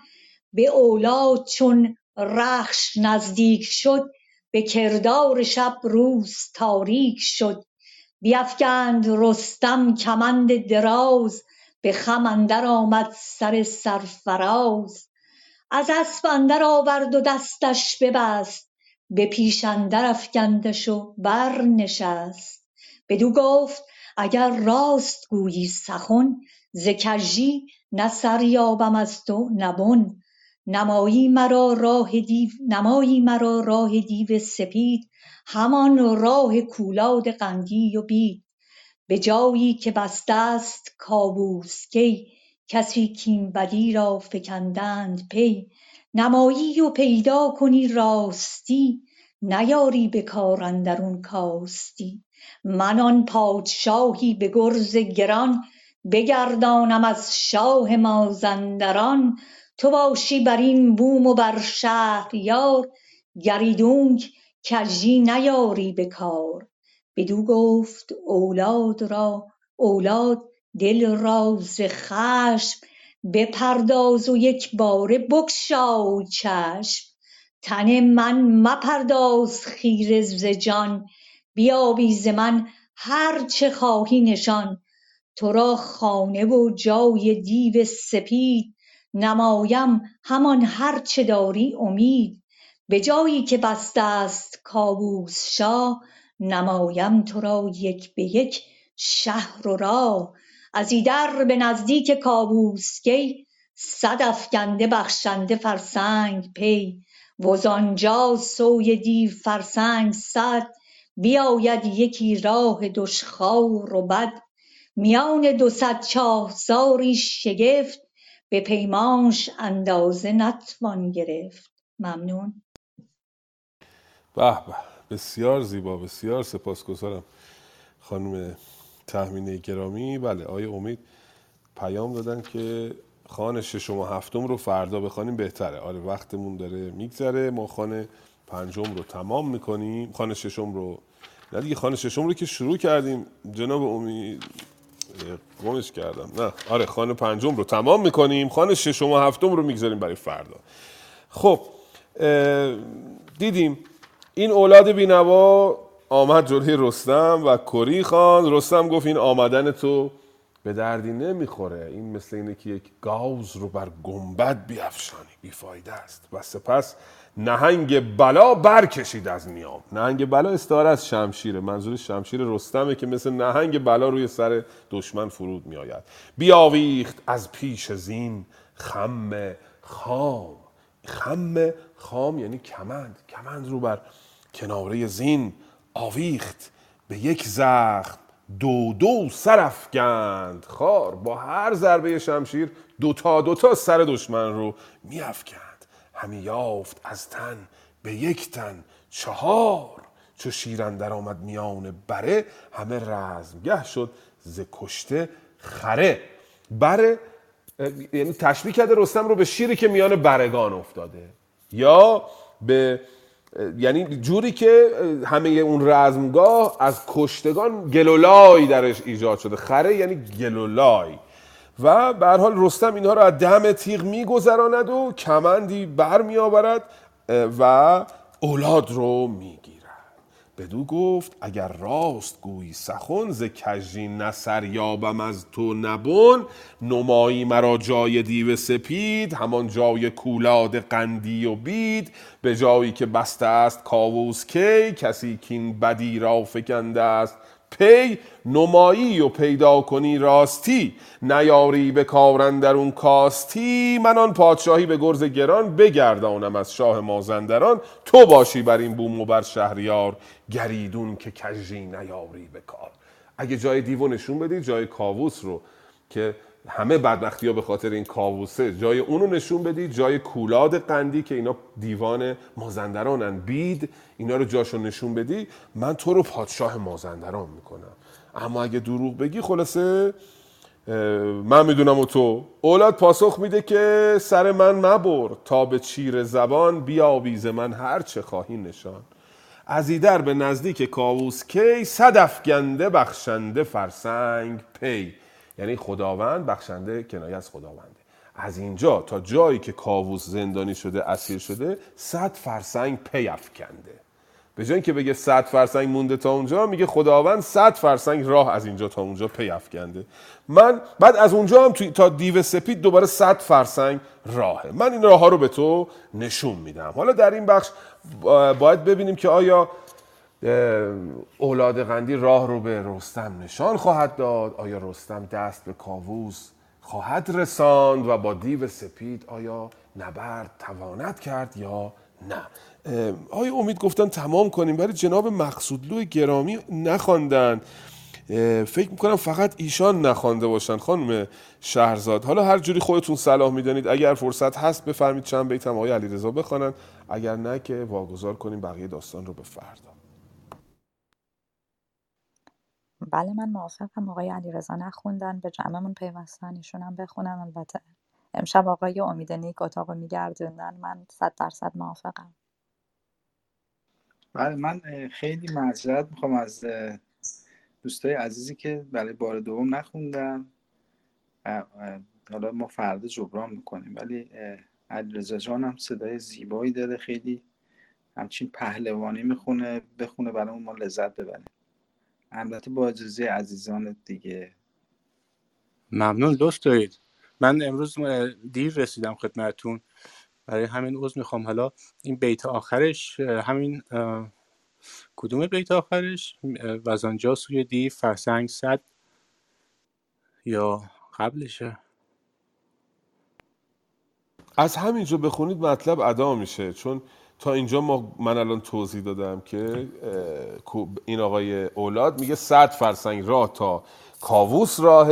به اولاد چون رخش نزدیک شد به کردار شب روز تاریک شد. بیفگند رستم کمند دراز به خم اندر آمد سر سرفراز. از اسپ اندر آورد و دستش ببست به پیش اندر افگندش و برنشست. بدو گفت اگر راست گویی سخن ز کژی نه سر یابم از تو نه بن. نمایی مرا راه دیو سپید. همان راه پولاد غنگی و بید. به جایی که بسته ست کاووس کی. کسی کاین بدی را فکندند پی. نمایی و پیدا کنی راستی. نیاری به کار اندرون کاستی. من آن پادشاهی به گرز گران. بگردانم از شاه مازندران. تو باشی برین بوم و بر شهریار گر ایدونک کژی نیاری به کار. بدو گفت اولاد دل را ز خشم. بپرداز و یکباره بگشای چشم. تن من مپرداز خیره ز جان. بیابی ز من هر چه خواهی نشان. ترا خانه و جای دیو سپید نمایم همان هر چه داری امید. به جایی که بسته ست کاووس شاه نمایم ترا یک به یک شهر و راه. از ایدر به نزدیک کاووس کی صد افگنده بخشنده فرسنگ پی. وزانجا سوی دیو فرسنگ صد بیاید یکی راه دشخوار و بد. میان دو صد شاهساری شگفت به پیمانش اندازه نتوان گرفت. ممنون. به به بسیار زیبا بسیار سپاسگزارم. خانم تهمینه گرامی بله آیه امید پیام دادن که خانه ششم و هفتم رو فردا بخوانیم بهتره. آره وقتمون داره میگذره. ما خانه پنجم رو تمام می‌کنیم. خانه ششم رو نه دیگه خانه ششم رو که شروع کردیم. جناب امید گمش کردم. نه. آره خانه پنجم رو تمام می‌کنیم. خانه ششم و هفتم رو می‌گذاریم برای فردا. خب دیدیم. این اولاد بینوا آمد جلوی رستم و کری خان. رستم گفت این آمدن تو به دردی نمی‌خوره. این مثل اینه که یک گاوز رو بر گنبد بیافشانی. بیفایده است. و سپس نهنگ بلا برکشید از نیام نهنگ بلا استعاره از شمشیره. منظور شمشیر رستمه که مثل نهنگ بلا روی سر دشمن فرود میآید. بیاویخت از پیش زین خم خام. خم خام یعنی کمند. کمند رو بر کناره زین آویخت. به یک زخم دو دو سر افکند خار با هر ضربه شمشیر دوتا دوتا سر دشمن رو میافکند. همی یافت از تن به یک تن. چهار چو شیرندر آمد میان بره همه رزمگه شد ز کشته خره. بره یعنی تشبیه کرده رستم رو به شیری که میان برگان افتاده. یا به یعنی جوری که همه اون رزمگاه از کشتگان گلولای درش ایجاد شده. خره یعنی گلولای. و به حال رستم اینها رو از دم تیغ میگذراند و کمندی بر میآورد و اولاد رو می‌گیرد. بدو گفت اگر راست گویی سخن ز کژی نصر یابم از تو نبون نمایی مرا جای دیو سپید همان جای کولاد قندی و بید. به جایی که بسته است کاووس کی کسی کین بدی را فکنده است. پی نمایی و پیدا کنی راستی. نیاری به کارن در اون کاستی. من آن پادشاهی به گرز گران بگردانم از شاه مازندران. تو باشی بر این بوم و بر شهریار. گریدون که کژی نیاری به کار. اگه جای دیو نشون بدی جای کاووس رو که همه بدبختی ها به خاطر این کاووسه. جای اونو نشون بدی جای کولاد قندی که اینا دیوان مازندرانن. بید اینا رو جاشو نشون بدی من تو رو پادشاه مازندران می‌کنم. اما اگه دروغ بگی خلاصه من می‌دونم و تو. اولاد پاسخ میده که سر من مبر تا به چیر زبان بیاویز من هر چه خواهی نشان. از ایدر به نزدیک کاووس کی صد افگنده بخشنده فرسنگ پی. یعنی خداوند بخشنده کنایه از خداونده. از اینجا تا جایی که کاووس زندانی شده اسیر شده صد فرسنگ پی افکنده. به جای اینکه بگه صد فرسنگ مونده تا اونجا میگه خداوند صد فرسنگ راه از اینجا تا اونجا پی افکنده. من بعد از اونجا هم تا دیو سپید دوباره صد فرسنگ راهه. من این راه ها رو به تو نشون میدم. حالا در این بخش با- باید ببینیم که آیا اولاد قندی راه رو به رستم نشان خواهد داد. آیا رستم دست به کاووس خواهد رساند و با دیو سپید آیا نبرد تواند کرد یا نه؟ آیا امید گفتن تمام کنیم؟ ولی جناب مقصودلو گرامی نخواندن. فکر می‌کنم فقط ایشان نخوانده باشن خانم شهرزاد. حالا هر جوری خودتون صلاح می‌دانید. اگر فرصت هست بفرمید چند بیتم آقای علیرضا بخوانن. اگر نه که واگذار کنیم بقیه داستان رو به فردا. بله من موافقم. آقای علیرضا نخوندن به جمعمون پیوستن ایشون هم بخونن. البته امشب آقای امید نیک اتاق میگردوندن. من صد درصد موافقم. بله من خیلی معذرت می‌خوام از دوستای عزیزی که برای بار دوم نخوندن. حالا ما فردا جبران می‌کنیم. ولی علیرضا جان هم صدای زیبایی داره. خیلی همچین پهلوانی می‌خونه بخونه برای ما لذت ببریم. البته با اجازه عزیزان دیگه. ممنون لطف دارید. من امروز دیر رسیدم خدمتتون. برای همین عذر می‌خوام. حالا این بیت آخرش همین کدوم بیت آخرش؟ وزانجا سوی دی فرسنگ صد یا قبلشه؟ از همینجا بخونید مطلب ادا میشه. چون تا اینجا ما من الان توضیح دادم که این آقای اولاد میگه 100 فرسنگ راه تا کاووس راه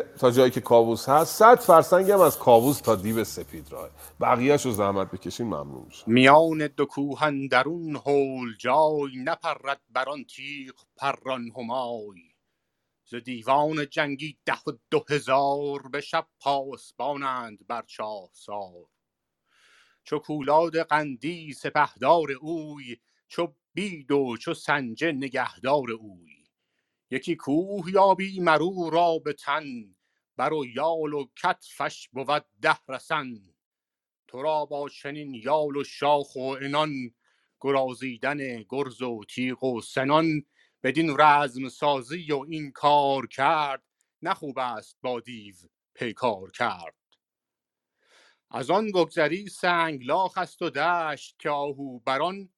تا جایی که کاووس هست 100 فرسنگ هم از کاووس تا دیو سپید راه بقیهش رو زحمت بکشین ممنون میشم. میان دو کوهن درون هول جای نپرد بران تیغ پران همای. ز دیوان جنگی ده و دو هزار به شب پاسبانند بر چاه سار چو پولاد قندی سپهدار اوی چو بید و چو سنجه نگهدار اوی. یکی کوه یابی مرو را به تن بر و یال و کتفش بود ده رسن. تو را با چنین یال و شاخ و عنان گرازیدن گرز و تیغ و سنان. بدین رزم سازی و این کار کرد نه خوب است با دیو پیکار کرد. از آن بگذری سنگلاخ است و دشت که آهو بران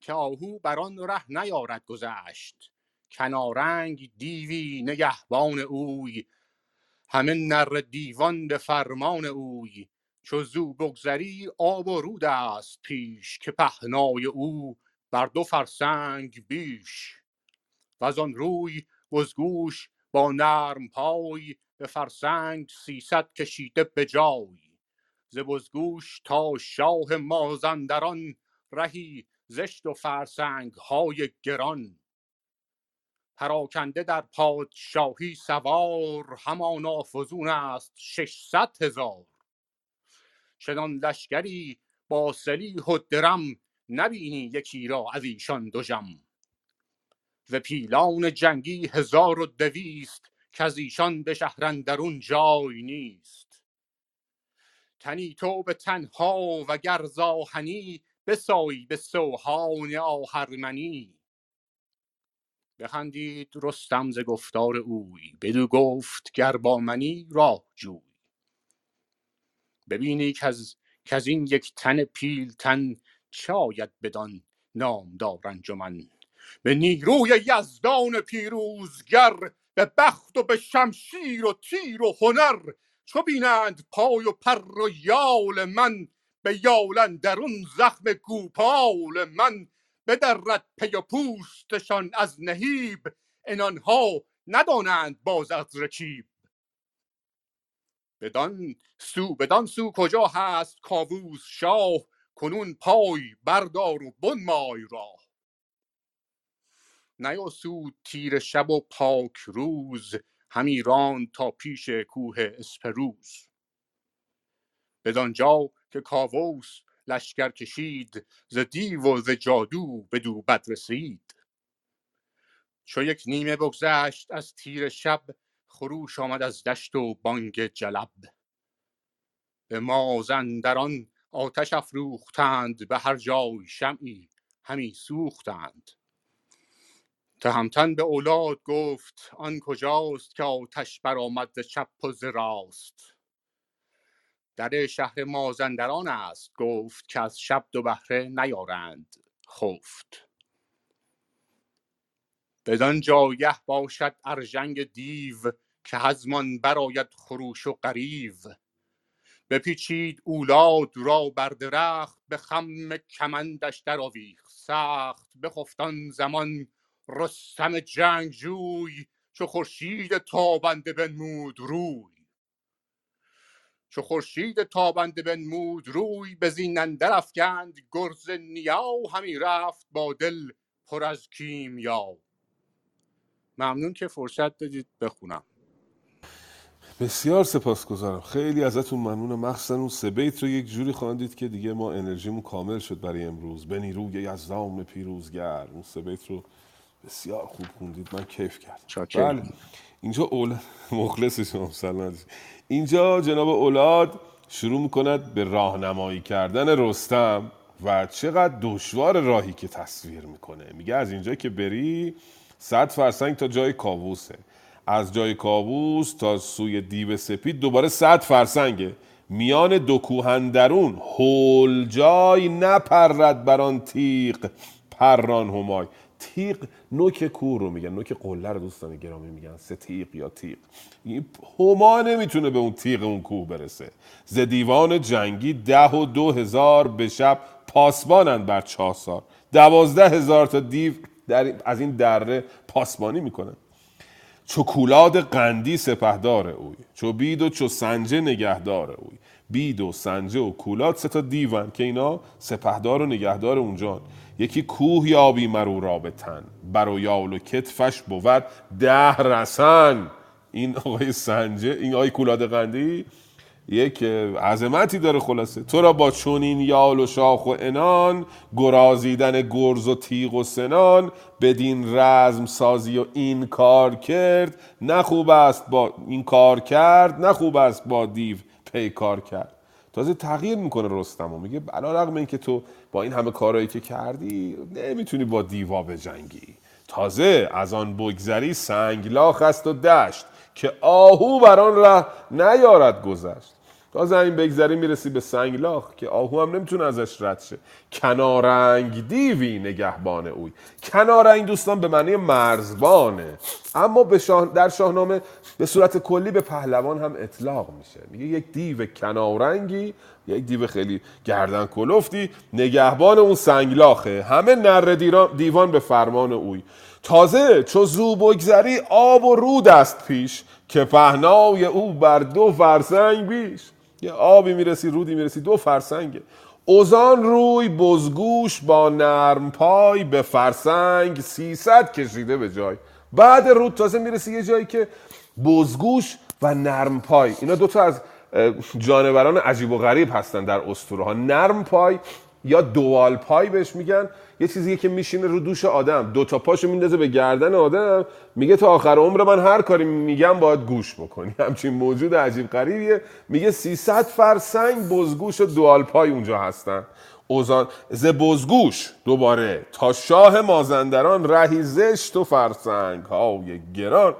که آهو بران ره نیارد گذشت. کنارنگ دیوی نگهبان اوی. همه نر دیوان به فرمان اوی. چو زو بگذری آب و رود است پیش که پهنای او بر دو فرسنگ بیش. و آن روی وزگوش با نرم پای به فرسنگ سیصد کشیده به جای. ز بزگوش تا شاه مازندران رهی زشت و فرسنگ های گران. پراکنده در پادشاهی سوار همانا فزون است ششصد هزار. چنان لشکری با سلیح و درم نبینی یکی را از ایشان دژم ز پیلان جنگی هزار و دویست که از ایشان به شهر اندرون جای نیست. تنی تو به تنها و گرزاهنی بسایی به سوهان آهرمنی. بخندید رستم ز گفتار اوی بدو گفت گر با منی راه جوی ببینی کز کز این یک تن پیلتن چه آید بدان نامدار انجمن. به نیروی یزدان پیروزگر به بخت و به شمشیر و تیر و هنر چو بینند پای و پر و یال من به یال درون زخم گوپال من. بدرد پی و پوستشان از نهیب انانها ندانند باز از رکیب. بدان سو بدان سو کجا هست کاووس شاه کنون پای بردار و بنمای راه. نیاسود تیر شب و پاک روز همی راند تا پیش کوه اسپروز. بدانجا که کاووس لشکر کشید ز دیو و ز جادو بدو بد رسید. چو یک نیمه بگذشت از تیر شب خروش آمد از دشت و بانگ جلب. به مازندران آتش افروختند به هر جای شمعی همی سوختند. تهمتن به اولاد گفت آن کجاست که آتش برآمد ز چپ و ز راست؟ در شهر مازندران است گفت که از شب دو بهره نیارند خفت. بدان جایه باشد ارژنگ دیو که هزمان برآید خروش و غریو. بپیچید اولاد را بر درخت به خم کمندش در آویخت سخت آن زمان رستم جنگجوی چو خورشید تابنده بنمود روی. چو خورشید تابنده بنمود روی به زین افگند گرز نیا همی رفت با دل پر از کیمیا ممنون که فرصت دادید بخونم. بسیار سپاسگزارم. خیلی ازتون ممنونم. مخصوصا اون سه بیت رو یک جوری خواندید که دیگه ما انرژیمون کامل شد برای امروز. به نیروی یزدان پیروزگر. اون سه بیت رو بسیار خوب خوندید. من کیف کردم. چاکرم. بله. اینجا اولاد [laughs] مخلص شما سلام اینجا جناب اولاد شروع می‌کند به راهنمایی کردن رستم و چقدر دشوار راهی که تصویر می‌کنه. میگه از اینجا که بری صد فرسنگ تا جای کاووسه. از جای کاووس تا سوی دیو سپید دوباره صد فرسنگه. میان دو کوهندرون هول جای نپرد بران تیغ پران همای. تیغ نوک کوه رو میگن نوک قله رو دوستان گرامی میگن سه تیغ یا تیغ. هما نمی‌تونه به اون تیغ اون کوه برسه. ز دیوان جنگی ده و دو هزار به شب پاسبانند بر چاسار دوازده هزار تا دیو در از این دره پاسبانی می‌کنن. چو کولاد قندی سپهدار اوی چو بید و چو سنجه نگهدار اوی. بید و سنجه و کولاد سه تا دیون که اینا سپهدار و نگهدار اونجان یکی کوه یابی مرو تن. بر و یال و کتفش بود ده رسن. این آقای سنجه این آقای کولاد قندی یک عظمتی داره خلاصه. تو را با چونین یال و شاخ و انان گرازیدن گرز و تیغ و سنان بدین رزم سازی و این کار کرد نه خوب است با این کار کرد نه خوب است با دیو. پیکار کرد. تازه تغییر می‌کنه رستم و میگه بلا رقم این که تو با این همه کارهایی که کردی نمی‌تونی با دیوا بجنگی. تازه از آن بگذری سنگلاخ است و دشت که آهو بر آن ره نیارد گذشت. تازه این بگذری می‌رسی به سنگلاخ که آهو هم نمی‌تونه ازش رد شه. کنارنگ دیوی نگهبان اوی. کنارنگ دوستان به معنی مرزبانه. اما به شاه در شاهنامه به صورت کلی به پهلوان هم اطلاق میشه. میگه یک دیو کنارنگی یک دیو خیلی گردن کلفتی نگهبان اون سنگلاخه. همه نر دیوان به فرمان اوی. تازه چو زو بگذری آب و رود است پیش که پهنای او بر دو فرسنگ بیش. یه آبی می‌رسی رودی می‌رسی دو فرسنگه. اوزان روی بزگوش با نرم پای به فرسنگ سیصد کشیده به جای. بعد رود تازه می‌رسی یه جایی که بزگوش و نرم پای. اینا دوتا از جانوران عجیب و غریب هستن در اسطوره ها. نرم پای یا دوال پای بهش میگن. یه چیزیه که میشینه رو دوش آدم. دو تا پاشو میندازه به گردن آدم. میگه تا آخر عمر من هر کاری میگم باید گوش بکنی. [laughs] همچین موجود عجیب غریبیه. میگه 300 فرسنگ بزگوش و دوال پای اونجا هستن. اوزان ز بزگوش دوباره تا شاه مازندران رهی زشت و فرسنگ های گران.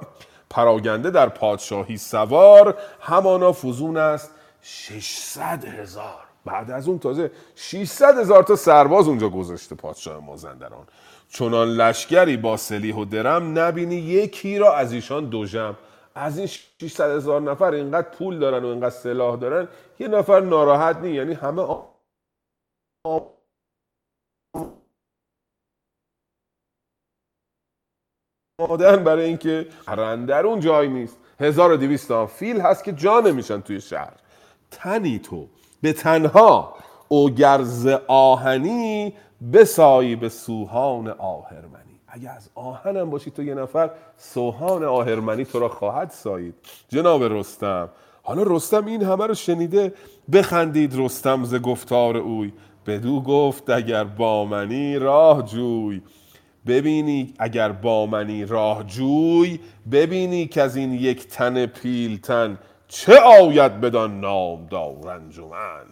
پراگنده در پادشاهی سوار. همانا فزون است. 600 هزار. بعد از اون تازه 600 هزار تا سرباز اونجا گذاشته پادشاه مازندران. چونان لشکری با سلیح و درم نبینی یکی را از ایشان دوژم از این 600 هزار نفر اینقدر پول دارن و اینقدر سلاح دارن یه نفر ناراحت نی. یعنی همه آ... آمادن برای اینکه اون جای نیست. 1200 تا فیل هست که جا نمیشن توی شهر. تنی تو. به تنها او گرز آهنی بسایی به سوهان آهرمنی. اگه از آهنم باشی تو یه نفر سوهان آهرمنی تو را خواهد سایید جناب رستم حالا رستم این همه رو شنیده بخندید رستم ز گفتار اوی. بدو گفت اگر با منی راه جوی. ببینی اگر با منی راه جوی ببینی که از این یک تن پیلتن چه آید بدان نام انجمن؟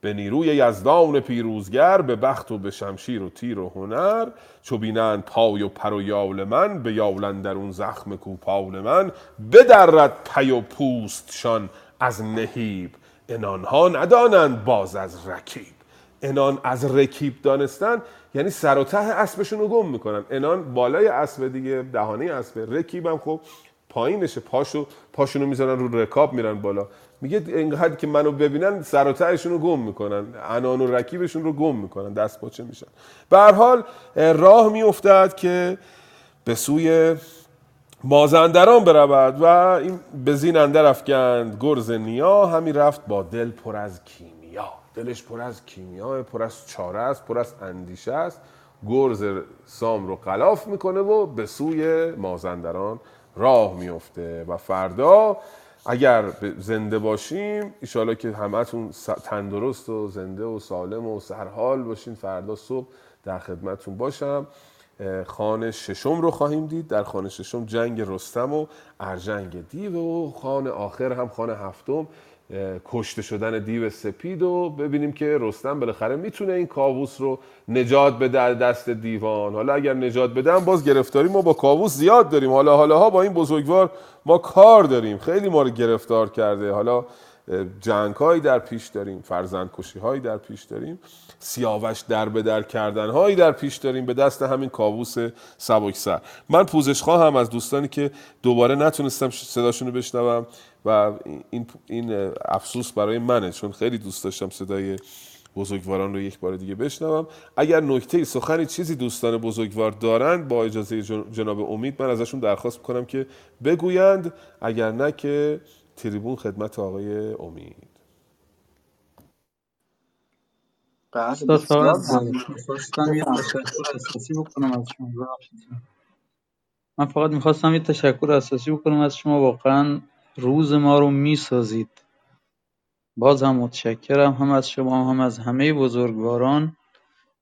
به نیروی یزدان پیروزگر به بخت و به شمشیر و تیر و هنر. چو بینند پای و پر و یال من به یالن در اون زخم کوپال من. بدرد پی و پوستشان از نهیب. انانها ندانند باز از رکیب. انان از رکیب دانستن یعنی سر و ته اسبشون رو گم می‌کنن. انان بالای اسب دیگه دهانه اسب رکیب هم خب پایینشه پاشو پاشونو می‌ذارن رو رکاب میرن بالا. میگه اینقدر که منو ببینن سر و رو گم می‌کنن. انان و رکیبشون رو گم می‌کنن دست پاچه میشن. به حال راه میافتد که به سوی مازندران برود و این به زین اندر افکند. گرز نیا همی رفت با دل پر از کیمیا. دلش پر از کیمیا پر از چاره است پر از اندیشه است. گرز سام رو قلاف می‌کنه و به سوی مازندران راه میفته و فردا اگر زنده باشیم ایشالا که همتون تندرست و زنده و سالم و سرحال باشین فردا صبح در خدمتون باشم. خانه ششم رو خواهیم دید. در خانه ششم جنگ رستم و ارجنگ دیو و خانه آخر هم خانه هفتم. کشته شدن دیو سپید و ببینیم که رستم بالاخره می‌تونه این کاووس رو نجات بده دست دیوان. حالا اگر نجات بدن باز گرفتاری ما با کاووس زیاد داریم. حالا حالا ها با این بزرگوار ما کار داریم. خیلی ما رو گرفتار کرده. حالا جنگ هایی در پیش داریم فرزند کشی هایی در پیش داریم سیاوش در به در کردن هایی در پیش داریم به دست همین کاووس سبکسر. من پوزش خواهم از دوستانی که دوباره نتونستم صداشون رو بشنوم. و این این افسوس برای منه چون خیلی دوست داشتم صدای بزرگواران رو یک بار دیگه بشنوم. اگر نکته سخنی چیزی دوستان بزرگوار دارند با اجازه جناب امید من ازشون درخواست می‌کنم که بگویند. اگر نه که تریبون خدمت آقای امید. بله. من فقط می‌خواستم یه تشکر اساسی بکنم از شما. واقعا روز ما رو می‌سازید. باز هم متشکرم هم از شما هم از همه بزرگواران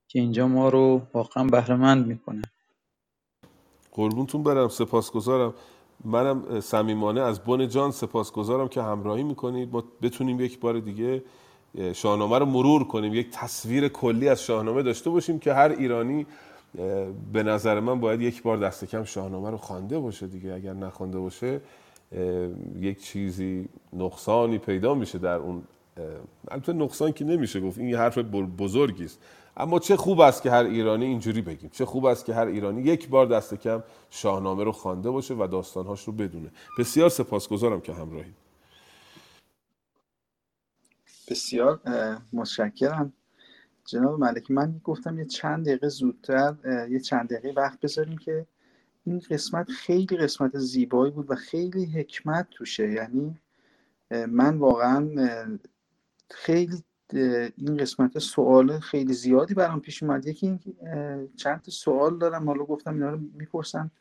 که اینجا ما رو واقعا بهرهمند می‌کنه. قربونتون برم سپاسگزارم. منم صمیمانه از بن جان سپاسگزارم که همراهی می‌کنید. ما بتونیم یک بار دیگه اه، شاهنامه رو مرور کنیم. یک تصویر کلی از شاهنامه داشته باشیم که هر ایرانی به نظر من باید یک بار دست کم شاهنامه رو خوانده باشه دیگه. اگر نخوانده باشه یک چیزی نقصانی پیدا میشه در اون البته نقصان که نمیشه گفت این حرف بزرگی است. اما چه خوب است که هر ایرانی اینجوری بگیم. چه خوب است که هر ایرانی یک بار دست کم شاهنامه رو خوانده باشه و داستانهاش رو بدونه. بسیار سپاسگزارم که همراهید بسیار متشکرم. جناب ملکی من گفتم یه چند دقیقه زودتر یه چند دقیقه وقت بذاریم که این قسمت خیلی قسمت زیبایی بود و خیلی حکمت توشه. یعنی من واقعا خیلی این قسمت سوال خیلی زیادی برام پیش اومد. یکی این چند تا سوال دارم. حالا گفتم اینا رو می‌پرسم.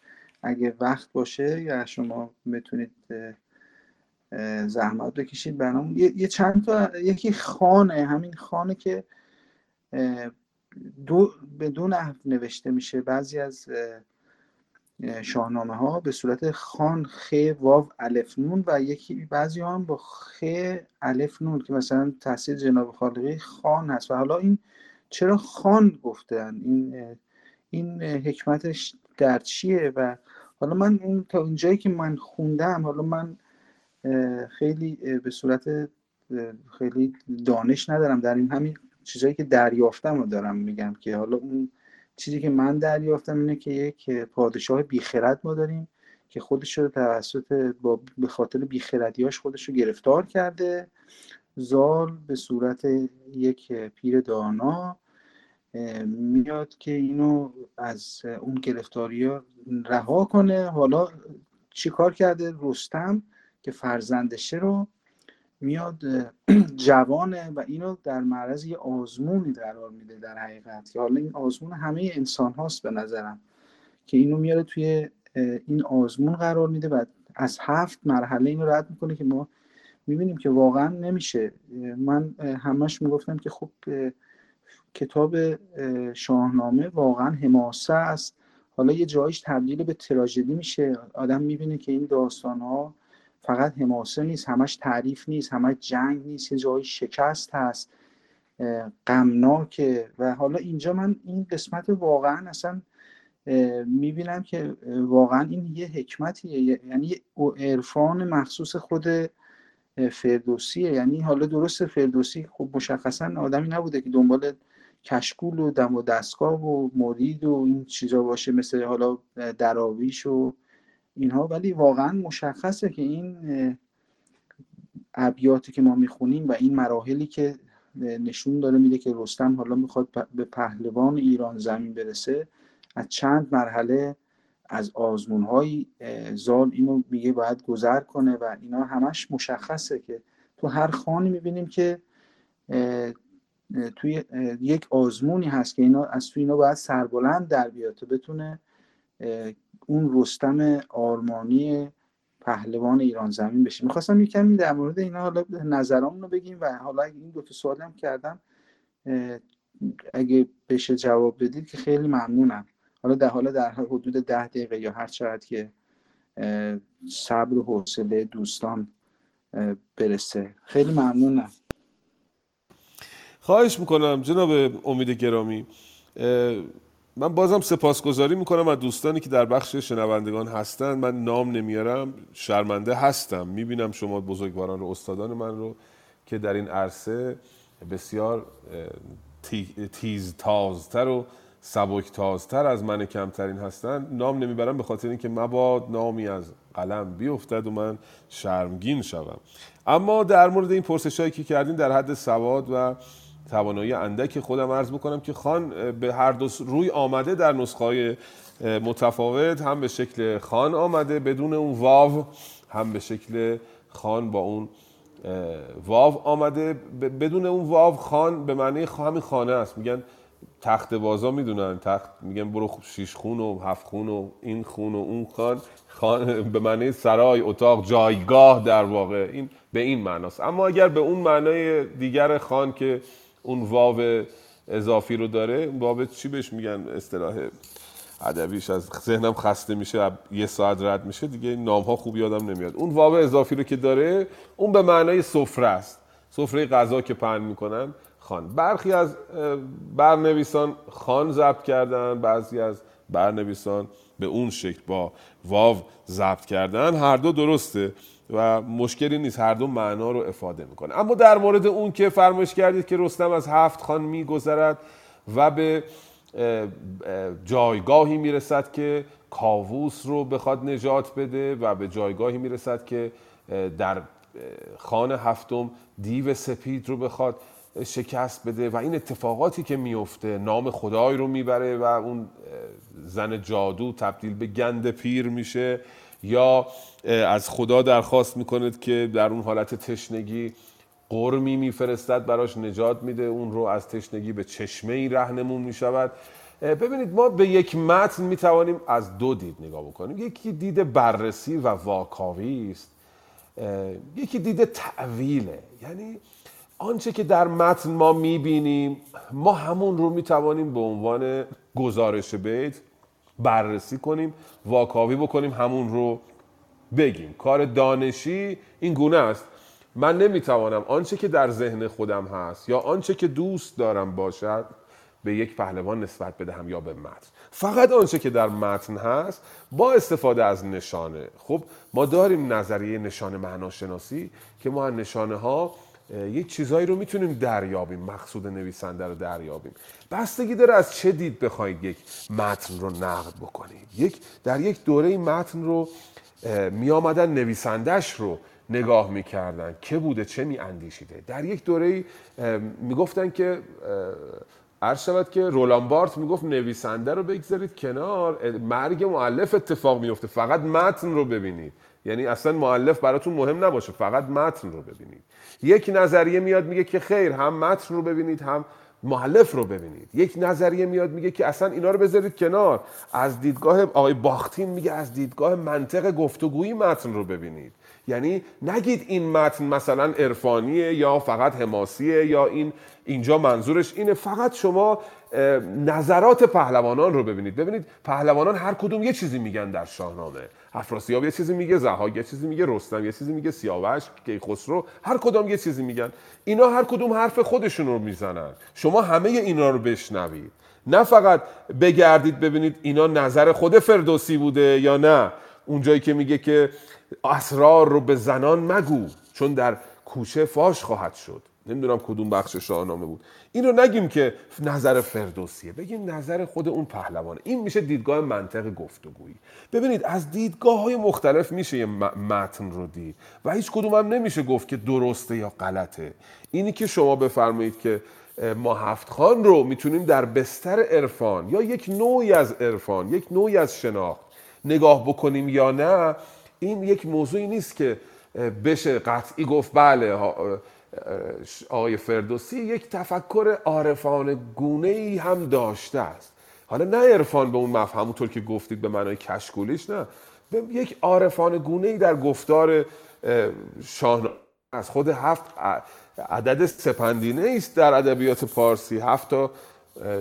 اگه وقت باشه یا شما بتونید زحمت بکشید برام یه چند تا یکی خانه همین خانه که دو به دو نحو نوشته میشه. بعضی از شاهنامه ها به صورت خان خ واو الف نون و یکی بعضی هم با خ الف نون که مثلا تاثیر جناب خالقی خان هست. و حالا این چرا خان گفتن؟ این این حکمتش در چیه؟ و حالا من اون تا اونجایی که من خوندم حالا من خیلی به صورت خیلی دانش ندارم. در این همین چیزایی که دریافتم رو دارم میگم که حالا اون چیزی که من دریافتم اینه که یک پادشاه بیخرد ما داریم که خودش رو توسط با به خاطر بیخردیاش خودش رو گرفتار کرده. زال به صورت یک پیر دانا میاد که اینو از اون گرفتاری ها رها کنه. حالا چیکار کرده؟ رستم که فرزندشه رو میاد جوانه و اینو در معرض یه آزمونی قرار میده در حقیقت. که حالا این آزمون همه انسان هاست به نظرم که اینو میاره توی این آزمون قرار میده و از هفت مرحله اینو رد می‌کنه که ما می‌بینیم که واقعا نمیشه. من همش می‌گفتم که خب کتاب اه، شاهنامه واقعا حماسه است. حالا یه جایش تبدیل به تراژدی میشه. آدم می‌بینه که این داستان ها فقط حماسه نیست همش تعریف نیست همش جنگ نیست یه جایی شکست هست غمناکه. و حالا اینجا من این قسمت واقعا اصلا می‌بینم که واقعا این یه حکمتیه. یعنی عرفان مخصوص خود فردوسیه. یعنی حالا درست فردوسی خب مشخصا آدمی نبوده که دنبال کشکول و دم و دستگاه و مرید و این چیزا باشه مثل حالا دراویش و اینها ولی واقعا مشخصه که این ابیاتی که ما می‌خونیم و این مراحلی که نشون داره میده که رستم حالا می‌خواد به پهلوان ایران زمین برسه از چند مرحله از آزمون های زال اینو میگه باید گذر کنه و اینا همش مشخصه که تو هر خانی می‌بینیم که توی یک آزمونی هست که اینا از تو اینا باید سربلند در بیاد تا بتونه اون رستم آرمانی پهلوان ایران زمین بشه. می‌خواستم یک کمی در مورد اینا حالا نظرامون رو بگیم و حالا اگه این دو تا سوال هم کردم. اگه بشه جواب بدید که خیلی ممنونم. حالا در حالا در حدود ده دقیقه یا هر چقدر که صبر و حوصله دوستان برسه. خیلی ممنونم. خواهش می‌کنم جناب امید گرامی. من بازم سپاسگزاری می‌کنم از دوستانی که در بخش شنوندگان هستند من نام نمیارم شرمنده هستم. می‌بینم شما بزرگواران رو استادان من رو که در این عرصه بسیار تیز تازتر و سبک تازتر از من کمترین هستند نام نمی‌برم به خاطر اینکه مباد نامی از قلم بیفتد و من شرمگین شوم. اما در مورد این پرسش هایی که کردین در حد سواد و توانایی اندک خودم عرض بکنم که خان به هر دو روی آمده در نسخه متفاوت. هم به شکل خان آمده بدون اون واو هم به شکل خان با اون واو آمده. بدون اون واو خان به معنی همین خانه است. میگن تخت بازا می‌دونن. تخت میگن برو شیش خون و هفت خون و این خون و اون خان. خان به معنی سرای اتاق جایگاه در واقع. این به این معناست. اما اگر به اون معنای دیگر خان که اون واو اضافی رو داره واو چی بهش میگن اصطلاح ادبیش؟ از ذهنم خسته میشه یه ساعت رد میشه دیگه نام ها خوب یادم نمیاد. اون واو اضافی رو که داره اون به معنای سفره است. سفره غذا که پهن می‌کنن خان. برخی از برنویسان خان ضبط کردن بعضی از برنویسان به اون شکل با واو ضبط کردن. هر دو درسته. و مشکلی نیست هر دو معنا رو افاده می‌کنه. اما در مورد اون که فرمایش کردید که رستم از هفت خان میگذرد و به جایگاهی می‌رسد که کاووس رو بخواد نجات بده و به جایگاهی می‌رسد که در خان هفتم دیو سپید رو بخواد شکست بده و این اتفاقاتی که میفته نام خدای رو می‌بره و اون زن جادو تبدیل به گند پیر میشه. یا از خدا درخواست می‌کنه که در اون حالت تشنگی قرمی میفرستد براش نجات میده. اون رو از تشنگی به چشمه ای رهنمون می‌شود. ببینید ما به یک متن می‌توانیم از دو دید نگاه بکنیم. یکی دید بررسی و واکاوی است. یکی دید تعویله یعنی آنچه که در متن ما می‌بینیم ما همون رو می‌توانیم به عنوان گزارش بیت بررسی کنیم واکاوی بکنیم همون رو بگیم. کار دانشی این گونه است. من نمی‌توانم آنچه که در ذهن خودم هست یا آنچه که دوست دارم باشد به یک پهلوان نسبت بدهم یا به متن. فقط آنچه که در متن هست با استفاده از نشانه. خب ما داریم نظریه نشانه معناشناسی که ما نشانه ها یک چیزهایی رو می‌تونیم دریابیم مقصود نویسنده رو دریابیم. بستگی داره از چه دید بخواید یک متن رو نقد بکنید یک در یک دوره متن رو می آمدن نویسندش رو نگاه می‌کردن. که بوده؟ چه می اندیشیده در یک دوره می‌گفتن که عرض شود که رولان بارت می‌گفت نویسنده رو بگذارید کنار مرگ معلف اتفاق میفته فقط متن رو ببینید. یعنی اصلا معلف براتون مهم نباشه فقط متن رو ببینید. یک نظریه میاد میگه که خیر هم متن رو ببینید هم معلف رو ببینید. یک نظریه میاد میگه که اصلا اینا رو بذارید کنار. از دیدگاه آقای باختین میگه از دیدگاه منطق گفتگویی متن رو ببینید. یعنی نگید این متن مثلا عرفانیه یا فقط حماسیه یا این اینجا منظورش اینه. فقط شما نظرات پهلوانان رو ببینید. ببینید پهلوانان هر کدوم یه چیزی میگن در شاهنامه. افراسیاب یه چیزی میگه زهاک یه چیزی میگه رستم یه چیزی میگه سیاوش کیخسرو هر کدوم یه چیزی میگن. اینا هر کدوم حرف خودشون رو می‌زنن. شما همه اینا رو بشنوید. نه فقط بگردید ببینید اینا نظر خود فردوسی بوده یا نه. اونجایی که میگه که اسرار رو به زنان مگو چون در کوچه فاش خواهد شد. نمی‌دونم کدوم بخش شاهنامه بود. این رو نگیم که نظر فردوسیه بگیم نظر خود اون پهلوانه. این میشه دیدگاه منطق گفتگویی ببینید از دیدگاه های مختلف میشه یه متن رو دید و هیچ کدوم هم نمیشه گفت که درسته یا غلطه. اینی که شما بفرمایید که ما هفت خان رو می‌تونیم در بستر عرفان یا یک نوعی از عرفان یک نوعی از شناخت نگاه بکنیم یا نه این یک موضوعی نیست که بشه قطعی گفت بله آقای فردوسی یک تفکر عارفانه گونه ای هم داشته است. حالا نه عرفان به اون مفهوم همونطور که گفتید به معنای کشکولیش نه. به یک عارفانه گونه ای در گفتار شاه از خود هفت عدد سپندینه است در ادبیات پارسی هفت تا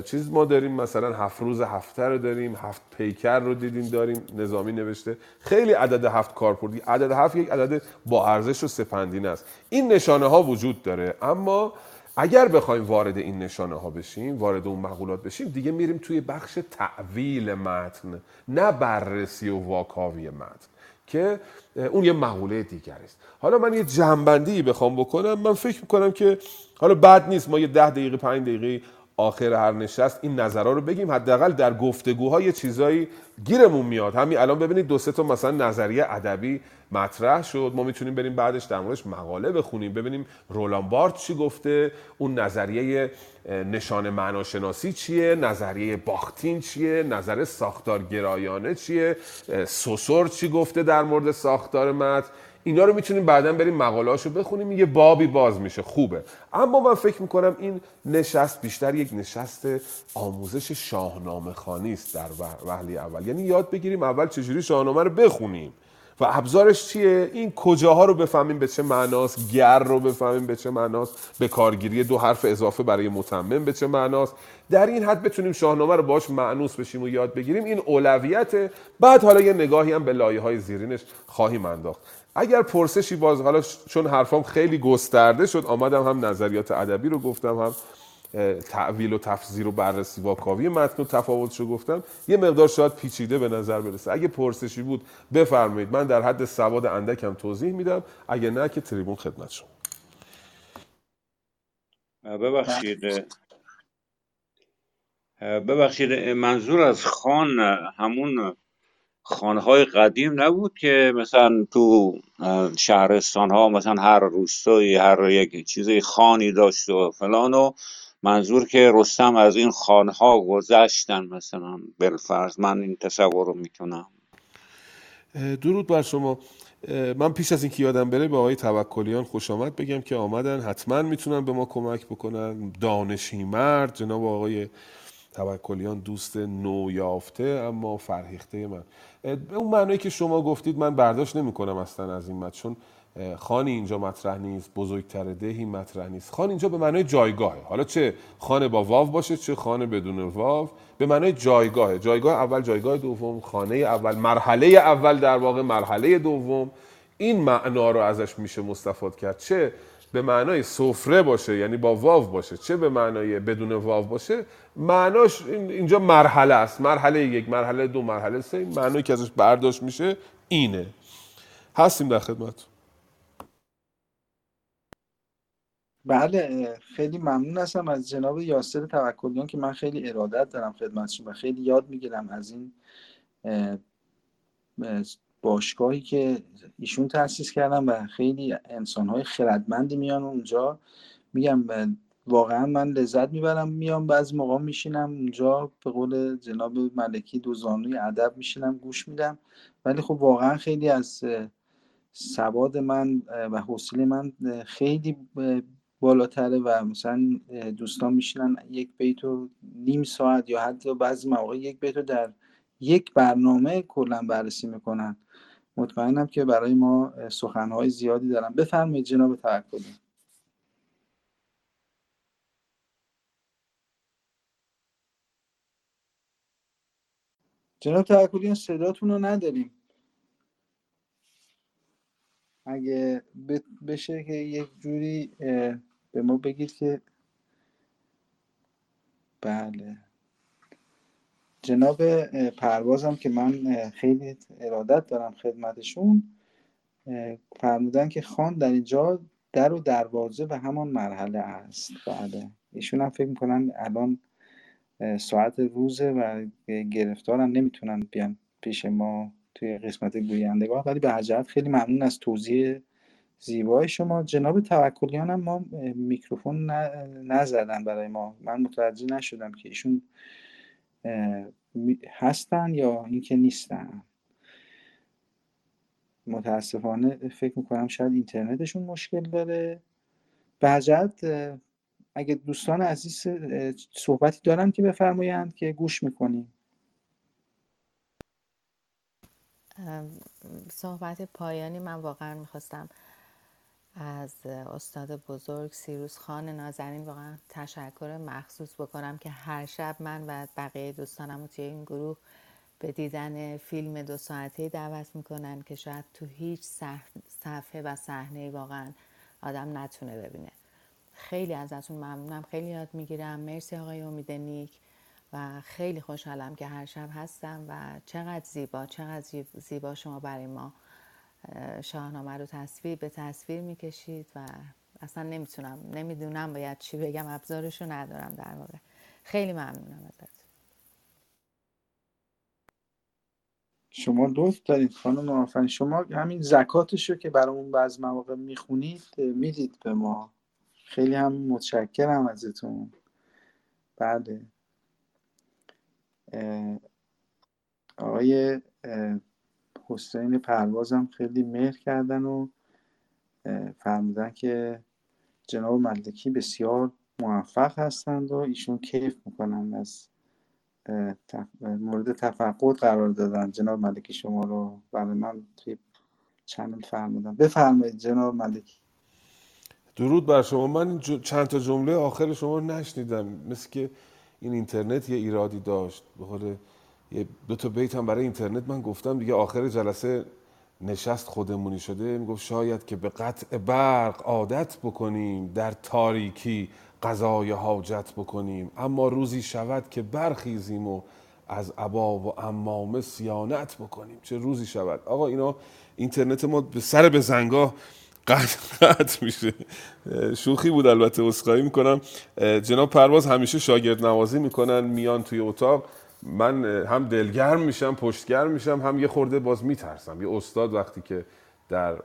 چیز ما داریم مثلا هفت روز هفته رو داریم هفت پیکر رو دیدیم داریم نظامی نوشته. خیلی عدد هفت کارپردی عدد هفت یک عدد با ارزش و سپندین است. این نشانه ها وجود داره اما اگر بخوایم وارد این نشانه ها بشیم وارد اون مقولات بشیم دیگه میریم توی بخش تعویل متن نه بررسی و واکاوی متن که اون یه مقوله دیگر است. حالا من یه جنبندی بخوام بکنم. من فکر می‌کنم که حالا بد نیست. ما یه ده دقیقه پنج دقیقه آخر هر نشست این نظرها رو بگیم. حداقل در گفتگوها یه چیزایی گیرمون میاد. همین الان ببینید دو سه تا مثلا نظریه ادبی مطرح شد. ما می‌تونیم بریم بعدش در موردش مقاله بخونیم. ببینیم رولان بارت چی گفته اون نظریه نشان معناشناسی چیه نظریه باختین چیه نظر ساختارگرایانه چیه سوسور چی گفته در مورد ساختار متن. اینا رو می‌تونیم بعدا بریم مقالهاشو بخونیم یه بابی باز میشه. خوبه. اما من فکر می‌کنم این نشست بیشتر یک نشست آموزش شاهنامه خانی است در وهله اول. یعنی یاد بگیریم اول چجوری شاهنامه رو بخونیم و ابزارش چیه؟ این کجاها رو بفهمیم به چه معناست گر رو بفهمیم به چه معناست به کارگیری دو حرف اضافه برای متمم به چه معناست. در این حد بتونیم شاهنامه رو باش معنوس بشیم و یاد بگیریم. این اولویت. بعد حالا یه نگاهی هم به لایه های زیرینش خواهیم انداخت. اگر پرسشی باز حالا چون حرفام خیلی گسترده شد آمدم هم نظریات ادبی رو گفتم هم تعویل و تفسیر و بررسی واکاوی متن و تفاوتش رو گفتم. یه مقدار شاید پیچیده به نظر برسه. اگه پرسشی بود بفرمایید. من در حد سواد اندکم توضیح میدم. اگه نه که تریبون خدمت شما. ببخشید. ببخشید. منظور از خان همون خانهای قدیم نبود که مثلا تو شهرستان ها مثلا هر روستایی هر یک چیزی خانی داشت و فلان و منظور که رستم از این خانها گذشتن مثلا بلفرز. من این تصور رو می‌کنم درود بر شما. من پیش از اینکه یادم بره به آقای توکلیان خوش آمد بگم که آمدن حتما می‌تونن به ما کمک بکنن. دانشی مرد جناب آقای توکلیان دوست نو یافته اما فرهیخته من. اون معنی که شما گفتید من برداشت نمی کنم اصلا از این متن چون خانی اینجا مطرح نیست بزرگتر دهی مطرح نیست. خان اینجا به معنای جایگاهه. حالا چه خانه با واو باشه چه خانه بدون واو به معنای جایگاهه. جایگاه اول جایگاه دوم خانه اول مرحله اول در واقع مرحله دوم. این معنا رو ازش میشه مستفاد کرد. چه؟ به معنای سفره باشه یعنی با واو باشه. چه به معنای بدون واو باشه؟ معناش اینجا مرحله است. مرحله یک مرحله دو مرحله سه معنایی که ازش برداشت میشه اینه. هستیم در خدمت. بله خیلی ممنون هستم از جناب یاسر توکلیان که من خیلی ارادت دارم خدمتشون و خیلی یاد می‌گیرم از این باشگاهی که ایشون تاسیس کردن و خیلی انسانهای خردمندی میان اونجا. میگم واقعا من لذت می‌برم میام بعضی موقع میشینم اونجا به قول جناب ملکی دو زانوی ادب میشینم گوش میدم. ولی خب واقعا خیلی از سواد من و حوصله من خیلی بالاتره و مثلا دوستان میشینن یک بیت و نیم ساعت یا حتی بعضی مواقع یک بیت رو در یک برنامه کلا بررسی می‌کنن. مطمئنم که برای ما سخنهای زیادی دارم بفرمایید جناب توکلی. جناب توکلی صداتون رو نداریم. اگه بشه که یک جوری به ما بگید که بله. جناب پروازم که من خیلی ارادت دارم خدمتشون فرمودن که خان در اینجا در و دروازه به همان مرحله است. بله. ایشون هم فکر می‌کنن الان ساعت روزه و گرفتارن نمی‌تونن بیان پیش ما توی قسمت گویندگاه ولی به هر خیلی ممنون از توضیح زیبای شما. جناب توکلیان هم ما میکروفون نزدن برای ما. من متوجه نشدم که ایشون هستن یا اینکه نیستن؟ متاسفانه فکر می‌کنم شاید اینترنتشون مشکل داره. به اگه دوستان عزیز صحبتی دارن که بفرمایند که گوش می‌کنیم. صحبت پایانی من واقعا می‌خواستم از استاد بزرگ سیروس خان نازنین واقعا تشکر مخصوص بکنم که هر شب من و بقیه دوستانم توی این گروه به دیدن فیلم دو ساعته دعوت می‌کنن که شاید تو هیچ صفحه و صحنه واقعا آدم نتونه ببینه. خیلی ازتون ممنونم. خیلی یاد می‌گیرم. مرسی آقای امید نیک و خیلی خوشحالم که هر شب هستم و چقدر زیبا چقدر زیبا شما برای ما. شاهنامه رو تصویر به تصویر می‌کشید و اصلا نمی‌تونم نمی‌دونم باید چی بگم ابزارشو ندارم در واقع. خیلی ممنونم ازت. شما لطف دارید خانم آفرین. شما همین زکاتش رو که برامون بعض مواقع می‌خونید می‌دید به ما. خیلی هم متشکرم ازتون. بله. اه، آقای حسین پروازم خیلی مهر کردن و فرمودن که جناب ملکی بسیار موفق هستند و ایشون کیف می‌کنن از تف- مورد تفقد قرار دادن. جناب ملکی شما رو برای من توی چنل فرمودن. بفرمایید جناب ملکی. درود بر شما. من چند تا جمله آخر شما نشنیدم. مثل که این اینترنت یه ایرادی داشت. به یه دو تا بیت هم برای اینترنت من گفتم دیگه آخر جلسه نشست خودمونی شده می‌گفت شاید که به قطع برق عادت بکنیم در تاریکی قضای حاجت بکنیم. اما روزی شود که برخیزیم و از عبا و امامه سیانت بکنیم. چه روزی شود؟ آقا اینا اینترنت ما به سر به زنگاه قطع میشه. شوخی بود البته اسخایی می‌کنم. جناب پرواز همیشه شاگرد نوازی می‌کنن میان توی اتاق. من هم دلگرم میشم پشتگرم میشم هم یه خورده باز میترسم. یه استاد وقتی که در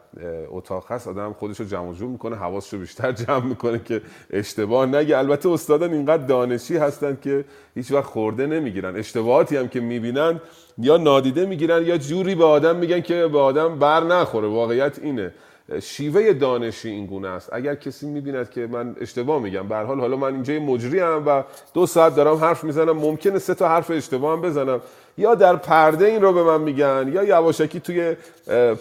اتاق هست آدم خودش رو جمع جور می‌کنه حواسش رو بیشتر [laughs] جمع می‌کنه که اشتباه نگه. البته استادان اینقدر دانشی هستن که هیچ وقت خورده نمی‌گیرن. اشتباهاتی هم که می‌بینن یا نادیده می‌گیرن یا جوری به آدم میگن که به آدم بر نخوره. واقعیت اینه. شیوه دانشی این گونه است. اگر کسی می‌بیند که من اشتباه میگم به حال حالا من اینجا مجری ام و دو ساعت دارم حرف می‌زنم ممکنه سه تا حرف اشتباه هم بزنم. یا در پرده این رو به من میگن یا یواشکی توی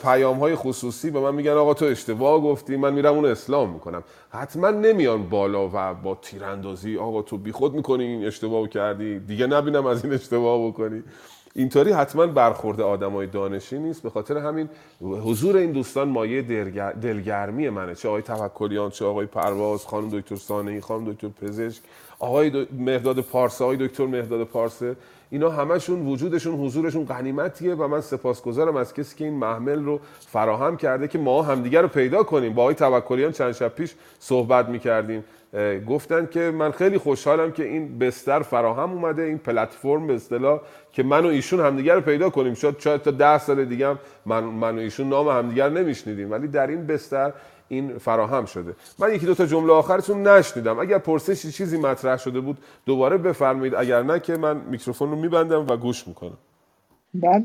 پیام های خصوصی به من میگن آقا تو اشتباه گفتی من میرم اون اسلام می‌کنم. حتما نمیان بالا و با تیراندازی آقا تو بیخود می‌کنی این اشتباه کردی دیگه نبینم از این اشتباه بکنی. اینطوری حتما برخورد آدمای دانشی نیست. به خاطر همین حضور این دوستان مایه دلگر- دلگرمی منه. چه آقای توکلیان چه آقای پرواز خانم دکتر سانهی خانم دکتر پزشک آقای دو- مهداد پارسه آقای دکتر مهداد پارسه اینا همشون وجودشون حضورشون غنیمتیه و من سپاسگزارم از کسی که این محمل رو فراهم کرده که ما همدیگه رو پیدا کنیم. با آقای توکلیان چند شب پیش صحبت می‌کردیم. گفتن که من خیلی خوشحالم که این بستر فراهم اومده این پلتفرم به اصطلاح که من و ایشون همدیگه رو پیدا کنیم. شاید شاید تا ده سال دیگه هم من, من و ایشون نام همدیگه رو نمیشنیدیم ولی در این بستر این فراهم شده. من یکی دو تا جمله آخرتون نشنیدم. اگر پرسشی چیزی مطرح شده بود دوباره بفرمایید. اگر نه که من میکروفون رو میبندم و گوش می‌کنم. بعد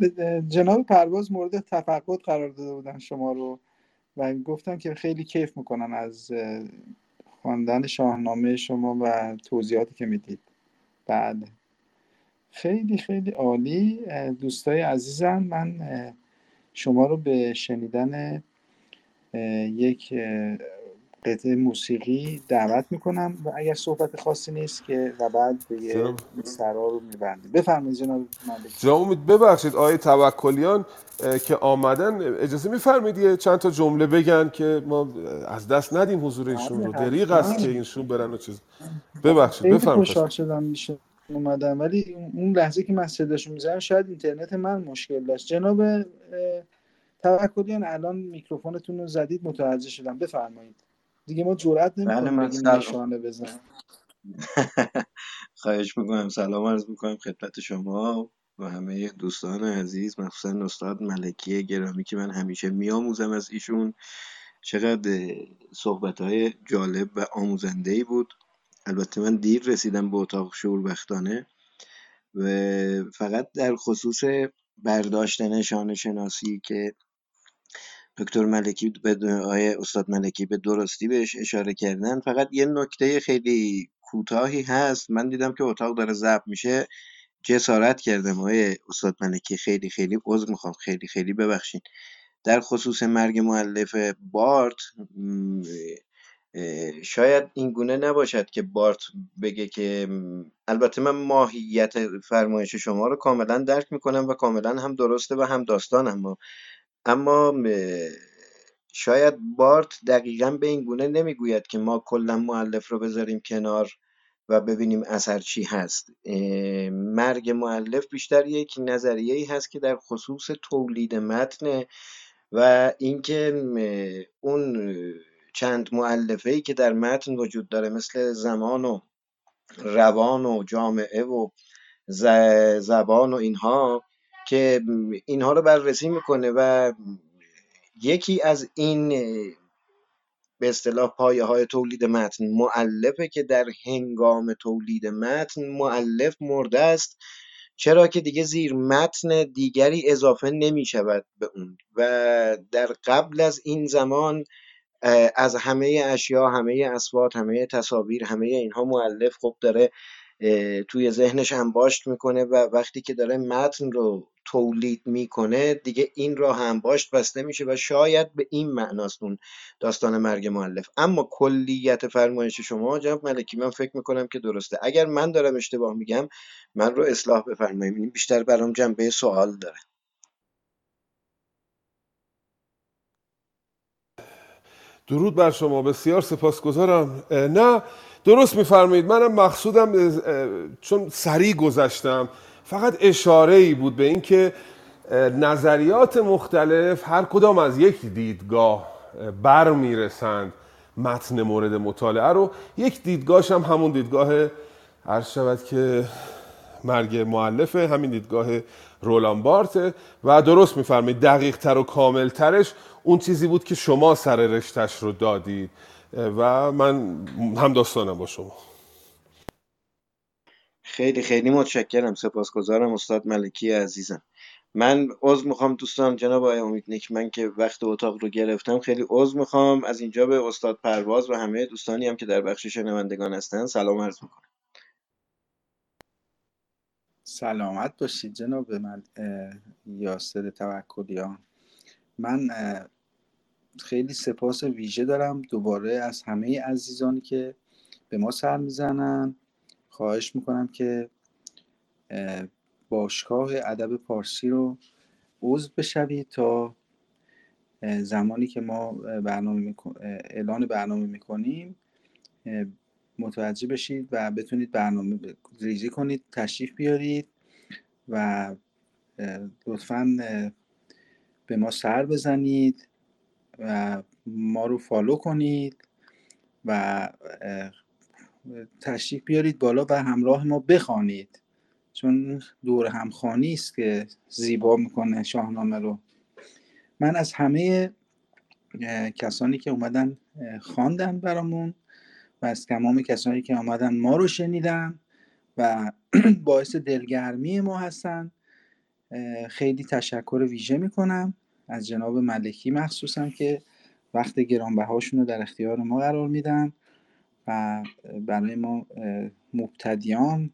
جناب پرواز مورد تفقد قرار داده بودن شما رو و گفتن که خیلی کیف می‌کنن از خواندن شاهنامه شما و توضیحاتی که می‌دید. بله. خیلی خیلی عالی. دوستای عزیزم من شما رو به شنیدن یک قطعه موسیقی دعوت می‌کنم و اگر صحبت خاصی نیست که و بعد دیگه جناب سرا رو میبندیم. بفرمایید جناب ملکی جناب امید ببخشید آقای توکلیان که آمدن اجازه میفرمایید یه چند تا جمله بگن که ما از دست ندیم حضور ایشون رو. دریغ است حتما که اینشون برن و چیز. ببخشید بفرمایید. خوشحال شدم میشه اومدم. ولی اون لحظه که من صداشو می‌زنم شاید اینترنت من مشکل داشت. جناب توکلیان الان میکروفونتون رو زدید متوجه شدم. بفرمایید. دیگه ما جرئت بله نمی‌کنیم بگیم سلام. نشانه بزن [laughs] خواهش می‌کنم. سلام عرض می‌کنم خدمت شما و همه دوستان عزیز مخصوصا استاد ملکی گرامی که من همیشه میآموزم از ایشون. چقدر صحبت های جالب و آموزنده ای بود. البته من دیر رسیدم به اتاق شوربختانه و فقط در خصوص برداشت نشان شناسی که دکتر ملکی به آقای استاد ملکی به درستی بهش اشاره کردن. فقط یه نکته خیلی کوتاهی هست. من دیدم که اتاق داره ضبط میشه. جسارت کردم. آقای استاد ملکی خیلی خیلی عذر می‌خوام. خیلی خیلی ببخشید در خصوص مرگ معلف بارت شاید این گونه نباشد که بارت بگه که البته من ماهیت فرمایش شما رو کاملا درک می‌کنم و کاملا هم درسته و هم داستان اما اما شاید بارت دقیقا به این گونه نمی‌گوید که ما کلا مؤلف رو بذاریم کنار و ببینیم اثر چی هست. مرگ مؤلف بیشتر یک نظریه ای هست که در خصوص تولید متن و اینکه اون چند مؤلفه ای که در متن وجود داره مثل زمان و روان و جامعه و زبان و اینها که اینها رو بررسی می‌کنه و یکی از این به اصطلاح پایه های تولید متن معلفه که در هنگام تولید متن معلف مرده است. چرا که دیگه زیر متن دیگری اضافه نمی شود به اون و در قبل از این زمان از همه اشیا همه اسوات همه تصاویر همه اینها معلف خب داره توی ذهنش انباشت می‌کنه و وقتی که داره متن رو تولید می‌کنه دیگه این را هم باشت بسته میشه و شاید به این معناست اون داستان مرگ معلف اما کلیت فرمایش شما جناب ملکی من فکر می‌کنم که درسته. اگر من دارم اشتباه میگم من رو اصلاح بفرمایید. این بیشتر برام جنبه سوال داره. درود بر شما بسیار سپاسگزارم. نه درست میفرمایید. منم مقصودم چون سریع گذشتم. فقط اشاره ای بود به اینکه نظریات مختلف هر کدام از یک دیدگاه بر می‌رسند متن مورد مطالعه رو. یک دیدگاهش هم همون دیدگاه عرض شود که مرگ معلفه همین دیدگاه رولان بارته. و درست میفرمایید دقیق تر و کامل ترش اون چیزی بود که شما سر رشتش رو دادید و من هم داستانم با شما. خیلی خیلی متشکرم. سپاسگزارم استاد ملکی عزیزم. من عضو می‌خوام دوستان جناب آقای امید من که وقت اتاق رو گرفتم خیلی عضو می‌خوام. از اینجا به استاد پرواز و همه دوستانی هم که در بخش شنوندگان هستن سلام عرض می‌کنم. سلامت باشید جناب من یاسر توکلیان. من خیلی سپاس ویژه دارم دوباره از همه عزیزانی که به ما سر می‌زنن. خواهش می‌کنم که باشگاه ادب پارسی رو عضو بشوید تا زمانی که ما برنامه اعلان برنامه می‌کنیم متوجه بشید و بتونید برنامه ریزی کنید تشریف بیارید و لطفا به ما سر بزنید. و ما رو فالو کنید و تشریف بیارید بالا و همراه ما بخوانید. چون دور همخانی است که زیبا می‌کنه شاهنامه رو. من از همه کسانی که اومدن خواندن برامون و از تمام کسانی که آمدن ما رو شنیدن و [clears throat] باعث دلگرمی ما هستن خیلی تشکر ویژه می‌کنم. از جناب ملکی مخصوصا که وقت گرانبهاشون رو در اختیار ما قرار میدن و برای ما مبتدیان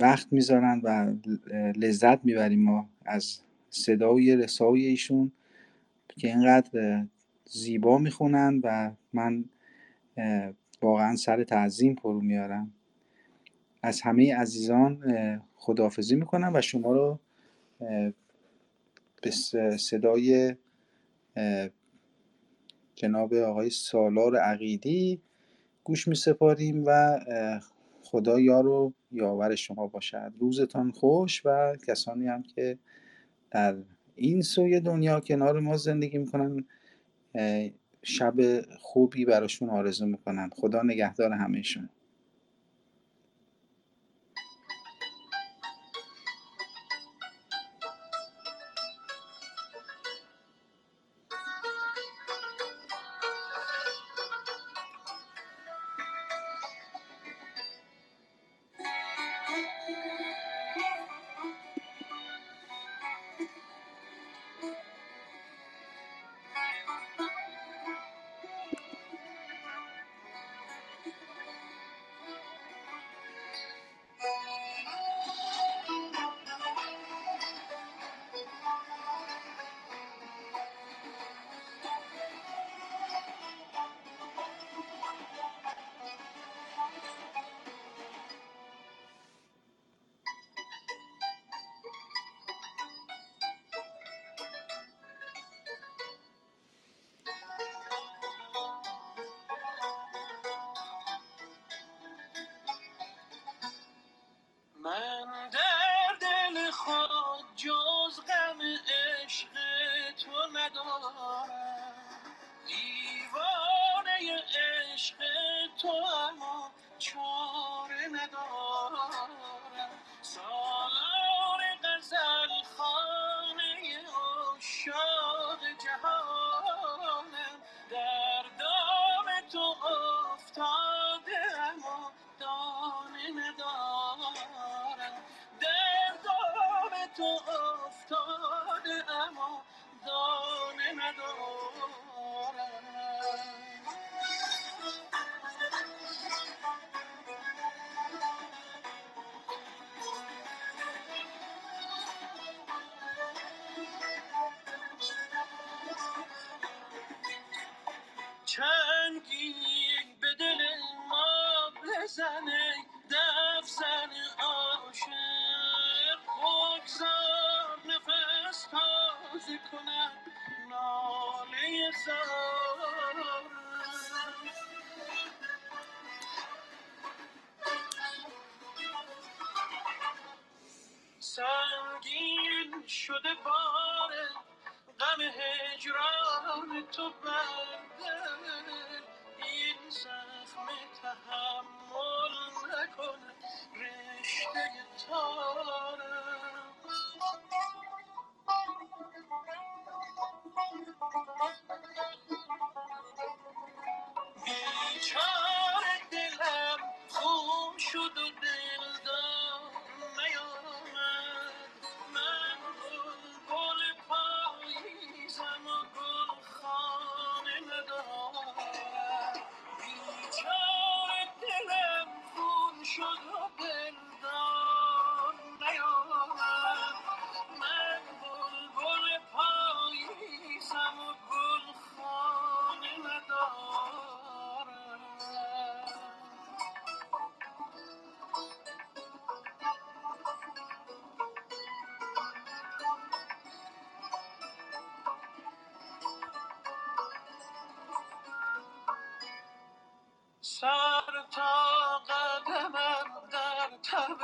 وقت می‌ذارن و لذت می‌بریم ما از صدای رسای ایشون که اینقدر زیبا می‌خونن و من واقعا سر تعظیم فرو میارم. از همه عزیزان خداحافظی می‌کنم و شما رو به صدای جناب آقای سالار عقیدی گوش می سپاریم و خدا یار و یاور شما باشد. روزتان خوش و کسانی هم که در این سوی دنیا کنار ما زندگی می‌کنن شب خوبی براشون آرزو می‌کنم خدا نگهدار همهشون. ندارم was. سر تا قدمم در تب